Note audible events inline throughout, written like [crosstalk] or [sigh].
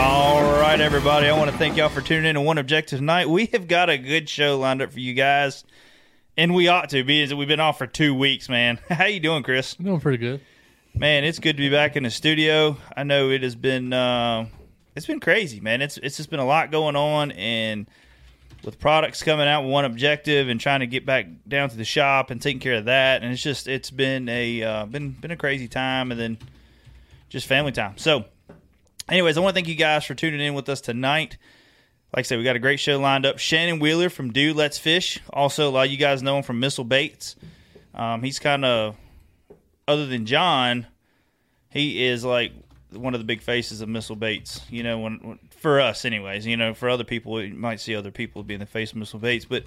All right, everybody. I want to thank y'all for tuning in to One Objective tonight. We have got a good show lined up for you guys, and we ought to, be because we've been off for two weeks, man. [laughs] How you doing, Chris? Doing pretty good. Man, it's good to be back in the studio. I know it has been uh, it's been crazy, man. It's it's just been a lot going on, and with products coming out with one objective, and trying to get back down to the shop and taking care of that, and it's just it's been a uh, been been a crazy time, and then just family time. So, anyways, I want to thank you guys for tuning in with us tonight. Like I said, we got a great show lined up. Shannon Wheeler from Dude Let's Fish. Also, a lot of you guys know him from Missile Baits. Um, he's kind of, other than John, he is like one of the big faces of Missile Baits. You know, when, when for us, anyways. You know, for other people, you might see other people being the face of Missile Baits, but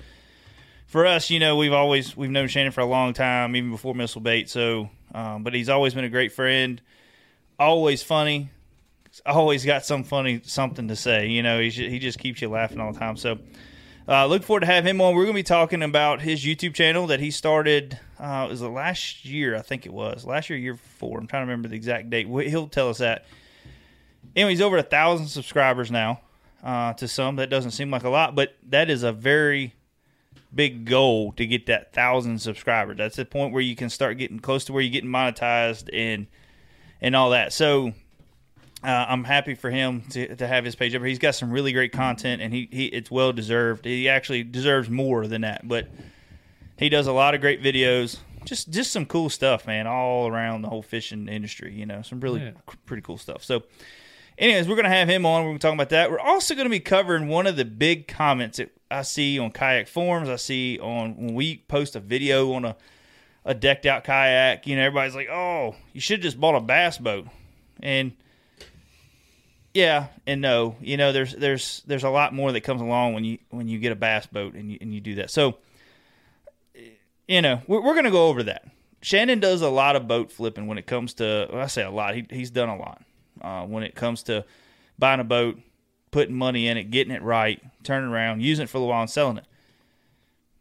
for us, you know, we've always we've known Shannon for a long time, even before Missile Bait. So, um, but he's always been a great friend, always funny, always got some funny something to say. You know, he he just keeps you laughing all the time. So, uh, look forward to have him on. We're going to be talking about his YouTube channel that he started. Uh, it was the last year, I think it was last year, year before. I'm trying to remember the exact date. He'll tell us that. Anyway, he's over a thousand subscribers now. Uh, to some, that doesn't seem like a lot, but that is a very big goal to get that thousand subscribers. That's the point where you can start getting close to where you're getting monetized and and all that. So uh, I'm happy for him to, to have his page up. He's got some really great content, and he, he it's well deserved. He actually deserves more than that, but he does a lot of great videos. Just just some cool stuff, man, all around the whole fishing industry. You know, some really Yeah. pretty cool stuff. So. Anyways, we're going to have him on. We're going to talk about that. We're also going to be covering one of the big comments that I see on kayak forums. I see on when we post a video on a, a decked out kayak. You know, everybody's like, "Oh, you should have just bought a bass boat." And yeah, and no, you know, there's there's there's a lot more that comes along when you when you get a bass boat and you and you do that. So, you know, we're, we're going to go over that. Shannon does a lot of boat flipping when it comes to. Well, I say a lot. He, he's done a lot uh, when it comes to buying a boat, putting money in it, getting it right, turning around, using it for a while, and selling it.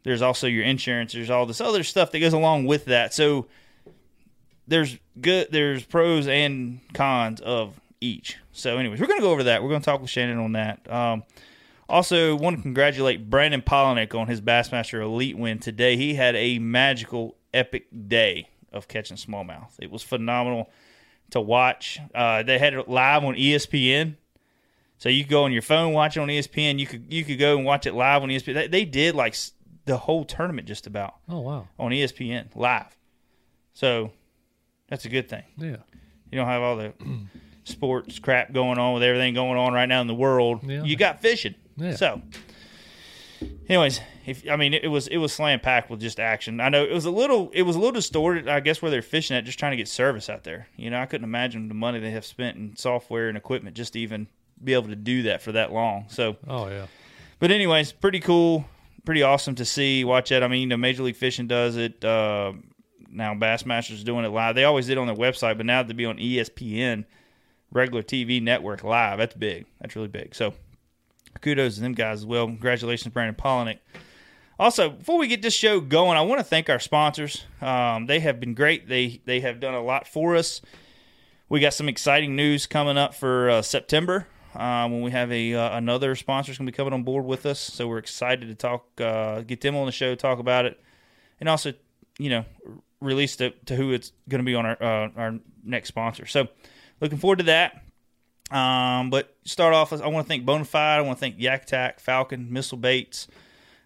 There's also your insurance. There's all this other stuff that goes along with that. So there's good. There's pros and cons of each. So, anyways, we're going to go over that. We're going to talk with Shannon on that. Um, also, want to congratulate Brandon Palaniuk on his Bassmaster Elite win today. He had a magical, epic day of catching smallmouth. It was phenomenal to watch. Uh, they had it live on ESPN, so you could go on your phone watch it on ESPN. You could you could go and watch it live on ESPN. They, they did like the whole tournament just about Oh wow. on ESPN live. So that's a good thing. Yeah. You don't have all the [clears throat] sports crap going on with everything going on right now in the world. Yeah. You got fishing. Yeah. So, anyways, if I mean it was it was slam packed with just action. I know it was a little it was a little distorted. I guess where they're fishing at, just trying to get service out there. You know, I couldn't imagine the money they have spent in software and equipment just to even be able to do that for that long. So, Oh yeah. but anyways, pretty cool, pretty awesome to see. Watch that. I mean, you know, Major League Fishing does it. Uh, now Bassmasters doing it live. They always did on their website, but now to be on ESPN, regular TV network live, that's big. That's really big. So kudos to them guys as well. Congratulations, Brandon Palaniuk. Also, before we get this show going, I want to thank our sponsors. Um, they have been great. They they have done a lot for us. We got some exciting news coming up for uh, September uh, when we have a uh, another sponsor's going to be coming on board with us. So we're excited to talk, uh, get them on the show, talk about it. and also you know release to, to who it's going to be on our uh, our next sponsor. So looking forward to that. Um, but start off, I want to thank Bonafide. I want to thank Yak Attack, Falcon, Missile Baits,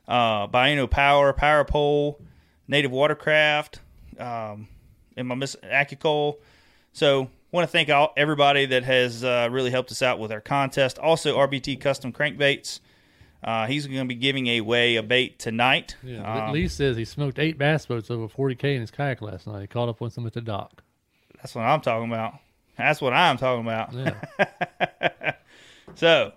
uh, Power, Power Pole, Native Watercraft, um, and my miss Accucoal. So want to thank all everybody that has uh, really helped us out with our contest. Also, RBT Custom Crankbaits. Uh, he's going to be giving away a bait tonight. Yeah, Um, Lee says he smoked eight bass boats over 40k in his kayak last night. He caught up with them at the dock. that's what I'm talking about. That's what I'm talking about. Yeah, [laughs] So,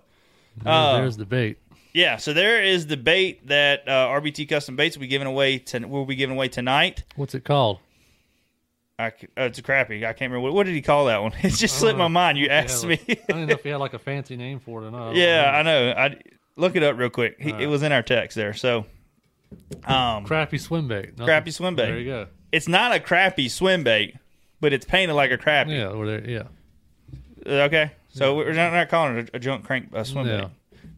There's- there's the bait. yeah, so there is the bait that uh, RBT Custom Baits will be giving away. To, will be giving away tonight. What's it called? I, uh, it's a crappie. I can't remember what, what did he call that one. [laughs] It just slipped my mind. You asked Yeah, me. I didn't know if he had like a fancy name for it or not. I yeah, know. I know. I look it up real quick. He, It was in our text there. So, um, crappie swim bait. Nothing- Crappie swim bait. There you go. it's not a crappy swim bait, but it's painted like a crappie. Yeah, or there. Yeah, Uh, Okay, so we're not, not calling it a, a junk crank a swim bait.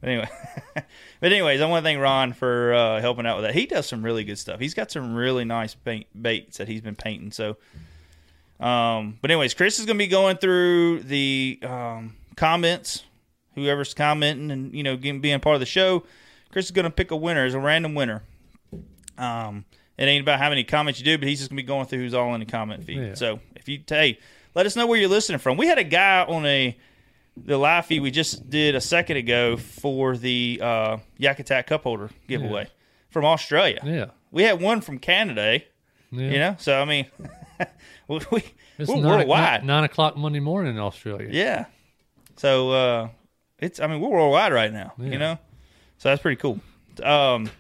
But anyway, [laughs] but anyways, I want to thank Ron for uh, helping out with that. He does some really good stuff. He's got some really nice paint baits that he's been painting. So, um, but anyways, Chris is going to be going through the um, comments. Whoever's commenting and you know getting, being part of the show, Chris is going to pick a winner as a random winner. Um, it ain't about how many comments you do, but he's just going to be going through who's all in the comment feed. Yeah. So if you hey, let us know where you're listening from. We had a guy on a the live feed we just did a second ago for the uh, Yak Attack Cup Holder giveaway from Australia. yeah. We had one from Canada, eh? yeah. you know. So I mean, [laughs] we, we, It's we're worldwide. Nine, nine o'clock Monday morning in Australia. Yeah. So uh, it's I mean we're worldwide right now. Yeah. You know, so that's pretty cool. Um.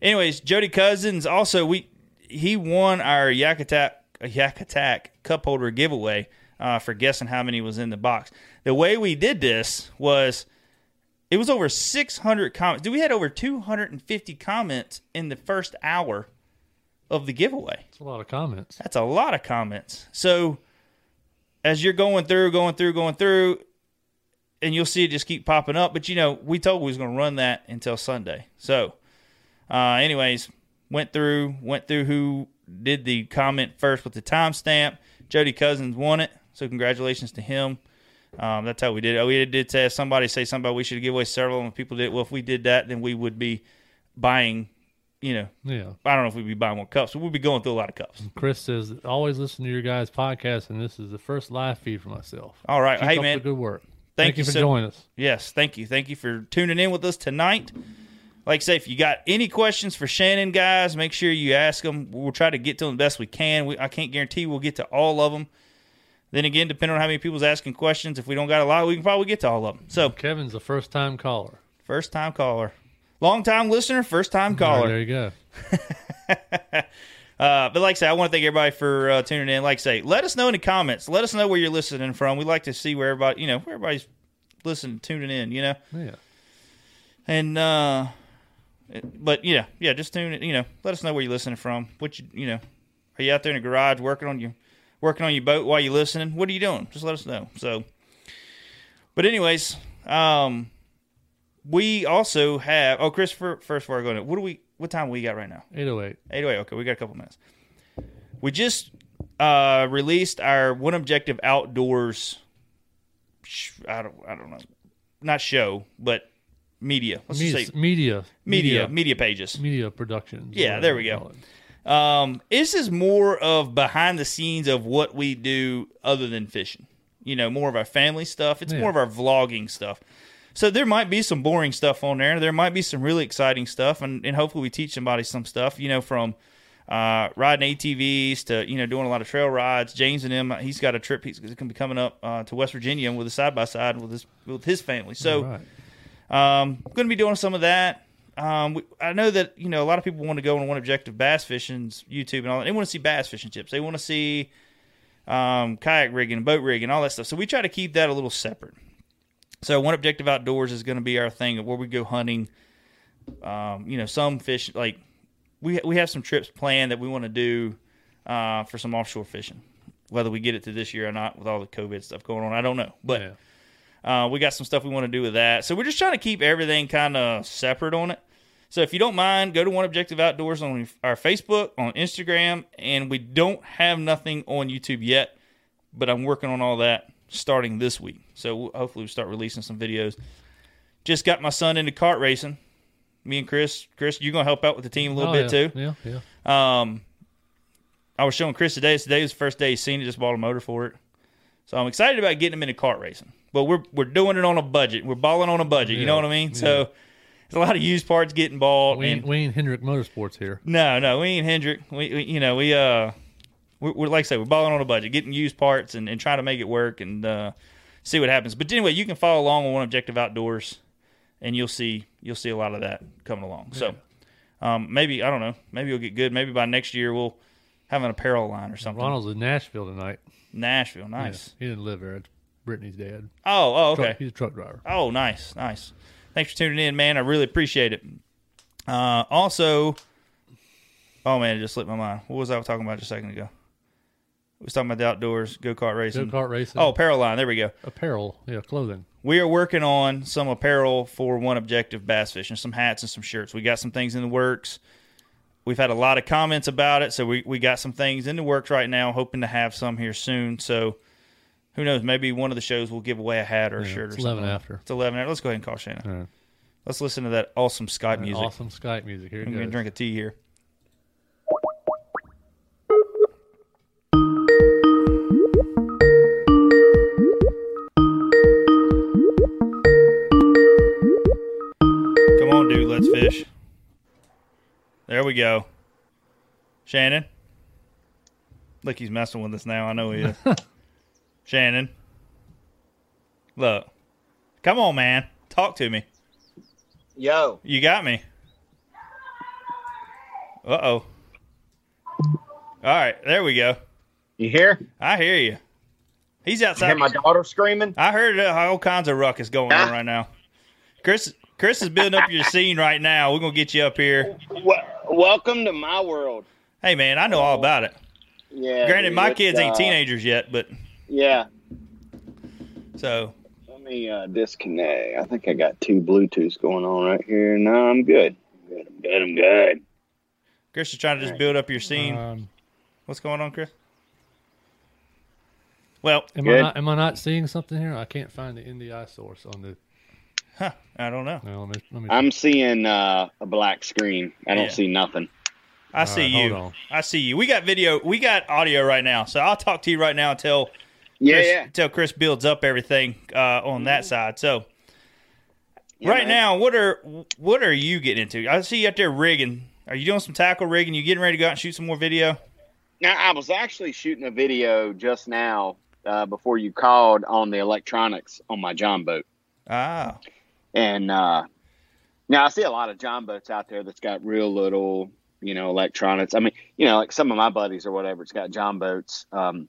Anyways, Jody Cousins also we he won our Yak Attack Yak Attack cup holder giveaway uh, for guessing how many was in the box. The way we did this was it was over 600 comments. Dude, we had over 250 comments in the first hour of the giveaway. That's a lot of comments. That's a lot of comments. So as you're going through, going through, going through, and you'll see it just keep popping up. But you know, we told we was going to run that until Sunday. So, uh, anyways, went through, went through who did the comment first with the timestamp. Jody Cousins won it, so congratulations to him. Um, that's how we did it. We did say somebody say somebody we should give away several, and people did. Well, if we did that, then we would be buying. You know, Yeah. I don't know if we'd be buying more cups, but we'd be going through a lot of cups. Chris says, always listen to your guys' podcast, and this is the first live feed for myself. All right, Keep hey man, the good work. Thank you you for so- joining us. Yes, thank you. Thank you for tuning in with us tonight. Like I say, if you got any questions for Shannon, guys, make sure you ask them. We'll try to get to them the best we can. We, I can't guarantee we'll get to all of them. Then again, depending on how many people's asking questions, if we don't got a lot, we can probably get to all of them. So, Kevin's a first time caller. first time caller, long time listener, first time right, caller. there you go. [laughs] Uh, but like I say, I want to thank everybody for uh, tuning in. Like I say, let us know in the comments. Let us know where you're listening from. We like to see where everybody, you know, where everybody's listening, tuning in. You know. Yeah. And uh but yeah, yeah, just tune it, you know, let us know where you're listening from. What you you know, are you out there in the garage working on your working on your boat while you're listening? What are you doing? Just let us know. So but anyways, um we also have oh Christopher first before I go into what do we what time we got right now? 808. Eight oh eight. Okay, we got a couple minutes. We just uh, released our one objective outdoors. I don't. I don't know. Not show, but media. Let's Media, just say media. media. Media pages. Media productions. Yeah, there we go. Um, this is more of behind the scenes of what we do other than fishing. You know, more of our family stuff. It's Yeah. more of our vlogging stuff. So there might be some boring stuff on there. There might be some really exciting stuff, and, and hopefully we teach somebody some stuff. You know, from uh, riding ATVs to you know doing a lot of trail rides. James and him, he's got a trip. He's going to be coming up uh, to West Virginia with a side by side with his with his family. So. Um, going to be doing some of that. Um, we, I know that you know a lot of people want to go on one objective bass fishing's YouTube and all that. They want to see bass fishing tips. They want to see um, kayak rigging, boat rigging, all that stuff. So we try to keep that a little separate. So one objective outdoors is going to be our thing where we go hunting. Um, you know, some fish like we we have some trips planned that we want to do uh, for some offshore fishing. Whether we get it to this year or not, with all the COVID stuff going on, I don't know. But Yeah. Uh, we got some stuff we want to do with that. So we're just trying to keep everything kind of separate on it. So if you don't mind, go to One Objective Outdoors on our Facebook, on Instagram, and we don't have nothing on YouTube yet, but I'm working on all that starting this week. So we'll- hopefully we'll start releasing some videos. Just got my son into kart racing. Me and Chris, Chris, you're gonna help out with the team a little Oh, bit yeah. too. Yeah, yeah. Um, I was showing Chris today. Today was the first day he's seen it. Just bought a motor for it, so I'm excited about getting him into kart racing. But we're we're doing it on a budget. We're balling on a budget. You know what I mean? So there's a lot of used parts getting bought. We ain't, and we ain't Hendrick Motorsports here. no, no, we ain't Hendrick. We, we you know we uh we're, we're like I say we're balling on a budget, getting used parts and, and trying to make it work and uh, see what happens. But anyway, you can follow along on One Objective Outdoors, and you'll see you'll see a lot of that coming along. So um, maybe I don't know. Maybe you'll get good. Maybe by next year we'll have an apparel line or something. Ronald's in Nashville tonight. Nashville, Yeah, nice. he didn't live there. It's Brittany's dad. Oh, oh, Truck- okay. he's a truck driver. Oh, nice, nice. Thanks for tuning in, man. I really appreciate it. Uh, also, oh man, it just slipped my mind. What was I talking about just a second ago? We was talking about the outdoors, go kart racing. Go kart racing. Oh, apparel line. There we go. apparel. Yeah, clothing. We are working on some apparel for One Objective Bass Fishing, some hats and some shirts. We got some things in the works. We've had a lot of comments about it, so we, we got some things in the works right now, hoping to have some here soon. So who knows? Maybe one of the shows will give away a hat or a Yeah, shirt or something. 11 after. It's 11 after. Let's go ahead and call Shana. Yeah. Let's listen to that awesome Skype music. Awesome Skype music. Here I'm going to drink a tea here. There we go. Shannon. Look, he's messing with us now. I know he is. [laughs] Shannon. Look. Come on, man. Talk to me. Yo, You got me. Uh oh. All right, there we go. you hear? I hear you. He's You outside. hear my daughter screaming? I heard uh, all kinds of ruckus going on right now. Chris, Chris is building up your scene right now. We're gonna get you up here. Wel- welcome to my world. Hey, man, I know all about it. Yeah. Granted, dude, my it's, kids ain't uh, teenagers yet, but Yeah. so Let me uh, disconnect. I think I got two Bluetooths going on right here. No, I'm good. I'm good. I'm good. I'm good. Chris is trying to just build up your scene. Um, What's going on, Chris? Well, am Good. I not, am I not seeing something here? I can't find the NDI source on the. Huh, I don't know. No, let me, let me I'm seeing uh, a black screen. I don't Yeah. see nothing. I see right, you. I see you. We got video. We got audio right now. So I'll talk to you right now until Yeah, Chris, yeah. until Chris builds up everything uh, on that side. So Yeah, right man. now, what are what are you getting into? I see you out there rigging. Are you doing some tackle rigging? You getting ready to go out and shoot some more video? Now, I was actually shooting a video just now uh, before you called on the electronics on my John boat. Ah, And uh, now I see a lot of John boats out there that's got real little, you know, electronics. I mean, you know, like some of my buddies or whatever, it's got John boats. Um,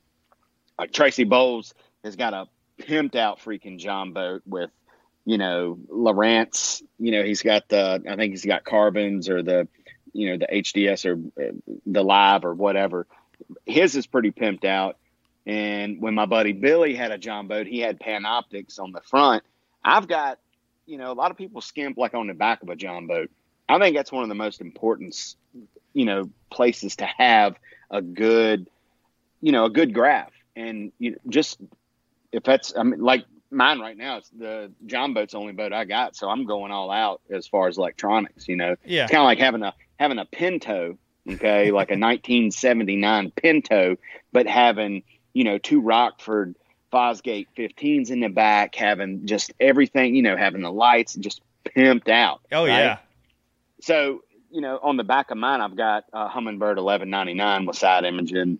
like Tracy Bowles has got a pimped out freaking John boat with, you know, Lowrance. You know, he's got the, I think he's got carbons or the, you know, the HDS or uh, the live or whatever. His is pretty pimped out. And when my buddy Billy had a John boat, he had Panoptix on the front. I've got, you know, a lot of people skimp like on the back of a John boat. I think that's one of the most important, you know, places to have a good, you know, a good graph. And you know, just if that's, I mean, like mine right now, it's the John boat's the only boat I got, so I'm going all out as far as electronics. You know, yeah. it's kind of like having a having a Pinto, okay, [laughs] like a 1979 Pinto, but having you know two Rockford Fosgate 15s in the back, having just everything, you know, having the lights just pimped out. Oh right? yeah. So you know, on the back of mine, I've got a Humminbird 1199 with side imaging,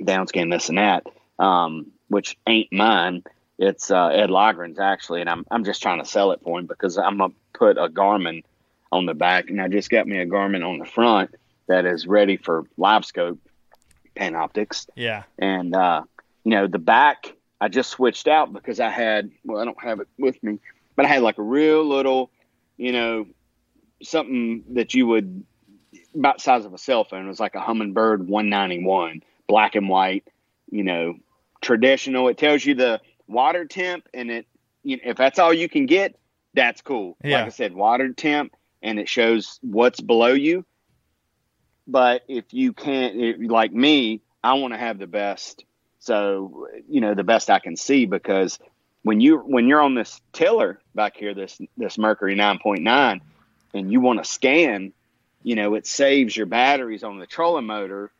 downscan, this and that, um, which ain't mine. It's uh, Ed Logren's actually, and I'm I'm just trying to sell it for him because I'm gonna put a Garmin on the back, and I just got me a Garmin on the front that is ready for live scope panoptics, Yeah. and uh, you know the back I just switched out because I had well I don't have it with me, but I had like a real little, you know, something that you would about the size of a cell phone. It was like a Humminbird 191, black and white, you know, traditional. It tells you the water temp, and it you know, if that's all you can get, that's cool. Yeah. Like I said, water temp and it shows what's below you. But if you can't, like me, I want to have the best. So you know the best I can see because when you when you're on this tiller back here, this this Mercury nine point nine, and you want to scan, you know it saves your batteries on the trolling motor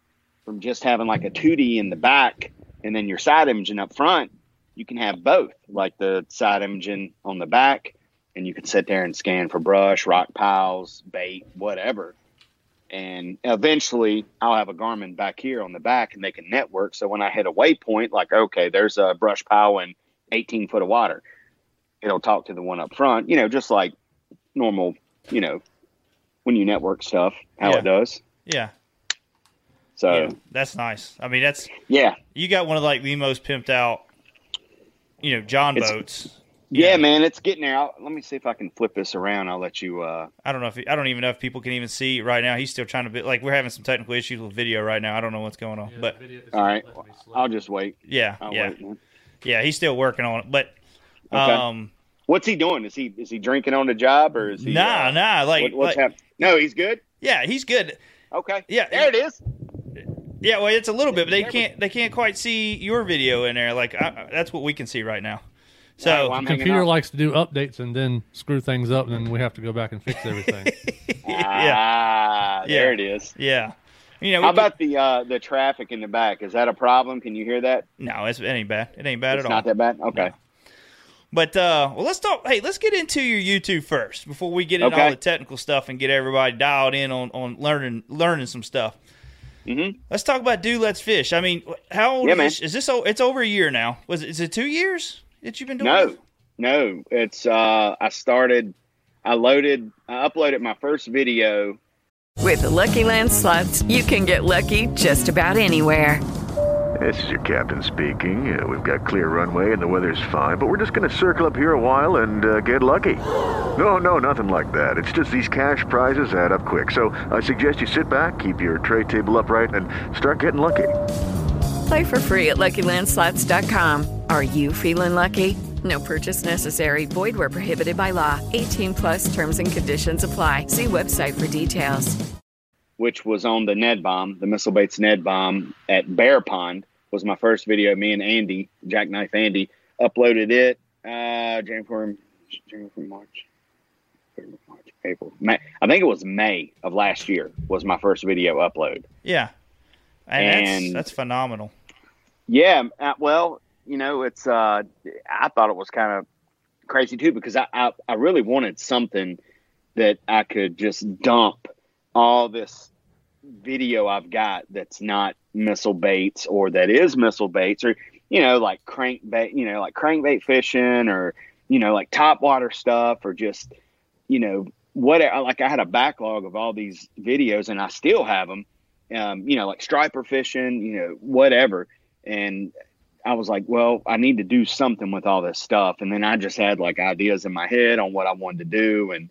from just having like a 2D in the back and then your side imaging up front. You can have both, like the side imaging on the back, and you can sit there and scan for brush, rock piles, bait, whatever. And eventually, I'll have a Garmin back here on the back, and they can network. So when I hit a waypoint, like okay, there's a brush pile in 18 foot of water, it'll talk to the one up front. You know, just like normal. You know, when you network stuff, how Yeah. it does. Yeah. So yeah. That's nice. I mean, that's yeah, you got one of like the most pimped out, you know, John It's- boats. Yeah, man, it's getting there. I'll, let me see if I can flip this around. I'll let you. uh I don't know if I don't even know if people can even see right now. He's still trying to be like we're having some technical issues with video right now. I don't know what's going on, but All right, I'll just wait. yeah, I'll yeah, wait. Yeah. He's still working on it, but Okay. um, What's he doing? Is he is he drinking on the job or is he? nah, uh, nah. Like, what- what's like- happening? No, he's good. yeah, he's good. Okay. Yeah, there it is. Yeah, well, it's a little bit, but they can't they can't quite see your video in there. Like I, that's what we can see right now. So All right, well, I'm Computer likes to do updates and then screw things up, and then we have to go back and fix everything. [laughs] yeah. Ah, there Yeah. it is. yeah, you know, How we could- about the uh the traffic in the back? Is that a problem? Can you hear that? no? It's, it ain't bad. It ain't bad it's at all. not that bad. Okay. But uh, well, let's talk. Hey, let's get into your YouTube first before we get into all the technical stuff and get everybody dialed in on, on learning learning some stuff. Mhm. Let's talk about Dude Let's Fish. I mean, how old Yeah, is this? Is this? It's over a year now. Was it? Is it two years that you've been doing? No, no. It's uh I started. I loaded. I uploaded my first video. With the Lucky Land slots, you can get lucky just about anywhere. This is your captain speaking. Uh, we've got clear runway and the weather's fine, but we're just going to circle up here a while and uh, get lucky. No, no, nothing like that. It's just these cash prizes add up quick. So I suggest you sit back, keep your tray table upright, and start getting lucky. Play for free at LuckyLandSlots.com. Are you feeling lucky? No purchase necessary. Void where prohibited by law. 18 plus terms and conditions apply. See website for details. which was on the Ned Bomb, the Missile Baits Ned Bomb at Bear Pond, was my first video. Me and Andy, Jackknife Andy, uploaded it uh, January, January, March, February, March, April, May. I think it was May of last year was my first video upload. Yeah, and, that's And- that's phenomenal. Yeah, uh, well, you know, it's. Uh, I thought it was kind of crazy too because I, I I really wanted something that I could just dump all this video I've got that's not missile baits or that is missile baits or you know like crankbait, you know like crankbait fishing or you know like top water stuff or just you know whatever. Like I had a backlog of all these videos and I still have them. Um, you know, like striper fishing, you know, whatever. And I was like, well, I need to do something with all this stuff. And then I just had like ideas in my head on what I wanted to do. And,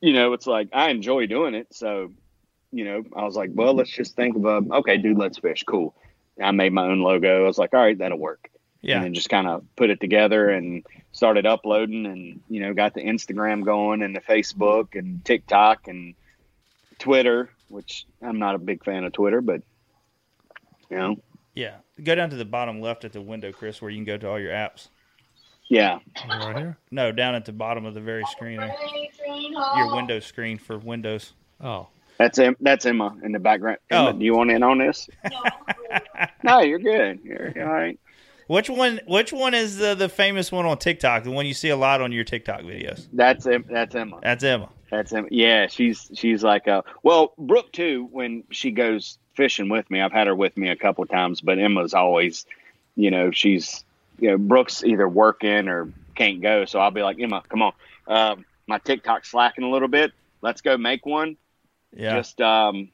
you know, it's like I enjoy doing it. So, you know, I was like, well, let's just think of a, okay, dude, let's fish. Cool. I made my own logo. I was like, all right, that'll work. Yeah, And just kind of put it together and started uploading and, you know, got the Instagram going and the Facebook and TikTok and Twitter, which I'm not a big fan of Twitter, but, you know, yeah. Go down to the bottom left at the window, Chris, where you can go to all your apps. yeah. right here. No, down at the bottom of the very screen, there. your Windows screen for Windows. Oh, That's Em- that's Emma in the background. Emma, Oh. do you want in on this? [laughs] no, you're good. You're all right. Which one? Which one is the the famous one on TikTok? The one you see a lot on your TikTok videos. That's that's Emma. That's Emma. That's Emma. Yeah, she's she's like uh well, Brooke too. When she goes fishing with me, I've had her with me a couple times, but Emma's always, you know, she's you know Brooke's either working or can't go, so I'll be like Emma, come on. Um, my TikTok's slacking a little bit. Let's go make one. Yeah, just um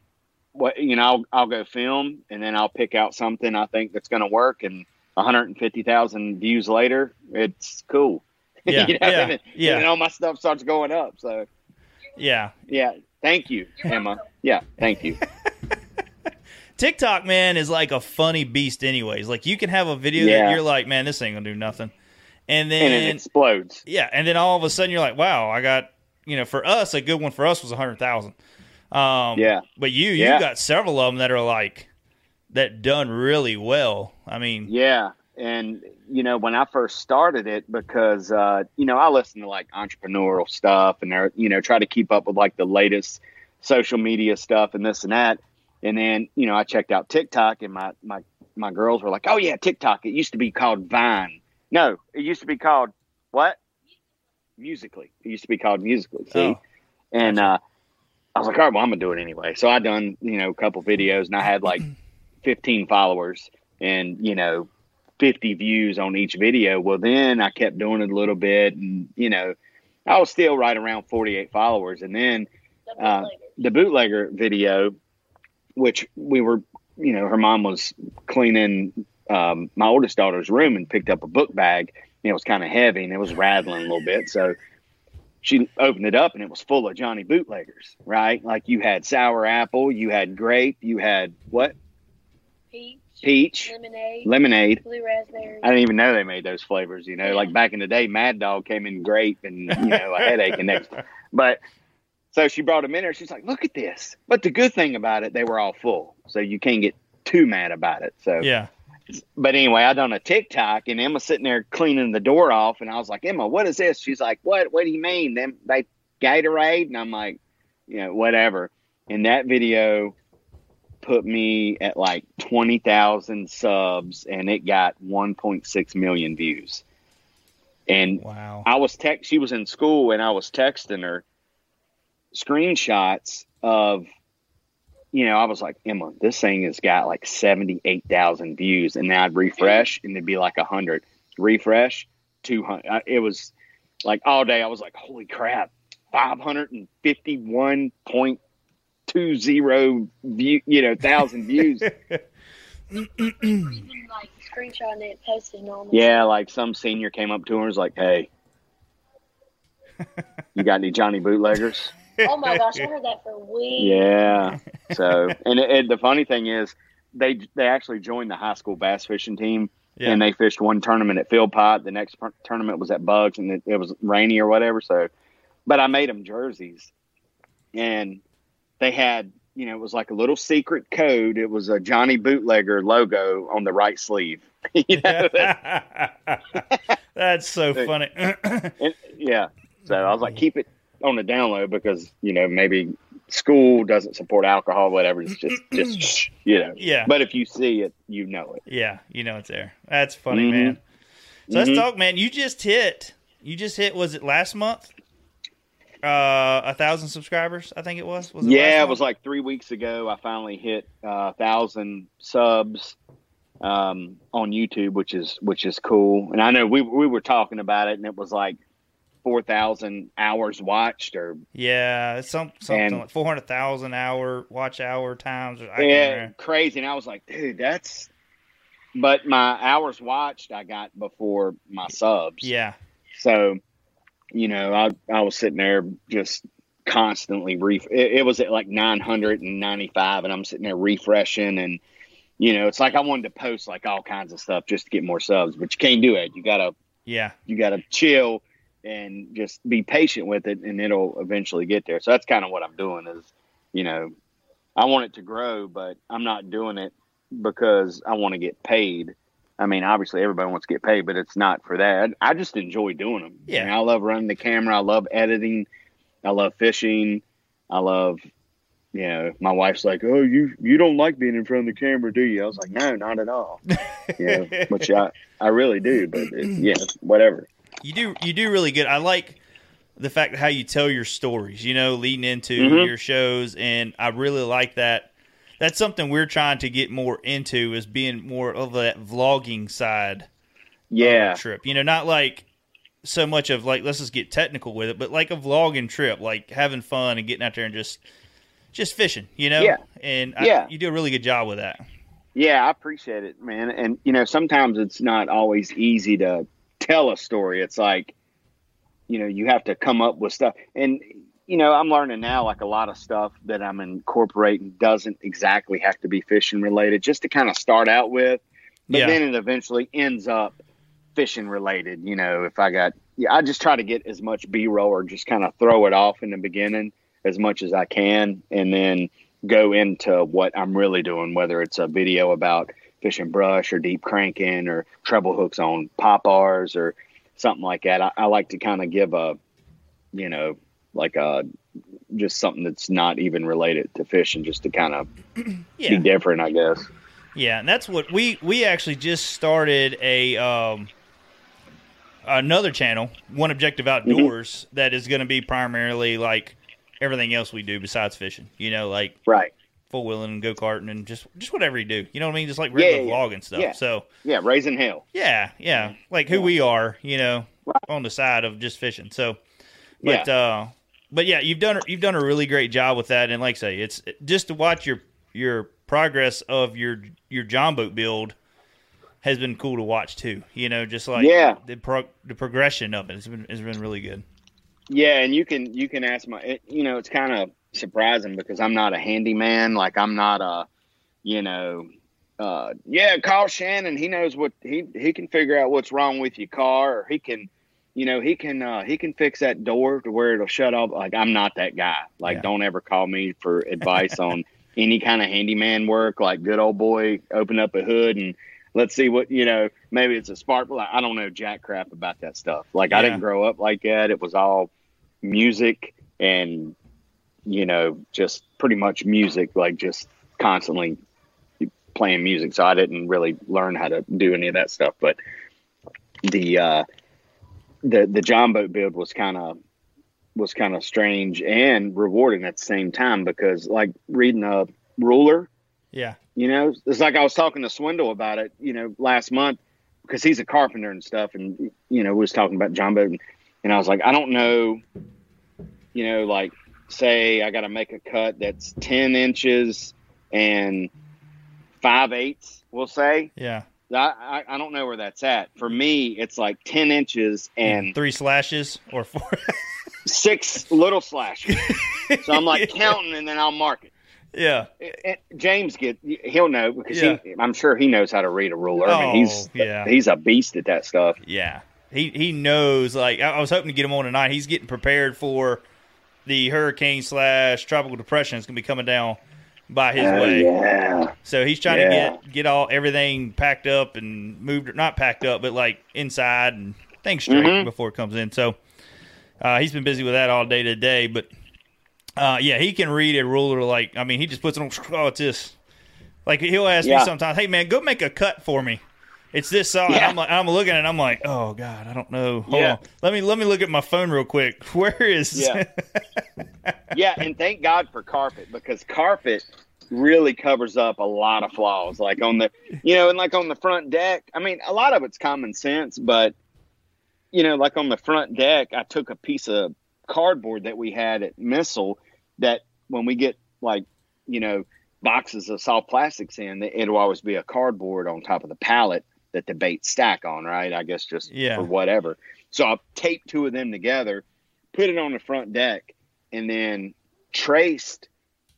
what you know I'll, I'll go film and then i'll pick out something i think that's going to work and 150000 views later it's cool [laughs] Yeah, You know, yeah, and, yeah. and all my stuff starts going up so yeah. yeah thank you emma yeah thank you [laughs] TikTok man is like a funny beast. Anyways, like you can have a video that you're like, man, this ain't gonna do nothing, and and then it explodes yeah, and then all of a sudden you're like, wow, I got you know, for us, a good one for us was a hundred thousand. Um, Yeah. But you, Yeah. you got several of them that are like that done really well. I mean, Yeah, and you know when I first started it, because uh, you know I listen to like entrepreneurial stuff, and they're you know try to keep up with like the latest social media stuff and this and that. And then you know I checked out TikTok, and my my my girls were like, "Oh yeah, TikTok. It used to be called Vine. No, it used to be called what? Musical.ly. It used to be called Musical.ly. See, Oh, and uh, I was like, all right, well, I'm gonna do it anyway. So I done you know a couple videos, and I had like [clears throat] 15 followers, and you know 50 views on each video. Well, then I kept doing it a little bit, and you know I was still right around 48 followers, and then uh, the bootlegger video, which we were, you know, her mom was cleaning um, my oldest daughter's room and picked up a book bag. And it was kind of heavy and it was rattling a little bit. So she opened it up and it was full of Johnny bootleggers, right? Like you had sour apple, you had grape, you had what? Peach, Peach, lemonade, lemonade. blue raspberry. I didn't even know they made those flavors. You know, like back in the day, Mad Dog came in grape and you know a headache and next. [laughs] But so she brought them in there. She's like, "Look at this!" But the good thing about it, they were all full, so you can't get too mad about it. So yeah. But anyway, I done a TikTok and Emma sitting there cleaning the door off, and I was like, "Emma, what is this?" She's like, "What? What do you mean? Them they Gatorade?" And I'm like, "You know, whatever." And that video put me at like 20,000 subs and it got 1.6 million views. And Wow. I was text she was in school and I was texting her screenshots of you know, I was like, Emma, this thing has got like 78,000 views. And then I'd refresh and it'd be like 100. Refresh, 200. Uh, it was like all day. I was like, holy crap, 551.20 view, you know, thousand views. like screenshotting it, posting on. Yeah, like some senior came up to her and was like, "Hey, you got any Johnny bootleggers?" [laughs] Oh my gosh, I heard that for weeks. Yeah. So, [laughs] and, and the funny thing is, they they actually joined the high school bass fishing team, Yeah. and they fished one tournament at Field Pot. The next per- tournament was at Bugs, and it, it was rainy or whatever. So, but I made them jerseys, and they had. You know, it was like a little secret code. It was a Johnny Bootlegger logo on the right sleeve. [laughs] you know, That's [laughs] so funny. [clears throat] And- yeah. So I was like, keep it on the download because you know maybe school doesn't support alcohol, whatever. It's just [clears throat] just you know. Yeah. But if you see it, you know it. yeah, you know it's there. That's funny, Mhm. man. So let's Mhm. talk, man. You just hit. You just hit. Was it last month? Uh, a thousand subscribers. I think it was. Was it yeah, it was like three weeks ago. I finally hit a uh, thousand subs um, on YouTube, which is which is cool. And I know we we were talking about it, and it was like four thousand hours watched, or Yeah, it's some something And- like four hundred thousand hour watch hour times. I yeah, crazy. And I was like, dude, that's. But my hours watched, I got before my subs. Yeah, So, you know, I I was sitting there just constantly ref. It, it was at like 995, and I'm sitting there refreshing, and you know, it's like I wanted to post like all kinds of stuff just to get more subs, but you can't do it. You gotta yeah, you gotta chill and just be patient with it, and it'll eventually get there. So that's kind of what I'm doing. Is you know, I want it to grow, but I'm not doing it because I want to get paid. I mean, obviously everybody wants to get paid, but it's not for that. I just enjoy doing them. Yeah. I, mean, I love running the camera. I love editing. I love fishing. I love, you know, my wife's like, "Oh, you you don't like being in front of the camera, do you?" I was like, "No, not at all." [laughs] you know, which I I really do, but it, yeah, whatever. you do you do really good. I like the fact how you tell your stories. You know, leading into Mhm. your shows, and I really like that. That's something we're trying to get more into is being more of that vlogging side. Yeah, trip. You know, not like so much of like let's just get technical with it, but like a vlogging trip, like having fun and getting out there and just just fishing. You know, Yeah. and Yeah. You do a really good job with that. Yeah, I appreciate it, man. And you know, sometimes it's not always easy to tell a story. It's like, you know, you have to come up with stuff. And you know, I'm learning now like a lot of stuff that I'm incorporating doesn't exactly have to be fishing related, just to kind of start out with. But Yeah. then it eventually ends up fishing related. You know, if I got yeah, I just try to get as much B roll or just kind of throw it off in the beginning as much as I can, and then go into what I'm really doing, whether it's a video about fishing brush or deep cranking or treble hooks on pop bars or something like that. I, I like to kind of give a, you know, like a just something that's not even related to fishing, just to kind of [clears throat] Yeah. be different, I guess. Yeah, and that's what we we actually just started a um another channel, One Objective Outdoors, that is going to be primarily like everything else we do besides fishing. You know, like Right. four wheeling and go karting and just just whatever you do. You know what I mean? Just like regular yeah, yeah. vlogging stuff. Yeah. So Yeah, raising hell. yeah, yeah, like who we are. You know, on the side of just fishing. So, but uh, but yeah, you've done you've done a really great job with that. And like I say, it's just to watch your your progress of your your John boat build has been cool to watch too. You know, just like Yeah. the pro- the progression of it has been has been really good. Yeah, and you can you can ask my it, you know it's kind of surprising because I'm not a handyman like I'm not a you know uh yeah call Shannon he knows what he he can figure out what's wrong with your car or he can you know he can uh he can fix that door to where it'll shut off. Like I'm not that guy. Like Yeah. don't ever call me for advice on [laughs] any kind of handyman work. Like good old boy open up a hood and let's see what you know maybe it's a spark. Plug. i don't know jack crap about that stuff. Like i didn't grow up like that. It was all music and you know just pretty much music like just constantly playing music. So i didn't really learn how to do any of that stuff. But the uh the the john boat build was kind of was kind of strange and rewarding at the same time because like reading a ruler Yeah, you know, it's like I was talking to Swindle about it, you know, last month because he's a carpenter and stuff, and you know, we was talking about John Boat, and, and I was like, I don't know, you know, like say I got to make a cut that's ten inches and five eighths, we'll say. yeah, I, I I don't know where that's at. For me, it's like ten inches and three slashes or four. six little slashes. so I'm like [laughs] counting, and then I'll mark it. yeah, it- it- James get he'll know because Yeah. he, I'm sure he knows how to read a ruler. Mean, he's Oh, yeah. he's a beast at that stuff. Yeah, he he knows. Like I, I was hoping to get him on tonight. He's getting prepared for the hurricane slash tropical depression that's going to be coming down by his Oh, way. yeah, So he's trying Yeah. to get get all everything packed up and moved, not packed up, but like inside and things straight Mhm. before it comes in. So uh, he's been busy with that all day today. But uh, yeah, he can read a ruler. Like I mean, he just puts it on. Oh, it's this. Like he'll ask Yeah. me sometimes, "Hey man, go make a cut for me." It's this size. Yeah. I'm like, I'm looking at. it, I'm like, oh god, I don't know. Hold Yeah. on. Let me let me look at my phone real quick. [laughs] Where is? Yeah. [laughs] yeah, and thank God for carpet because carpet really covers up a lot of flaws. Like on the, you know, and like on the front deck. I mean, a lot of it's common sense, but you know, like on the front deck, I took a piece of cardboard that we had at Missile that when we get like, you know, boxes of soft plastics in, it'll always be a cardboard on top of the pallet that the bait stack on, right? I guess just Yeah. for whatever. So I taped two of them together, put it on the front deck, and then traced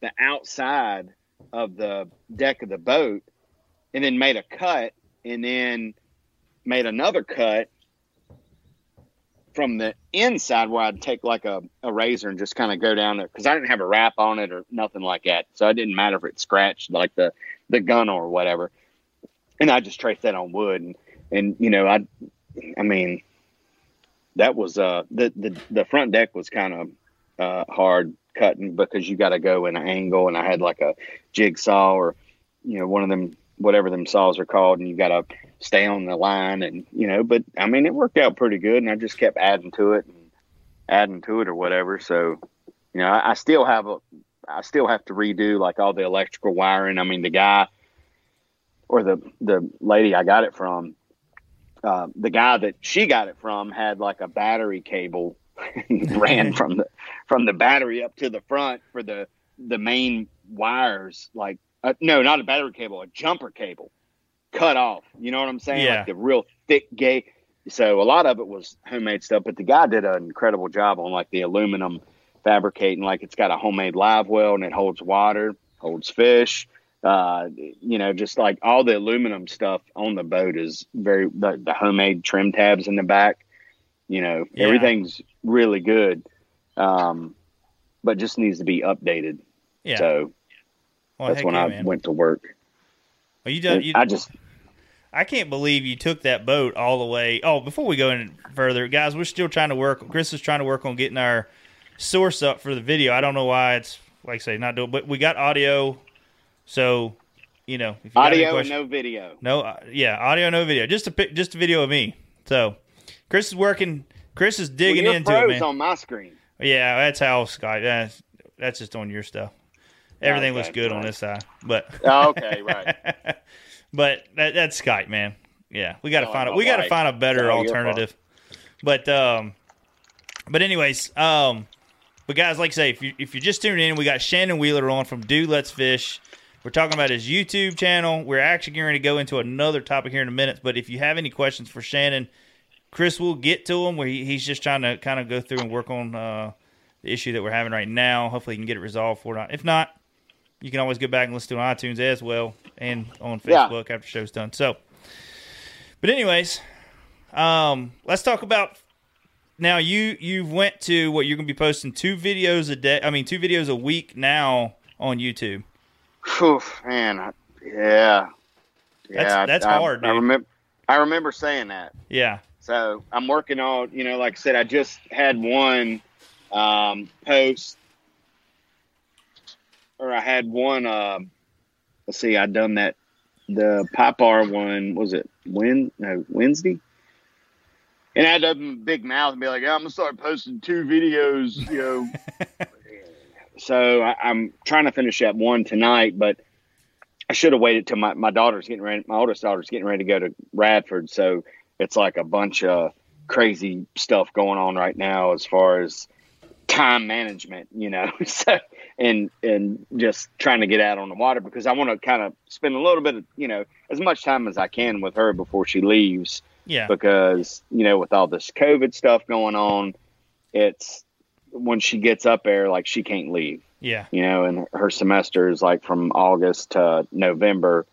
the outside of the deck of the boat, and then made a cut, and then made another cut from the inside where I'd take like a, a razor and just kind of go down there because I didn't have a wrap on it or nothing like that. So it didn't matter if it scratched like the, the gun or whatever. And I just traced that on wood and, and you know, I, I mean, that was, uh, the, the, the front deck was kind of, uh, hard cutting because you got to go in an angle and I had like a jigsaw or, you know, one of them, whatever them saws are called and you got to stay on the line and, you know, but I mean, it worked out pretty good and I just kept adding to it and adding to it or whatever. So, you know, I, I still have a, I still have to redo like all the electrical wiring. I mean, the guy or the, the lady I got it from, uh, the guy that she got it from had like a battery cable [laughs] ran [laughs] from the from the battery up to the front for the the main wires like uh, no not a battery cable a jumper cable cut off. You know what i'm saying? Yeah. like the real thick gate. So a lot of it was homemade stuff but the guy did an incredible job on like the aluminum fabricating like it's got a homemade live well and it holds water holds fish uh, you know, just like all the aluminum stuff on the boat is very the, the homemade trim tabs in the back You know, Yeah. everything's really good, um, but just needs to be updated. Yeah. So Well, that's when yeah, I man. went to work. Well, you done, you, I just I can't believe you took that boat all the way. Oh, before we go any further, guys, we're still trying to work. Chris is trying to work on getting our source up for the video. I don't know why it's like I say not doing, but we got audio. So, you know, if you audio and no video. no, uh, yeah, audio, no video, just a pic, just a video of me. So, Chris is working. Chris is digging well, into it, man. on my screen. Yeah, that's how Skype. That's, that's just on your stuff. Everything Okay, looks good on this side, but Oh, okay, [laughs] right. but that, that's Skype, man. Yeah, we got to Oh, find a, we got to find a better Oh, your alternative. But um, but anyways, um, but guys, like I say, if you if you're just tuning in, we got Shannon Wheeler on from Dude Let's Fish. We're talking about his YouTube channel. We're actually going to go into another topic here in a minute. But if you have any questions for Shannon, Chris will get to him. Where he, he's just trying to kind of go through and work on uh, the issue that we're having right now. Hopefully, he can get it resolved for it. If not, you can always go back and listen to on iTunes as well and on Yeah. Facebook after the show's done. So, but anyways, um, let's talk about now. You you've went to what you're going to be posting two videos a day. I mean, two videos a week now on YouTube. Whew, man, I- yeah, yeah, That's- that's I, hard, I dude. remember, I remember saying that. Yeah, So I'm working on, you know, like I said, I just had one um, post, or I had one. Um, let's see, I done that. The Popar one was it when no Wednesday, and I had to open big mouth and be like, "Yeah, "I'm gonna start posting two videos," you know. [laughs] so I, I'm trying to finish up one tonight, but I should have waited till my, my daughter's getting ready. My oldest daughter's getting ready to go to Radford, so it's like a bunch of crazy stuff going on right now as far as time management, you know. [laughs] so and and just trying to get out on the water because I want to kind of spend a little bit of you know as much time as I can with her before she leaves yeah, because you know with all this COVID stuff going on, it's when she gets up there like she can't leave yeah, you know, and her semester is like from August to November,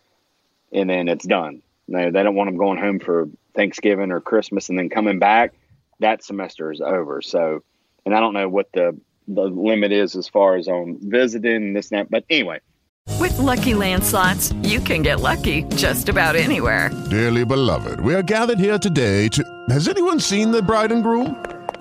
and then it's done. No, they don't want them going home for Thanksgiving or Christmas and then coming back. That semester is over. So, and I don't know what the the limit is as far as on visiting and this and that. But anyway, With Lucky Land slots, you can get lucky just about anywhere. Dearly beloved, we are gathered here today to. Has anyone seen the bride and groom?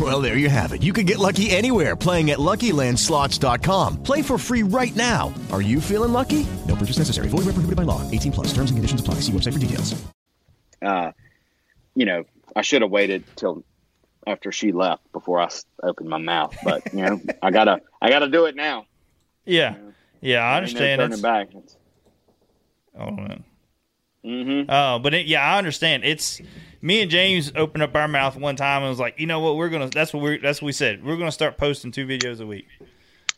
Well, there you have it. You can get lucky anywhere playing at LuckyLandSlots.com. Play for free right now. Are you feeling lucky? No purchase necessary. Void where prohibited by law. 18 plus. Terms and conditions apply. See website for details. uh, you know, I should have waited till after she left before I opened my mouth. But you know, [laughs] I gotta, I gotta do it now. yeah, yeah. I understand. No It's- turning back. It's, Oh man. mm-hmm. Oh, but it, yeah, I understand. It's me and James opened up our mouth one time and was like, you know what, we're gonna. That's what we're. That's what we said. We're gonna start posting two videos a week.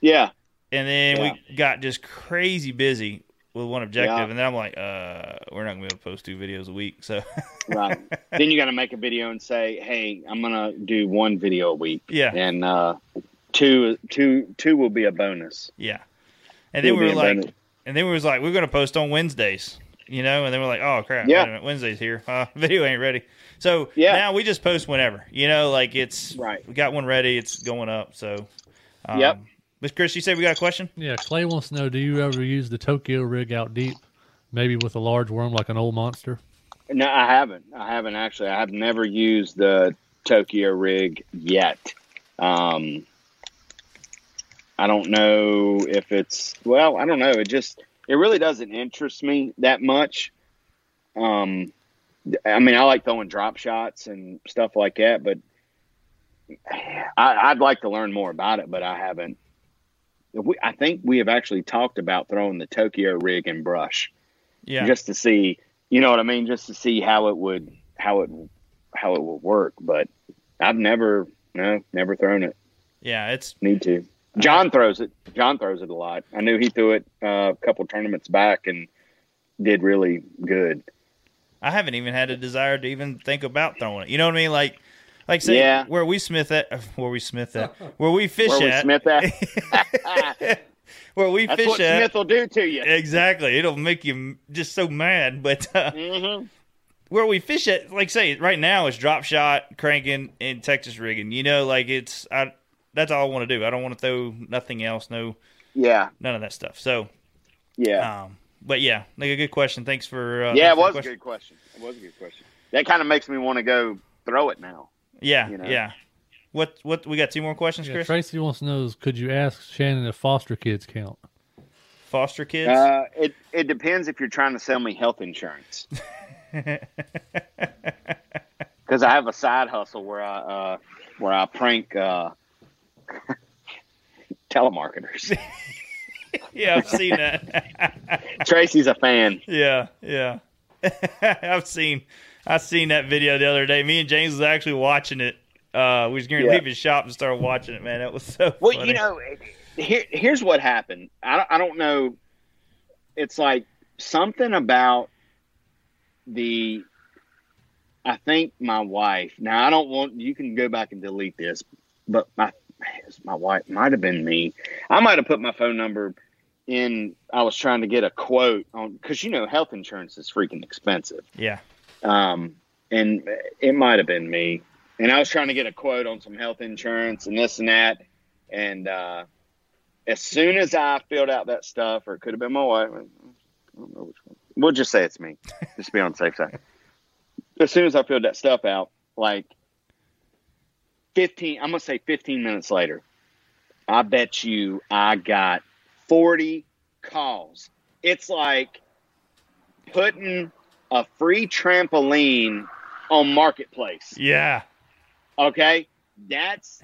Yeah. And then Yeah. we got just crazy busy with one objective, Yeah. and then I'm like, uh, we're not gonna be able to post two videos a week. So [laughs] right. then you got to make a video and say, "Hey, I'm gonna do one video a week." Yeah. And uh, two, two, two will be a bonus. yeah. And then we were like, bonus. and then we was like, we're gonna post on Wednesdays, you know. And then we're like, oh crap, Yeah. minute, Wednesday's here. Uh, [laughs] video ain't ready. So Yeah. now we just post whenever, you know. Like it's Right. We got one ready. It's going up. So. Um, Yep. Miss Chris, you said we got a question. Yeah, Clay wants to know: Do you ever use the Tokyo rig out deep, maybe with a large worm like an old monster? No, I haven't. I haven't actually. I have never used the Tokyo rig yet. Um, I don't know if it's well. I don't know. It just it really doesn't interest me that much. Um, I mean, I like throwing drop shots and stuff like that, but I, I'd like to learn more about it, but I haven't. We, I think we have actually talked about throwing the Tokyo rig and brush, Yeah. just to see, you know what I mean, just to see how it would, how it, how it would work. But I've never, no, never thrown it. yeah, it's Need to. John throws it. John throws it a lot. I knew he threw it uh, a couple tournaments back and did really good. I haven't even had a desire to even think about throwing it. You know what I mean? Like, like say Yeah. where we smith at, [laughs] where we smith at, where we fish Where we at, Smith at. [laughs] where we That's fish what at. Smith will do to you. Exactly, it'll make you just so mad. But uh, Mm-hmm. where we fish at, like say right now, it's drop shot, cranking, and Texas rigging. You know, like it's I. That's all I want to do. I don't want to throw nothing else. No, Yeah. none of that stuff. So, Yeah. um, but yeah, like a good question. Thanks for uh, yeah, thanks it was a good question. It was a good question. That kind of makes me want to go throw it now. Yeah, you know. yeah. What what we got? Two more questions, Yeah, Chris. Tracy wants to know: is Could you ask Shannon if foster kids count? Foster kids. Uh, it it depends if you're trying to sell me health insurance. [laughs] Because I have a side hustle where I uh, where I prank uh, [laughs] telemarketers. [laughs] yeah, I've seen that. [laughs] Tracy's a fan. yeah, yeah. I've seen I've seen that video the other day. Me and James was actually watching it. Uh, we was going to Yeah. leave his shop and start watching it. Man, that was so. Well, funny. you know, here, here's what happened. I don't, I don't know. It's like something about the. I think my wife. Now I don't want. You can go back and delete this, but my my wife might have been me. I might have put my phone number in. I was trying to get a quote on because you know health insurance is freaking expensive. Yeah. Um, and it might have been me. And I was trying to get a quote on some health insurance and this and that. And uh, as soon as I filled out that stuff, or it could have been my wife, I don't know which one. We'll just say it's me, just to be on the safe side. As soon as I filled that stuff out, like 15, I'm going to say 15 minutes later, I bet you I got 40 calls. It's like putting a free trampoline on Marketplace. Yeah. Okay. That's,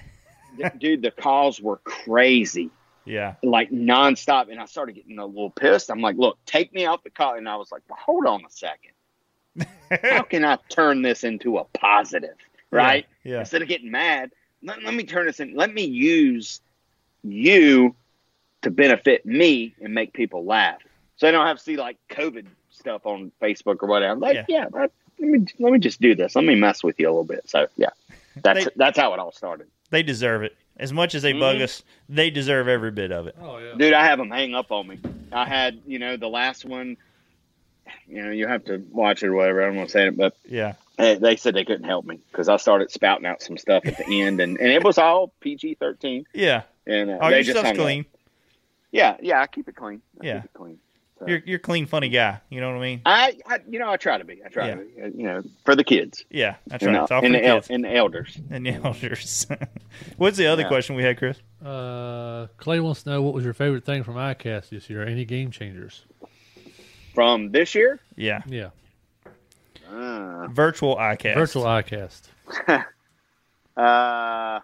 dude, the calls were crazy, Yeah. like nonstop. And I started getting a little pissed. I'm like, look, take me off the call. And I was like, well, hold on a second. [laughs] How can I turn this into a positive? Right? Yeah, yeah. Instead of getting mad, let, let me turn this in. Let me use you to benefit me and make people laugh. So I don't have to see like COVID stuff on Facebook or whatever. I'm like, Yeah. yeah, let, let me let me just do this. Let me mess with you a little bit. So yeah, that's They- that's how it all started. They deserve it. As much as they bug Mhm. us, they deserve every bit of it. Oh yeah. Dude, I have them hang up on me. I had, you know, the last one. You know, you have to watch it or whatever. I don't want to say it, but Yeah. They, they said they couldn't help me because I started spouting out some stuff at the [laughs] end, and, and it was all PG thirteen. Yeah. And uh, Oh, they your just stuff's hung up. clean. Yeah, yeah, I keep it clean. I Yeah. keep it clean. So. You're you're a clean, funny guy. You know what I mean? I, I, you know, I try to be. I try Yeah. to be. uh, You know, for the kids. Yeah, that's and right. The, It's all and, the the el- and the elders. And the elders. [laughs] What's the other Yeah. question we had, Chris? Uh, Clay wants to know what was your favorite thing from ICAST this year? Any game changers? From this year? Yeah. Yeah. Uh, Virtual ICAST. Virtual ICAST. [laughs] uh,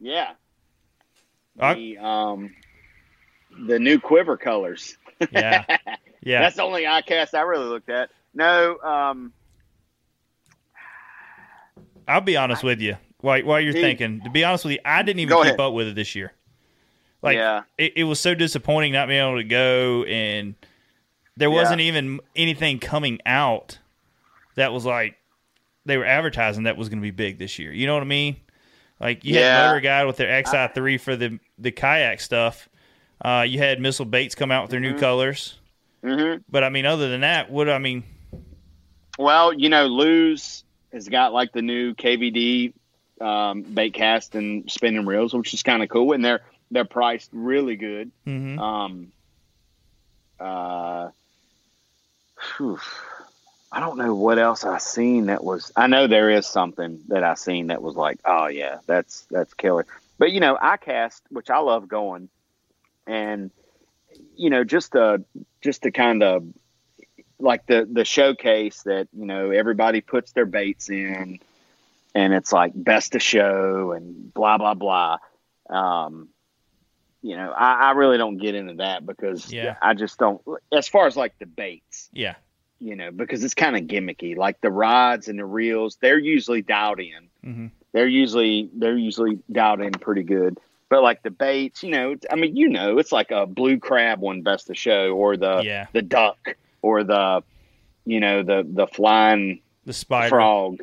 yeah. I- The, um, the new quiver colors. Yeah. [laughs] Yeah. That's the only ICAST I really looked at. No, um, I'll be honest with you. While, while you're Dude. thinking, to be honest with you, I didn't even keep ahead. up with it this year. Like, Yeah. it, it was so disappointing not being able to go, and there Yeah. wasn't even anything coming out that was like they were advertising that was going to be big this year. You know what I mean? Like you Yeah. had MotorGuide with their Xi3 for the the kayak stuff. Uh, you had Missile Baits come out with their new colors. mhm. But I mean, other than that, what I mean, well, you know, Lew's has got like the new KVD um, bait cast and spinning reels, which is kind of cool, and they're they're priced really good. mhm. Um, uh, phew. I don't know what else I seen that was. I know there is something that I seen that was like, oh yeah, that's that's killer. But you know, ICAST, which I love going, and you know, just the just the kind of like the the showcase that you know everybody puts their baits in, and it's like best of show and blah blah blah. Um, you know, I, I really don't get into that because Yeah. I just don't. As far as like debates, Yeah. you know, because it's kind of gimmicky. Like the rods and the reels, they're usually dialed in. Mhm. They're usually they're usually dialed in pretty good. But like the baits, you know, I mean, you know, it's like a blue crab one best of show, or the Yeah. the duck, or the you know the the flying The spider. frog.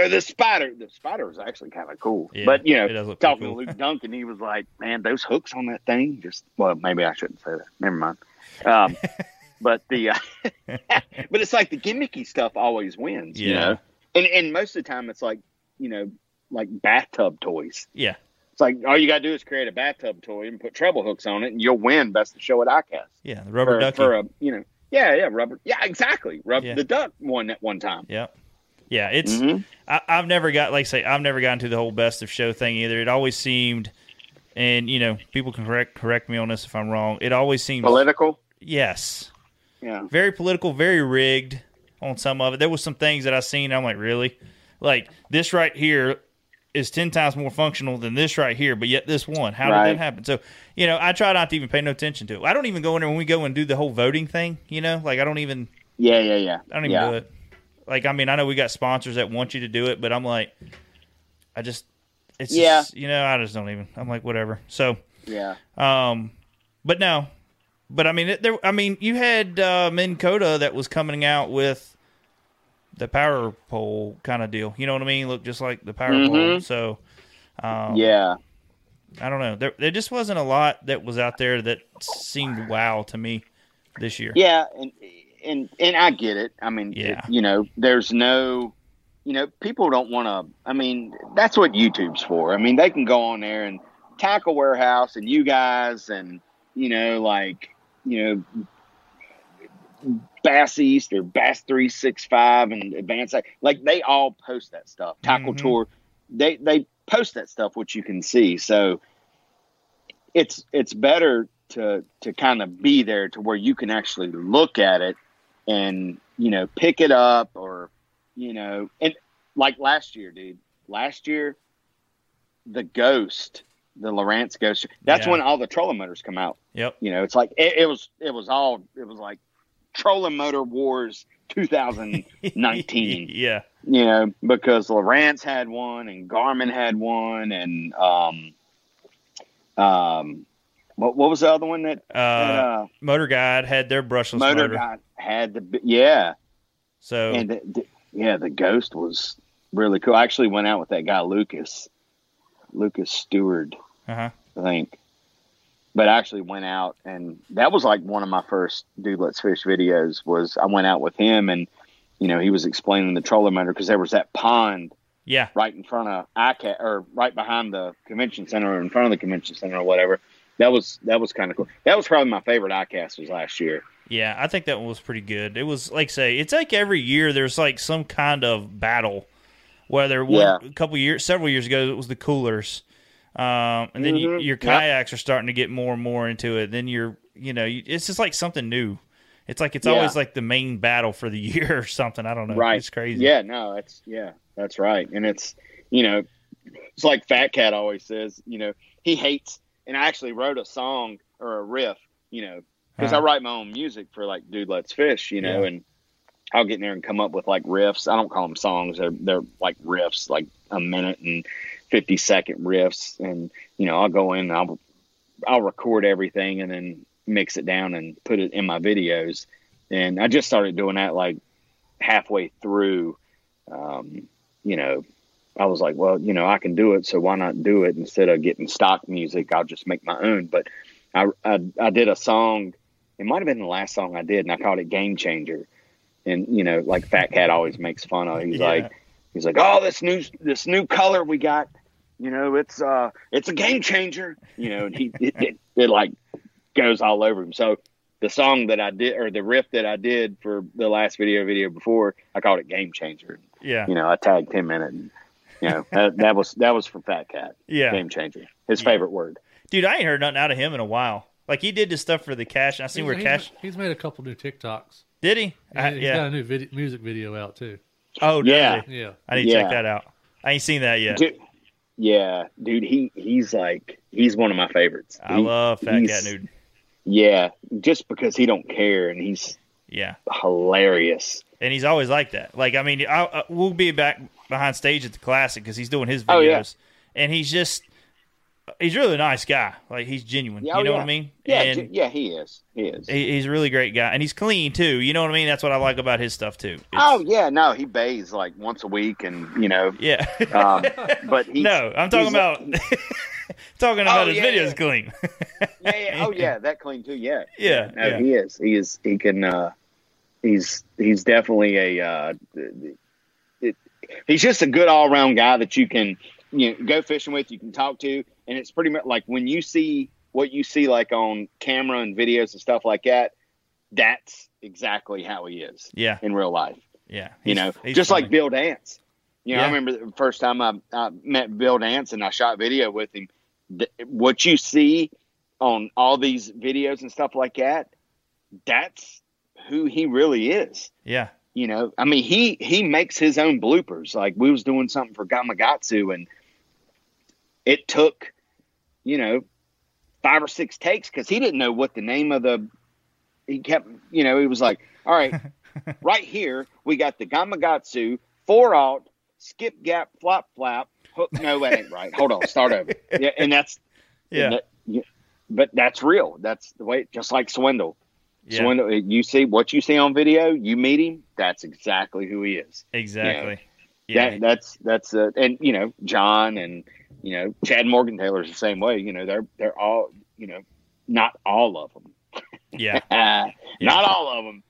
Or the spider. The spider was actually kind of cool. Yeah, but you know, talking cool. to Luke Duncan, he was like, "Man, those hooks on that thing just well, maybe I shouldn't say that. Never mind." Um, [laughs] but the uh, [laughs] but it's like the gimmicky stuff always wins. You Yeah. know, and and most of the time it's like you know like bathtub toys. Yeah. It's like all you gotta do is create a bathtub toy and put treble hooks on it, and you'll win best of show at ICAST. Yeah. The rubber for, ducky. for a you know yeah yeah rubber yeah exactly rub Yeah. the duck won at one time. Yep. Yeah, it's. Mhm. I, I've never got like say I've never gotten to the whole best of show thing either. It always seemed, and you know, people can correct correct me on this if I'm wrong. It always seemed Political. Yes. Yeah. Very political, very rigged on some of it. There was some things that I seen. I'm like, really, like this right here is ten times more functional than this right here, but yet this one. How Right. did that happen? So you know, I try not to even pay no attention to it. I don't even go in there when we go and do the whole voting thing. You know, like I don't even. Yeah yeah yeah. I don't even yeah. do it. Like, I mean, I know we got sponsors that want you to do it, but I'm like, I just, it's Yeah. just, you know, I just don't even. I'm like, whatever. So, Yeah. um, but no, but I mean, it, there. I mean, you had uh, Minn Kota that was coming out with the power pole kind of deal. You know what I mean? Look just like the power pole. Mhm. So, um, Yeah. I don't know. There, there just wasn't a lot that was out there that seemed wow to me this year. Yeah, and and and I get it. I mean, Yeah. you know, there's no, you know, people don't want to. I mean, that's what YouTube's for. I mean, they can go on there and tackle warehouse and you guys and you know, like you know, Bass East or Bass three six five and Advanced like they all post that stuff. Tackle Mhm. Tour, they they post that stuff, which you can see. So it's it's better to to kind of be there to where you can actually look at it and you know pick it up or you know and like last year dude last year the ghost the Lowrance ghost that's Yeah. when all the trolling motors come out Yep. you know it's like it, it was it was all it was like trolling motor wars [laughs] 2019 yeah. you know, because Lowrance had one and Garmin had one and um um what what was the other one that, Uh, that uh MotorGuide had their brushless Motor motor. Guy had the yeah So and the, the- yeah the Ghost was really cool. I actually went out with that guy Lucas Lucas Stewart uh-huh. I think. But I actually went out and that was like one of my first Dude Let's Fish videos was I went out with him and you know he was explaining the trolling motor because there was that pond yeah, right in front of ICAST or right behind the convention center or in front of the convention center or whatever. That was that was kind of cool. That was probably my favorite ICAST was last year. yeah, I think that one was pretty good. It was like say, it's like every year there's like some kind of battle. Whether one Yeah. a couple years, several years ago, it was the coolers, um, and then you, Mhm. your Yep. kayaks are starting to get more and more into it. Then you're, you know, you, it's just like something new. It's like it's Yeah. always like the main battle for the [laughs] year or something. I don't know. Right. It's crazy. Yeah, no, that's yeah, that's right. And it's you know, it's like Fat Cat always says, you know, he hates and I actually wrote a song or a riff, you know, because I Uh-huh. write my own music for like Dude Let's Fish, you know, Yeah. and I'll get in there and come up with like riffs. I don't call them songs; they're they're like riffs, like a minute and fifty second riffs. And you know, I'll go in, and I'll I'll record everything, and then mix it down and put it in my videos. And I just started doing that like halfway through. Um, you know, I was like, well, you know, I can do it, so why not do it instead of getting stock music? I'll just make my own. But I I, I did a song. It might have been the last song I did, and I called it Game Changer. And you know, like Fat Cat always makes fun of. He's Yeah. like, he's like, oh, this new this new color we got. You know, it's uh, it's a game changer. You know, and he it, it, it like goes all over him. So the song that I did, or the riff that I did for the last video video before, I called it Game Changer. Yeah. You know, I tagged him in it. And, you know, that, that was that was for Fat Cat. Yeah. Game Changer. His favorite word. Dude, I ain't heard nothing out of him in a while. Like he did this stuff for the cash. And I seen where he's, cash He's made a couple new TikToks. did he? I- He's yeah. got a new vid- music video out too. Oh, Yeah. he? Yeah. I need to Yeah. check that out. I ain't seen that yet. Dude, yeah, dude, he he's like he's one of my favorites. I He- love Fat Cat Newton. Yeah, just because he don't care and he's Yeah, hilarious. and he's always like that. Like I mean, I, I, we'll be back behind stage at the classic because he's doing his videos, Oh, yeah. and he's just he's really a nice guy. Like he's genuine. Yeah, you oh, know yeah. what I mean? Yeah, And yeah, he is. He is. he, he's a really great guy, and he's clean too. You know what I mean? That's what I like about his stuff too. oh yeah, no, he bathes like once a week, and you know, Yeah. um, [laughs] but he's, no, I'm talking about [laughs] talking about Oh, his yeah, videos clean. yeah, yeah, [laughs] oh yeah, that clean too. Yeah, Yeah, no, he is. He is. He can. uh He's he's definitely a. uh He's just a good all around guy that you can you know, go fishing with. You can talk to, and it's pretty much like when you see what you see like on camera and videos and stuff like that. That's exactly how he is. Yeah. in real life. Yeah, you know, just funny. like Bill Dance. You know, I remember the first time I, I met Bill Dance and I shot video with him. What you see on all these videos and stuff like that, that's who he really is. Yeah, You know, I mean, he he makes his own bloopers. Like we was doing something for Gamakatsu, and it took, you know, five or six takes because he didn't know what the name of the. He kept, you know, he was like, "All right, [laughs] right here we got the Gamakatsu four out skip gap flop flap hook." No, that ain't right. Hold on, start over. [laughs] Yeah, and that's Yeah. and that- yeah, but that's real. That's the way. Just like Swindle. Yeah. Swindle. You see what you see on video. You meet him. That's exactly who he is. exactly. Yeah, That, that's that's uh, and you know John and you know Chad Morgan Taylor's the same way. You know they're they're all you know not all of them, yeah. [laughs] not all of them,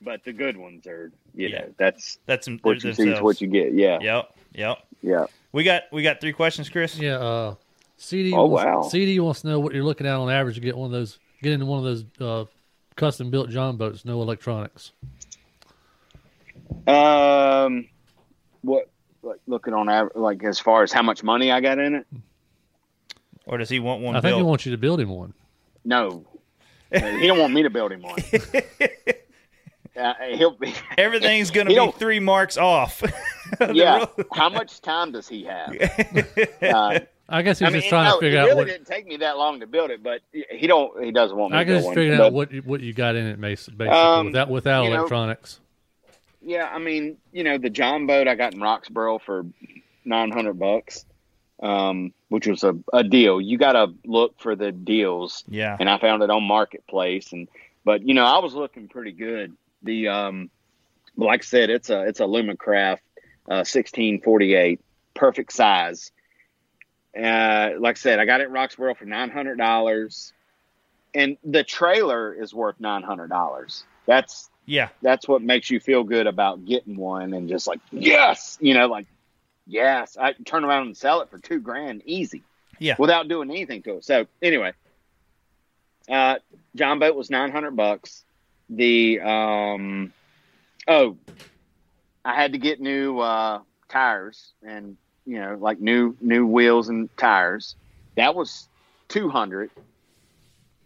but the good ones are. You Yeah. know that's That's what you see is what you get. Yeah, Yep, yep. yeah. We got we got three questions, Chris. Yeah. Uh, CD. Oh, wants, wow. CD wants to know what you're looking at on average to get one of those, get into one of those uh, custom built John boats, no electronics. Um, what like looking on aver- like as far as how much money I got in it? Or does he want one I think built? he wants you to build him one. No, he don't want me to build him one. [laughs] Uh, he'll be [laughs] Everything's gonna be three marks off. [laughs] Yeah. How much time does he have? Uh, I guess he's I mean, just trying no, to figure it out really what. didn't take me that long to build it, but he don't. He doesn't want me I to build guess one. figuring out what you- what you got in it, basically, Um, without without you know- electronics. Yeah, I mean, you know, the John boat I got in Roxborough for nine hundred bucks, um, which was a, a deal. You got to look for the deals. Yeah. and I found it on Marketplace, and but you know, I was looking pretty good. The um, like I said, it's a it's a Lumacraft uh, sixteen forty eight, perfect size. Uh, like I said, I got it in Roxborough for nine hundred dollars, and the trailer is worth nine hundred dollars. That's Yeah, that's what makes you feel good about getting one and just like yes you know like yes i turn around and sell it for two grand easy. Yeah. without doing anything to it. So anyway uh john boat was 900 bucks. The um oh i had to get new uh tires and you know like new new wheels and tires that was 200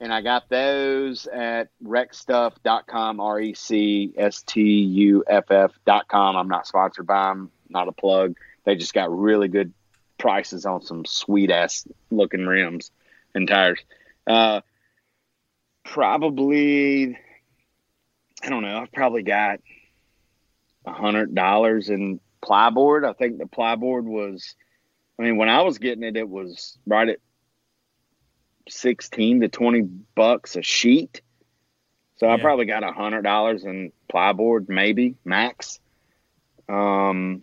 and I got those at recstuff.com, R E C S T U F F.com. I'm not sponsored by them, not a plug. They just got really good prices on some sweet ass looking rims and tires. Uh, probably, I don't know, I've probably got a hundred dollars in plyboard. I think the plyboard was, I mean, when I was getting it, it was right at 16 to 20 bucks a sheet. So I probably got a hundred dollars in plyboard, maybe max. Um,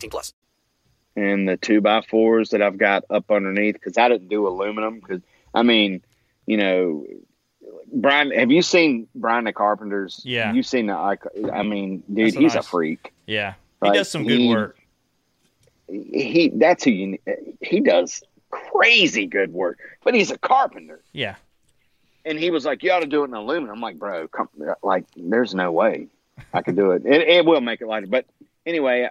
plus. and the two by fours that I've got up underneath because I didn't do aluminum because I mean, you know, Brian, have you seen Brian the Carpenter's? Yeah. you've seen the. I I mean, dude, That's a he's a freak. Yeah, he Like, does some good he- work. He that's who you. He does crazy good work, but he's a carpenter. Yeah, And he was like, "You ought to do it in aluminum." I'm like, "Bro, come, like, there's no way I could do it. It, it will make it lighter, but anyway,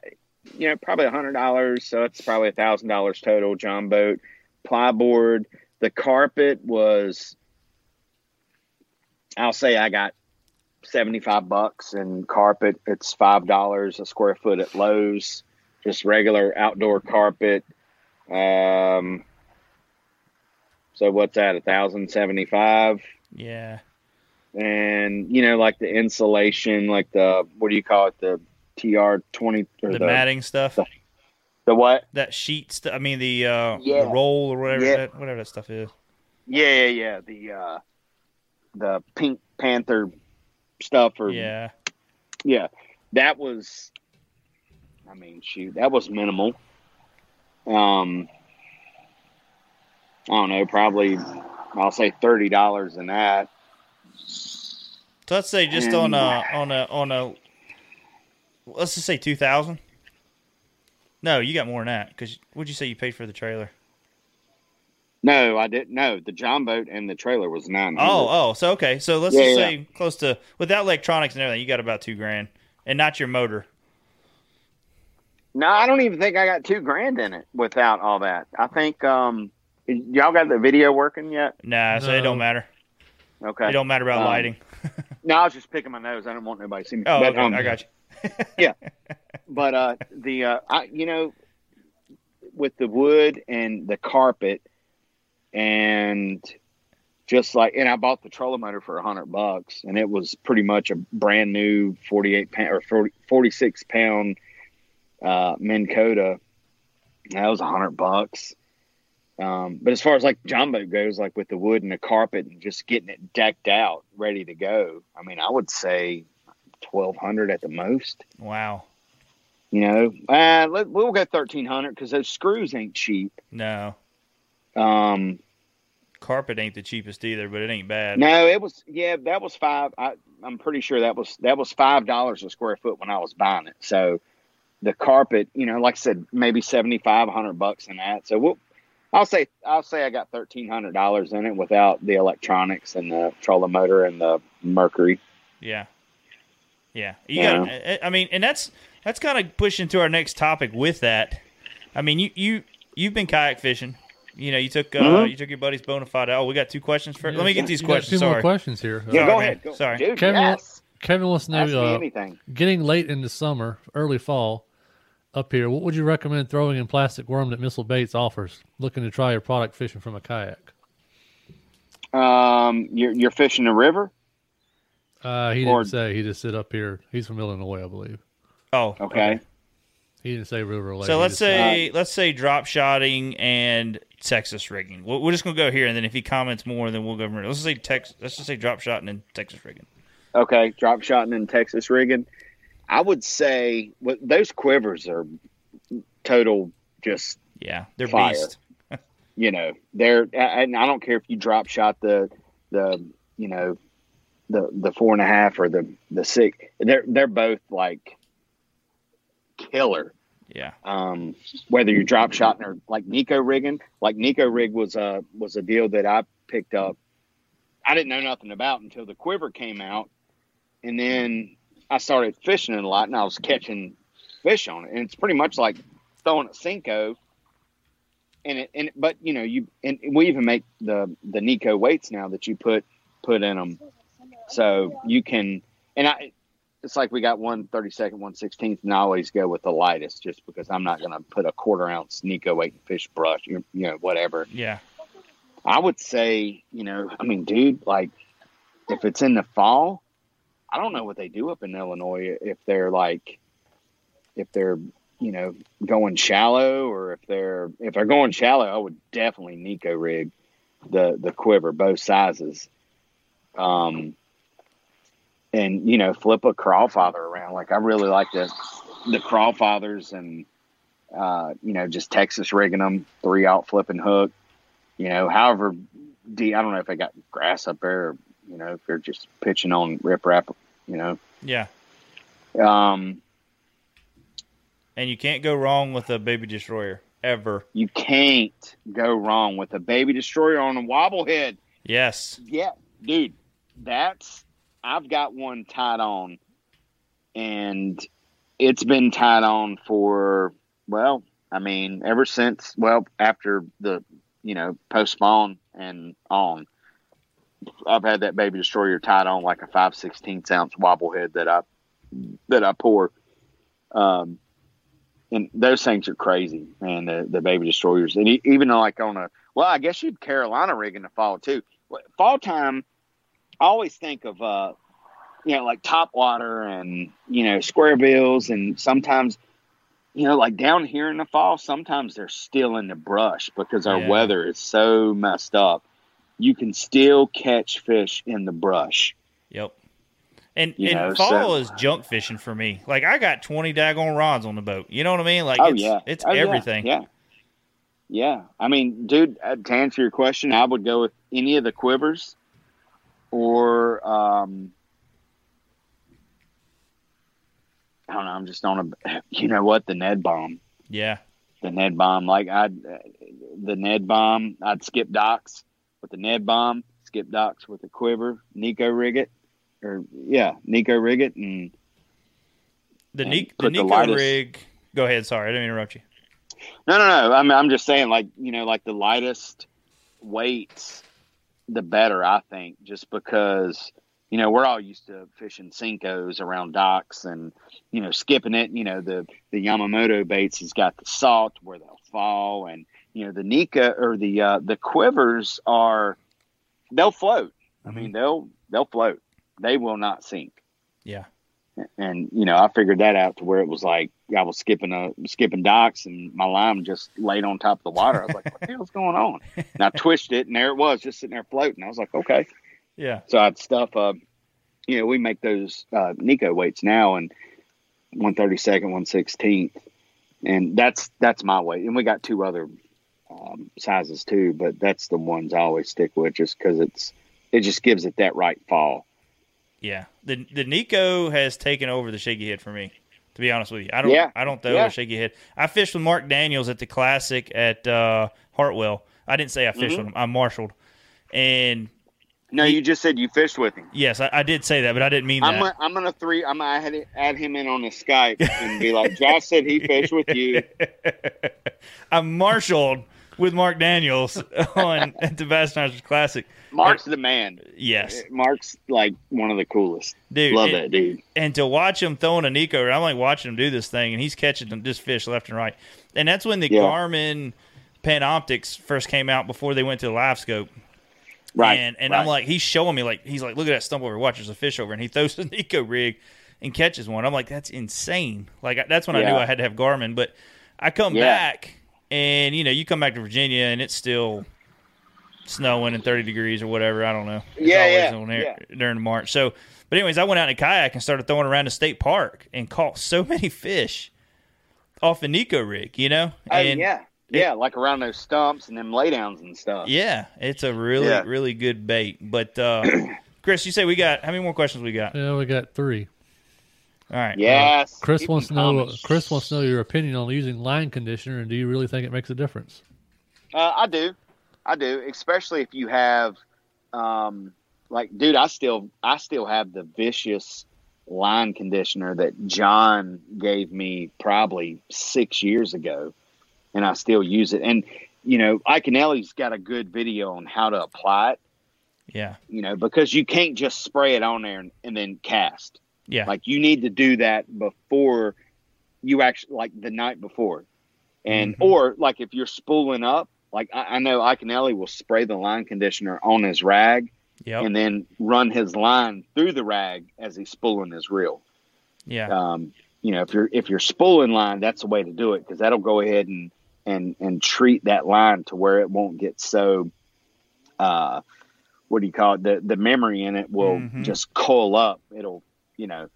you know, probably a hundred dollars, so it's probably a thousand dollars total. John boat, plyboard, the carpet was, I'll say, I got seventy five bucks, and carpet it's five dollars a square foot at Lowe's, just regular outdoor carpet. Um, so what's that? A thousand seventy five yeah. and you know like the insulation like the what do you call it the tr 20 or The, the, matting stuff. the what that sheet stuff. I mean the uh, Yeah. the roll or whatever Yeah. that whatever that stuff is. yeah yeah yeah the uh the pink panther stuff or Yeah. yeah that was i mean shoot that was minimal um i don't know probably i'll say thirty dollars in that So let's say just on a on a on a let's just say two thousand. No, you got more than that because what'd you say you paid for the trailer? no i didn't no the john boat and the trailer was nine Oh, oh, so okay, so let's Yeah, just yeah. say close to without electronics and everything, you got about two grand, and not your motor. No, I don't even think I got two grand in it without all that. I think um y'all got the video working yet? Nah, so it don't matter. Okay. It don't matter about Um, lighting. [laughs] No, I was just picking my nose. I don't want nobody to see me. Oh, But, okay, um, I got you. Yeah. But uh the uh I you know with the wood and the carpet and just like and I bought the trolling motor for a hundred bucks and it was pretty much a brand new forty eight pound or 40, 46 pound uh Minn Kota. That was a hundred bucks. Um, but as far as like jumbo goes, like with the wood and the carpet and just getting it decked out, ready to go, I mean, I would say twelve hundred at the most. Wow. You know, uh, let, we'll go thirteen hundred because those screws ain't cheap. No, Um, carpet ain't the cheapest either, but it ain't bad. no, it was yeah, that was five. I, I'm pretty sure that was that was five dollars a square foot when I was buying it. So the carpet, you know, like I said, maybe seventy five, hundred bucks in that. So we'll, I'll say I'll say I got thirteen hundred dollars in it without the electronics and the trolling motor and the Mercury. Yeah. Yeah. You Yeah. got I- I mean, and that's that's kind of pushing to our next topic with that. I mean, you you you've been kayak fishing. You know, you took uh, Mhm. you took your buddy's bona fide. Oh, we got two questions for. Yeah, Let me get these you got questions. Two Sorry. more questions here. Yeah, Sorry, go man. ahead. Go- Sorry, dude, Kevin, yes. Kevin wants to know, uh, anything. getting late into summer, early fall, up here, what would you recommend throwing in plastic worm that Missile Baits offers? Looking to try your product fishing from a kayak. Um, you're you're fishing a river. Uh, he Or- didn't say. He just said up here. He's from Illinois, I believe. Oh, Okay. He didn't say River Lake. So let's just said- say let's say drop shotting and Texas rigging. We're we're just gonna go here, and then if he comments more, then we'll go. From, let's just say Tex. Let's just say drop shotting and Texas rigging. Okay, drop shotting in Texas rigging. I would say what those quivers are total just Yeah, they're fire. beast. [laughs] You know, they're and I don't care if you drop shot the the you know the the four and a half or the the six. They're they're both like killer. Yeah. Um, whether you're drop shotting or like Neko rigging, like Neko rig was a was a deal that I picked up. I didn't know nothing about until the quiver came out, and then I started fishing it a lot, and I was catching fish on it, and it's pretty much like throwing a Senko. And it, and but you know you and we even make the the Neko weights now that you put put in them, so you can and I it's like we got one 32nd, one 16th, and I always go with the lightest just because I'm not going to put a quarter ounce Neko weight fish brush, you you know, whatever. Yeah. I would say, you know, I mean, dude, like if it's in the fall, I don't know what they do up in Illinois if they're like, if they're, you know, going shallow or if they're if they're going shallow, I would definitely Neko rig the the quiver both sizes. Um, and you know, flip a crawfather around. Like I really like the the crawfathers and uh, you know, just Texas rigging them, three out flipping hook. You know, however deep. I don't know if they got grass up there. Or, you know, if they're just pitching on riprap. You know, Yeah. um, And you can't go wrong with a baby destroyer ever. you can't go wrong with a baby destroyer on a wobblehead. Yes. Yeah, dude, that's I've got one tied on, and it's been tied on for well, I mean, ever since well after the you know postpone and on. I've had that baby destroyer tied on like a five sixteenths ounce wobblehead that I that I pour. Um, and those things are crazy, man. The the baby destroyers, and even like on a well, I guess you'd Carolina rig in the fall too. Fall time, I always think of uh, you know, like top water and you know square bills, and sometimes you know, like down here in the fall, sometimes they're still in the brush because our Yeah. weather is so messed up. You can still catch fish in the brush. Yep. And You and know, fall so- is junk fishing for me. Like I got twenty daggone rods on the boat. You know what I mean? Like oh it's yeah, it's Oh, everything. Yeah, yeah. I mean, dude, uh, to answer your question, I would go with any of the quivers, or um, I don't know. I'm just on a, you know what, the Ned bomb, Yeah. the Ned bomb. Like I, the Ned bomb, I'd skip docks with the Ned bomb, skip docks with the quiver, Neko rig it, or yeah, Neko rig it, and The, And put the Neko lightest- rig. Go ahead. Sorry, I didn't interrupt you. No, no, no. I'm I'm just saying, like you know, like the lightest weights, the better. I think, just because you know we're all used to fishing Senkos around docks and you know skipping it. You know the the Yamamoto baits has got the salt where they'll fall, and you know the Nika or the uh, the quivers are they'll float. I mean they'll they'll float. They will not sink Yeah. and you know I figured that out to where it was like I was skipping a skipping docks and my line just laid on top of the water. I was like, "What the [laughs] hell's going on?" And I twisted it, and there it was, just sitting there floating. I was like, "Okay." Yeah. So I'd stuff. Uh, you know, we make those uh, Neko weights now, and one thirty second, one sixteenth, and that's that's my weight. And we got two other um, sizes too, but that's the ones I always stick with, just because it's it just gives it that right fall. Yeah. The the Neko has taken over the shaky head for me. To be honest with you, I don't. Yeah. I don't throw Yeah. a shaky head. I fished with Mark Daniels at the Classic at uh, Hartwell. I didn't say I fished Mhm. with him. I marshaled, and No, you just said you fished with him. yes, I, I did say that, but I didn't mean I'm that. gonna, I'm gonna three. I'm gonna add, add him in on the Skype and be like, [laughs] Josh said he fished with you. [laughs] I marshaled with Mark Daniels [laughs] on at the Bass Masters Classic. Mark's the man. Yes. Eh, Mark's like one of the coolest. Dude, love it- that dude. And to watch him throwing a Neko, I'm like watching him do this thing, and he's catching them just fish left and right. And that's when the Yeah. Garmin Panoptix first came out before they went to the LiveScope. Right, And and I'm like, he's showing me like he's like, look at that stump over, watch there's a fish over, and he throws the [laughs] Neko rig and catches one. I'm like, that's insane. Like that's when I knew I had to have Garmin. But I come Yeah. back, and you know, you come back to Virginia, and it's still snowing and 30 degrees or whatever. I don't know. It's Yeah, always yeah, on there yeah. during March. So, but anyways, I went out in a kayak and started throwing around the state park and caught so [laughs] many fish off a Neko rig. You know, Oh and yeah, yeah, like around those stumps and them laydowns and stuff. yeah, it's a really Yeah. really good bait. But uh, [clears throat] Chris, you say we got how many more questions we got? Yeah, we got three. All right. Yes. Chris keep wants to know. coming. Chris wants to know your opinion on using line conditioner, and do you really think it makes a difference? Uh, I do, I do, especially if you have, um, like, dude, I still, I still have the vicious line conditioner that John gave me probably six years ago, and I still use it. And you know, Iaconelli's got a good video on how to apply it. Yeah. You know, because you can't just spray it on there and, and then cast. Yeah. Like you need to do that before you actually like the night before. And Mm-hmm. or like if you're spooling up, like I, I know Iaconelli will spray the line conditioner on his rag Yep. and then run his line through the rag as he's spooling his reel. Yeah. Um, you know, if you're if you're spooling line, that's the way to do it because that'll go ahead and and and treat that line to where it won't get so uh what do you call it? The the memory in it will Mhm. just coil up. It'll you know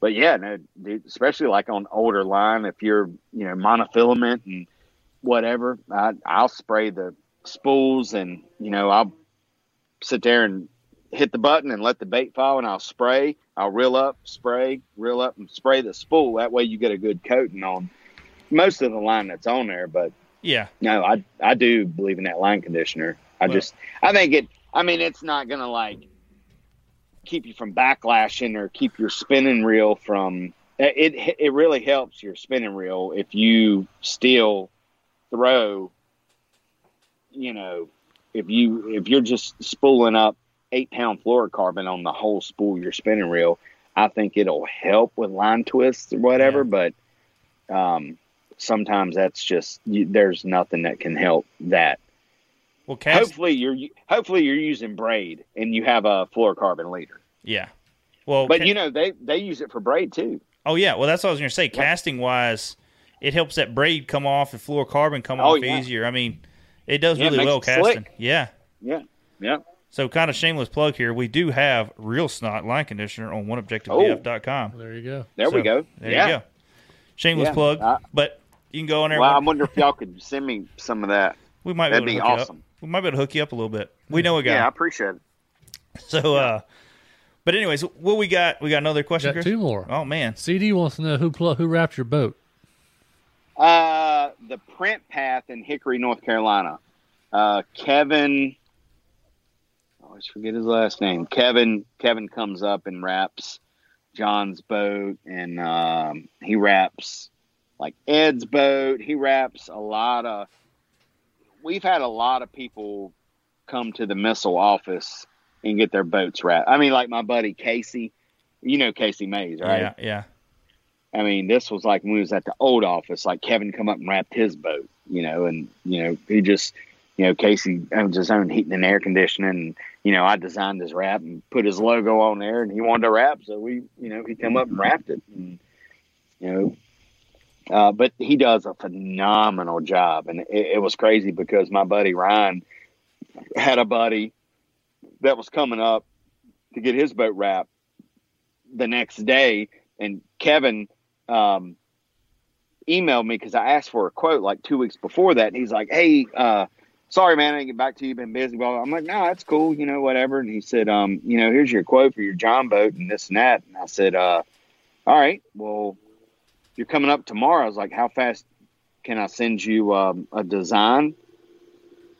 but yeah, no, dude, especially like on older line, if you're, you know, monofilament and whatever, I, I'll spray the spools and, you know, I'll sit there and hit the button and let the bait fall and I'll spray. I'll reel up, spray, reel up and spray the spool. That way you get a good coating on most of the line that's on there. But Yeah. no, I, I do believe in that line conditioner. I Well- just, I think it, I mean, it's not going to like keep you from backlashing or keep your spinning reel from, it, it really helps your spinning reel if you still throw, you know, if you, if you're just spooling up eight pound fluorocarbon on the whole spool of your spinning reel, I think it'll help with line twists or whatever. But um, sometimes that's just you, there's nothing that can help that. Well, cast, Hopefully you're hopefully you're using braid and you have a fluorocarbon leader. yeah. Well, But ca- you know they they use it for braid too. Oh yeah, well that's what I was going to say. Casting wise, it helps that braid come off and fluorocarbon come Oh, off yeah. easier. I mean, it does Yeah, really makes well casting. slick. Yeah. Yeah, yeah. So kind of shameless plug here. We do have Reel Snot line conditioner on oneobjectivebf.com. There you go. There we go. There Yeah. you go. Shameless Yeah. plug, Uh, but you can go on there. Well, I wonder if y'all [laughs] could send me some of that. we might That'd able to be hook you awesome. Up. We might be able to hook you up a little bit. We know a guy. Yeah, I appreciate it. So, uh, but anyways, what we got? We got another question. Got Chris? two more. Oh man, CD wants to know who pl- who wrapped your boat. Uh, the Print Path in Hickory, North Carolina. Uh, Kevin, I always forget his last name. Kevin. Kevin comes up and wraps John's boat, and um, he wraps like Ed's boat. He wraps a lot of. We've had a lot of people come to the missile office and get their boats wrapped. I mean, like my buddy Casey. You know Casey Mays, right? yeah, yeah. I mean, this was like when we was at the old office, like Kevin come up and wrapped his boat, you know, and you know, he just you know, Casey owns his own heating and air conditioning and you know, I designed his wrap and put his logo on there and he wanted to wrap, so we you know, he come up and wrapped it and you know uh, but he does a phenomenal job and it, it was crazy because my buddy Ryan had a buddy that was coming up to get his boat wrapped the next day and Kevin um, emailed me because I asked for a quote like two weeks before that. And he's like, Hey, uh, sorry, man, I didn't get back to you. Been busy. Well, I'm like, no, that's cool. You know, whatever. And he said, um, you know, here's your quote for your John boat and this and that. And I said, uh, all right, well, you're coming up tomorrow. I was like, how fast can I send you um, a design?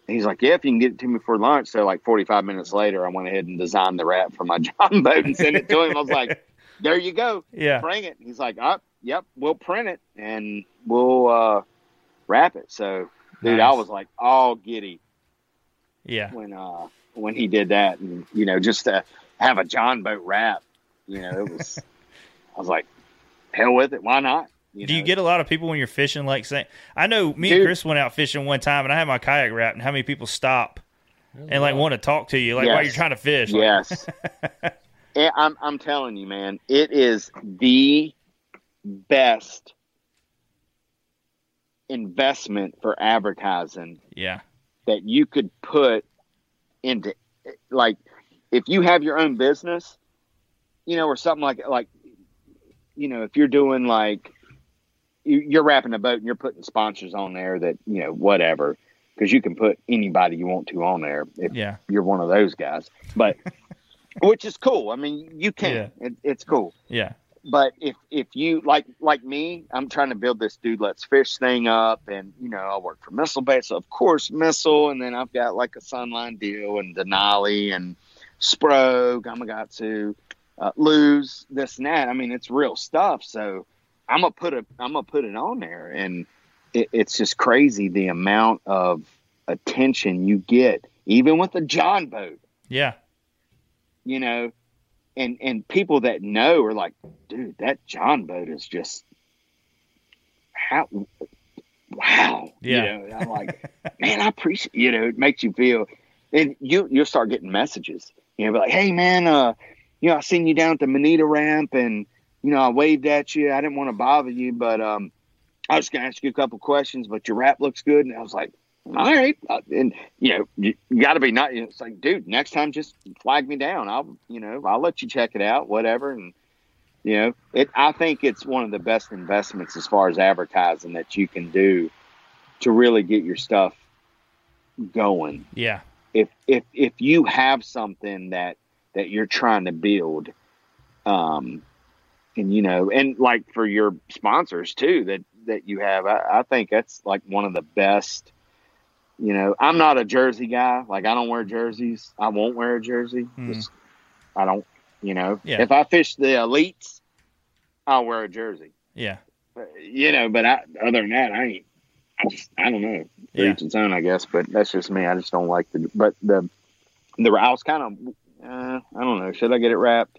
And he's like, yeah, if you can get it to me for lunch. So like 45 minutes later, I went ahead and designed the wrap for my [laughs] John boat and sent it to him. I was like, [laughs] there you go. Yeah. Bring it. He's like, oh, yep, we'll print it and we'll uh, wrap it. So, dude, Nice. I was like all giddy Yeah. when uh, when he did that, and you know, just to have a John boat wrap, you know, it was. [laughs] I was like, hell with it. Why not? You Do you get a lot of people when you're fishing? Like saying, I know me and Chris went out fishing one time, and I had my kayak wrapped, and how many people stop and like want to talk to you, like while Yes. you're trying to fish? Like, Yes. Yeah, [laughs] I'm I'm telling you, man, it is the best investment for advertising yeah, that you could put into like if you have your own business, you know, or something like like you know, if you're doing like you- you're wrapping a boat and you're putting sponsors on there that you know whatever because you can put anybody you want to on there if Yeah. you're one of those guys, but [laughs] which is cool. I mean, you can. It, it's cool. yeah, But if if you like like me, I'm trying to build this dude let's fish thing up, and you know I work for Missile Bait, so of course Missile, and then I've got like a Sunline deal and Denali and Spro, Gamakatsu, uh, Lew's, this and that. I mean, it's real stuff. So I'm gonna put a I'm gonna put it on there, and it, it's just crazy the amount of attention you get, even with the John boat yeah, you know, and and people that know are like, dude, that John boat is just how wow. Yeah. You know, I'm like, man, I appreciate you know, it makes you feel and you you'll start getting messages. You know, be like, hey man, uh, you know, I seen you down at the Manita ramp and you know, I waved at you. I didn't want to bother you, but um I was gonna ask you a couple questions, but your rap looks good. And I was like, all right. Uh, and you know, you, you got to be not. It's like, dude, next time just flag me down. I'll, you know, I'll let you check it out, whatever. And you know, it. I think it's one of the best investments as far as advertising that you can do to really get your stuff going. Yeah. If if if you have something that that you're trying to build, um, and you know, and like for your sponsors too that that you have, I, I think that's like one of the best. You know, I'm not a jersey guy. Like I don't wear jerseys. I won't wear a jersey. Just- I don't. You know, Yeah. if I fish the elites, I'll wear a jersey. Yeah. Uh, You know, but I, other than that, I ain't. I just, I don't know. For Yeah. each its own, I guess. But that's just me. I just don't like the. But the, the I was kind of. Uh, I don't know. Should I get it wrapped?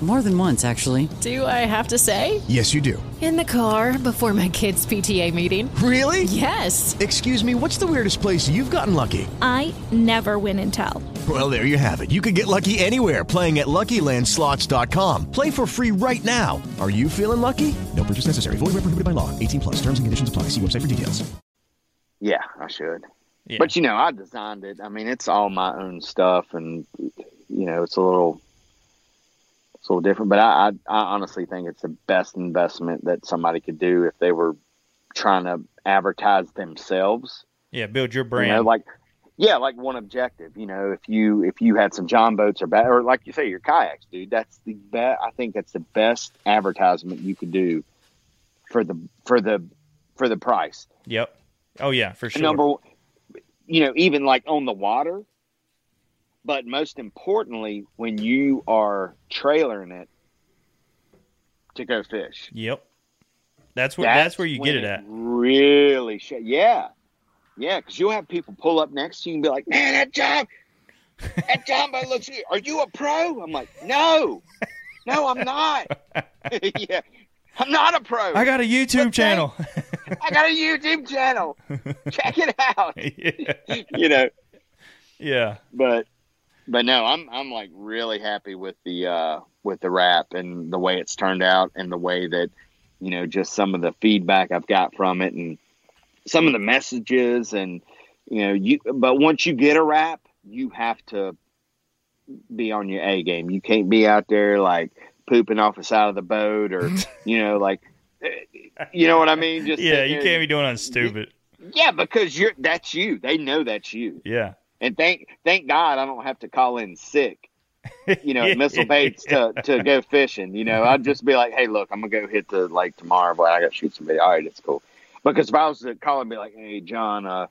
More than once, actually. Do I have to say? Yes, you do. In the car before my kids' PTA meeting. Really? Yes. Excuse me, what's the weirdest place you've gotten lucky? I never win and tell. Well, there you have it. You can get lucky anywhere playing at LuckyLandSlots.com. Play for free right now. Are you feeling lucky? No purchase necessary. Void where prohibited by law. 18 plus. Terms and conditions apply. See website for details. Yeah, I should. Yeah. But you know, I designed it. I mean, it's all my own stuff, and you know, it's a little, it's a little different. But I, I, I honestly think it's the best investment that somebody could do if they were trying to advertise themselves. Yeah. Build your You brand. know, like yeah, like one objective. You know, if you if you had some John boats or ba- or like you say your kayaks, dude, that's the best. I think that's the best advertisement you could do for the for the for the price. yep. Oh yeah, for sure. Number, you know, even like on the water, but most importantly, when you are trailering it to go fish. Yep. That's where that's, where you get it at. Really, sh- yeah, yeah, because you'll have people pull up next to you and be like, "Man, that job, that jumbo looks good. Are you a pro?" I'm like, "No, no, I'm not. [laughs] [laughs] yeah, I'm not a pro. I got a YouTube channel. [laughs] I got a YouTube channel. Check it out. yeah. You know, Yeah. but but no, I'm I'm like really happy with the uh with the rap and the way it's turned out and the way that you know just some of the feedback I've got from it and some of the messages and you know you but once you get a rap, you have to be on your A game. You can't be out there like pooping off the side of the boat or [laughs] you know like you know what I mean? Just Yeah, you can't be doing on stupid. Yeah, because you're that's you. They know that's you. Yeah. And thank thank God I don't have to call in sick, you know, at [laughs] Missile Baits to, to go fishing. You know, I'd just be like, hey, look, I'm gonna go hit the lake tomorrow, but I got to shoot some video. All right, it's cool. Because if I was to call and be like, hey, John, uh,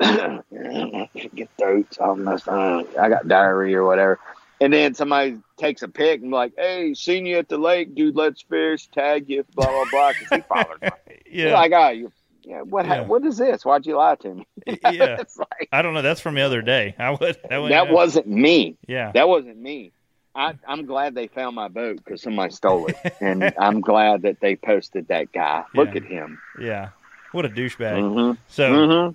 [clears throat] get throats, I'm messed. I got diarrhea or whatever. And then somebody takes a pic and be like, hey, seen you at the lake, dude. Let's fish. Tag you, blah blah blah. Cause he [laughs] followed me. Yeah. Like, oh, you. Yeah, what? Yeah. What is this? Why'd you lie to me? [laughs] Yeah. Like- I don't know. That's from the other day. I would. That, would, that wasn't me. Yeah. That wasn't me. I, I'm glad they found my boat because somebody stole it, [laughs] and I'm glad that they posted that guy. Look Yeah. at him. Yeah. What a douchebag. Mhm. So, Mhm.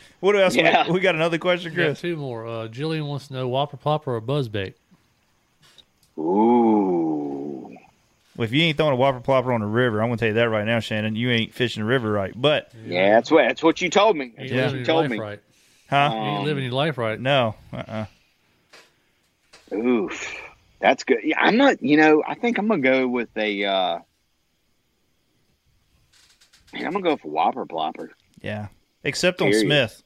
[laughs] what else? we- Yeah. We, got another question, We got Chris. two more. Uh, Jillian wants to know whopper Plopper or buzzbait. Ooh. Well, if you ain't throwing a whopper plopper on the river, I'm gonna tell you that right now, Shannon. You ain't fishing the river right. But Yeah, that's what that's what you told me. That's You what you your told me. right. huh? You ain't living your life right. No. Uh. uh Oof, that's good. Yeah, I'm not. You know, I think I'm gonna go with a. uh Man, I'm gonna go for Whopper Plopper. Yeah. Except on Smith,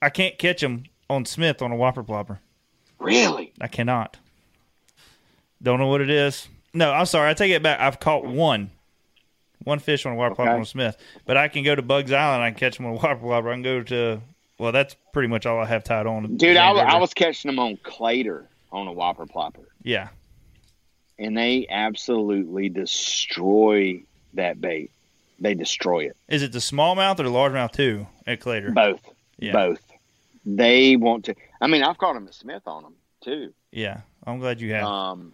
I can't catch him on Smith on a whopper plopper. Really? I cannot. Don't know what it is. No, I'm sorry. I take it back. I've caught one, one fish on a whopper plopper Okay. on Smith, but I can go to Buggs Island. I can catch them on a whopper plopper. I can go to. Well, that's pretty much all I have tied on. Dude, I, I was catching them on Claytor on a Whopper Plopper. Yeah. and they absolutely destroy that bait. they destroy it. Is it the smallmouth or the largemouth too at Claytor? Both, Yeah. both. They want to. I mean, I've caught them at Smith on them too. Yeah, I'm glad you have. Um,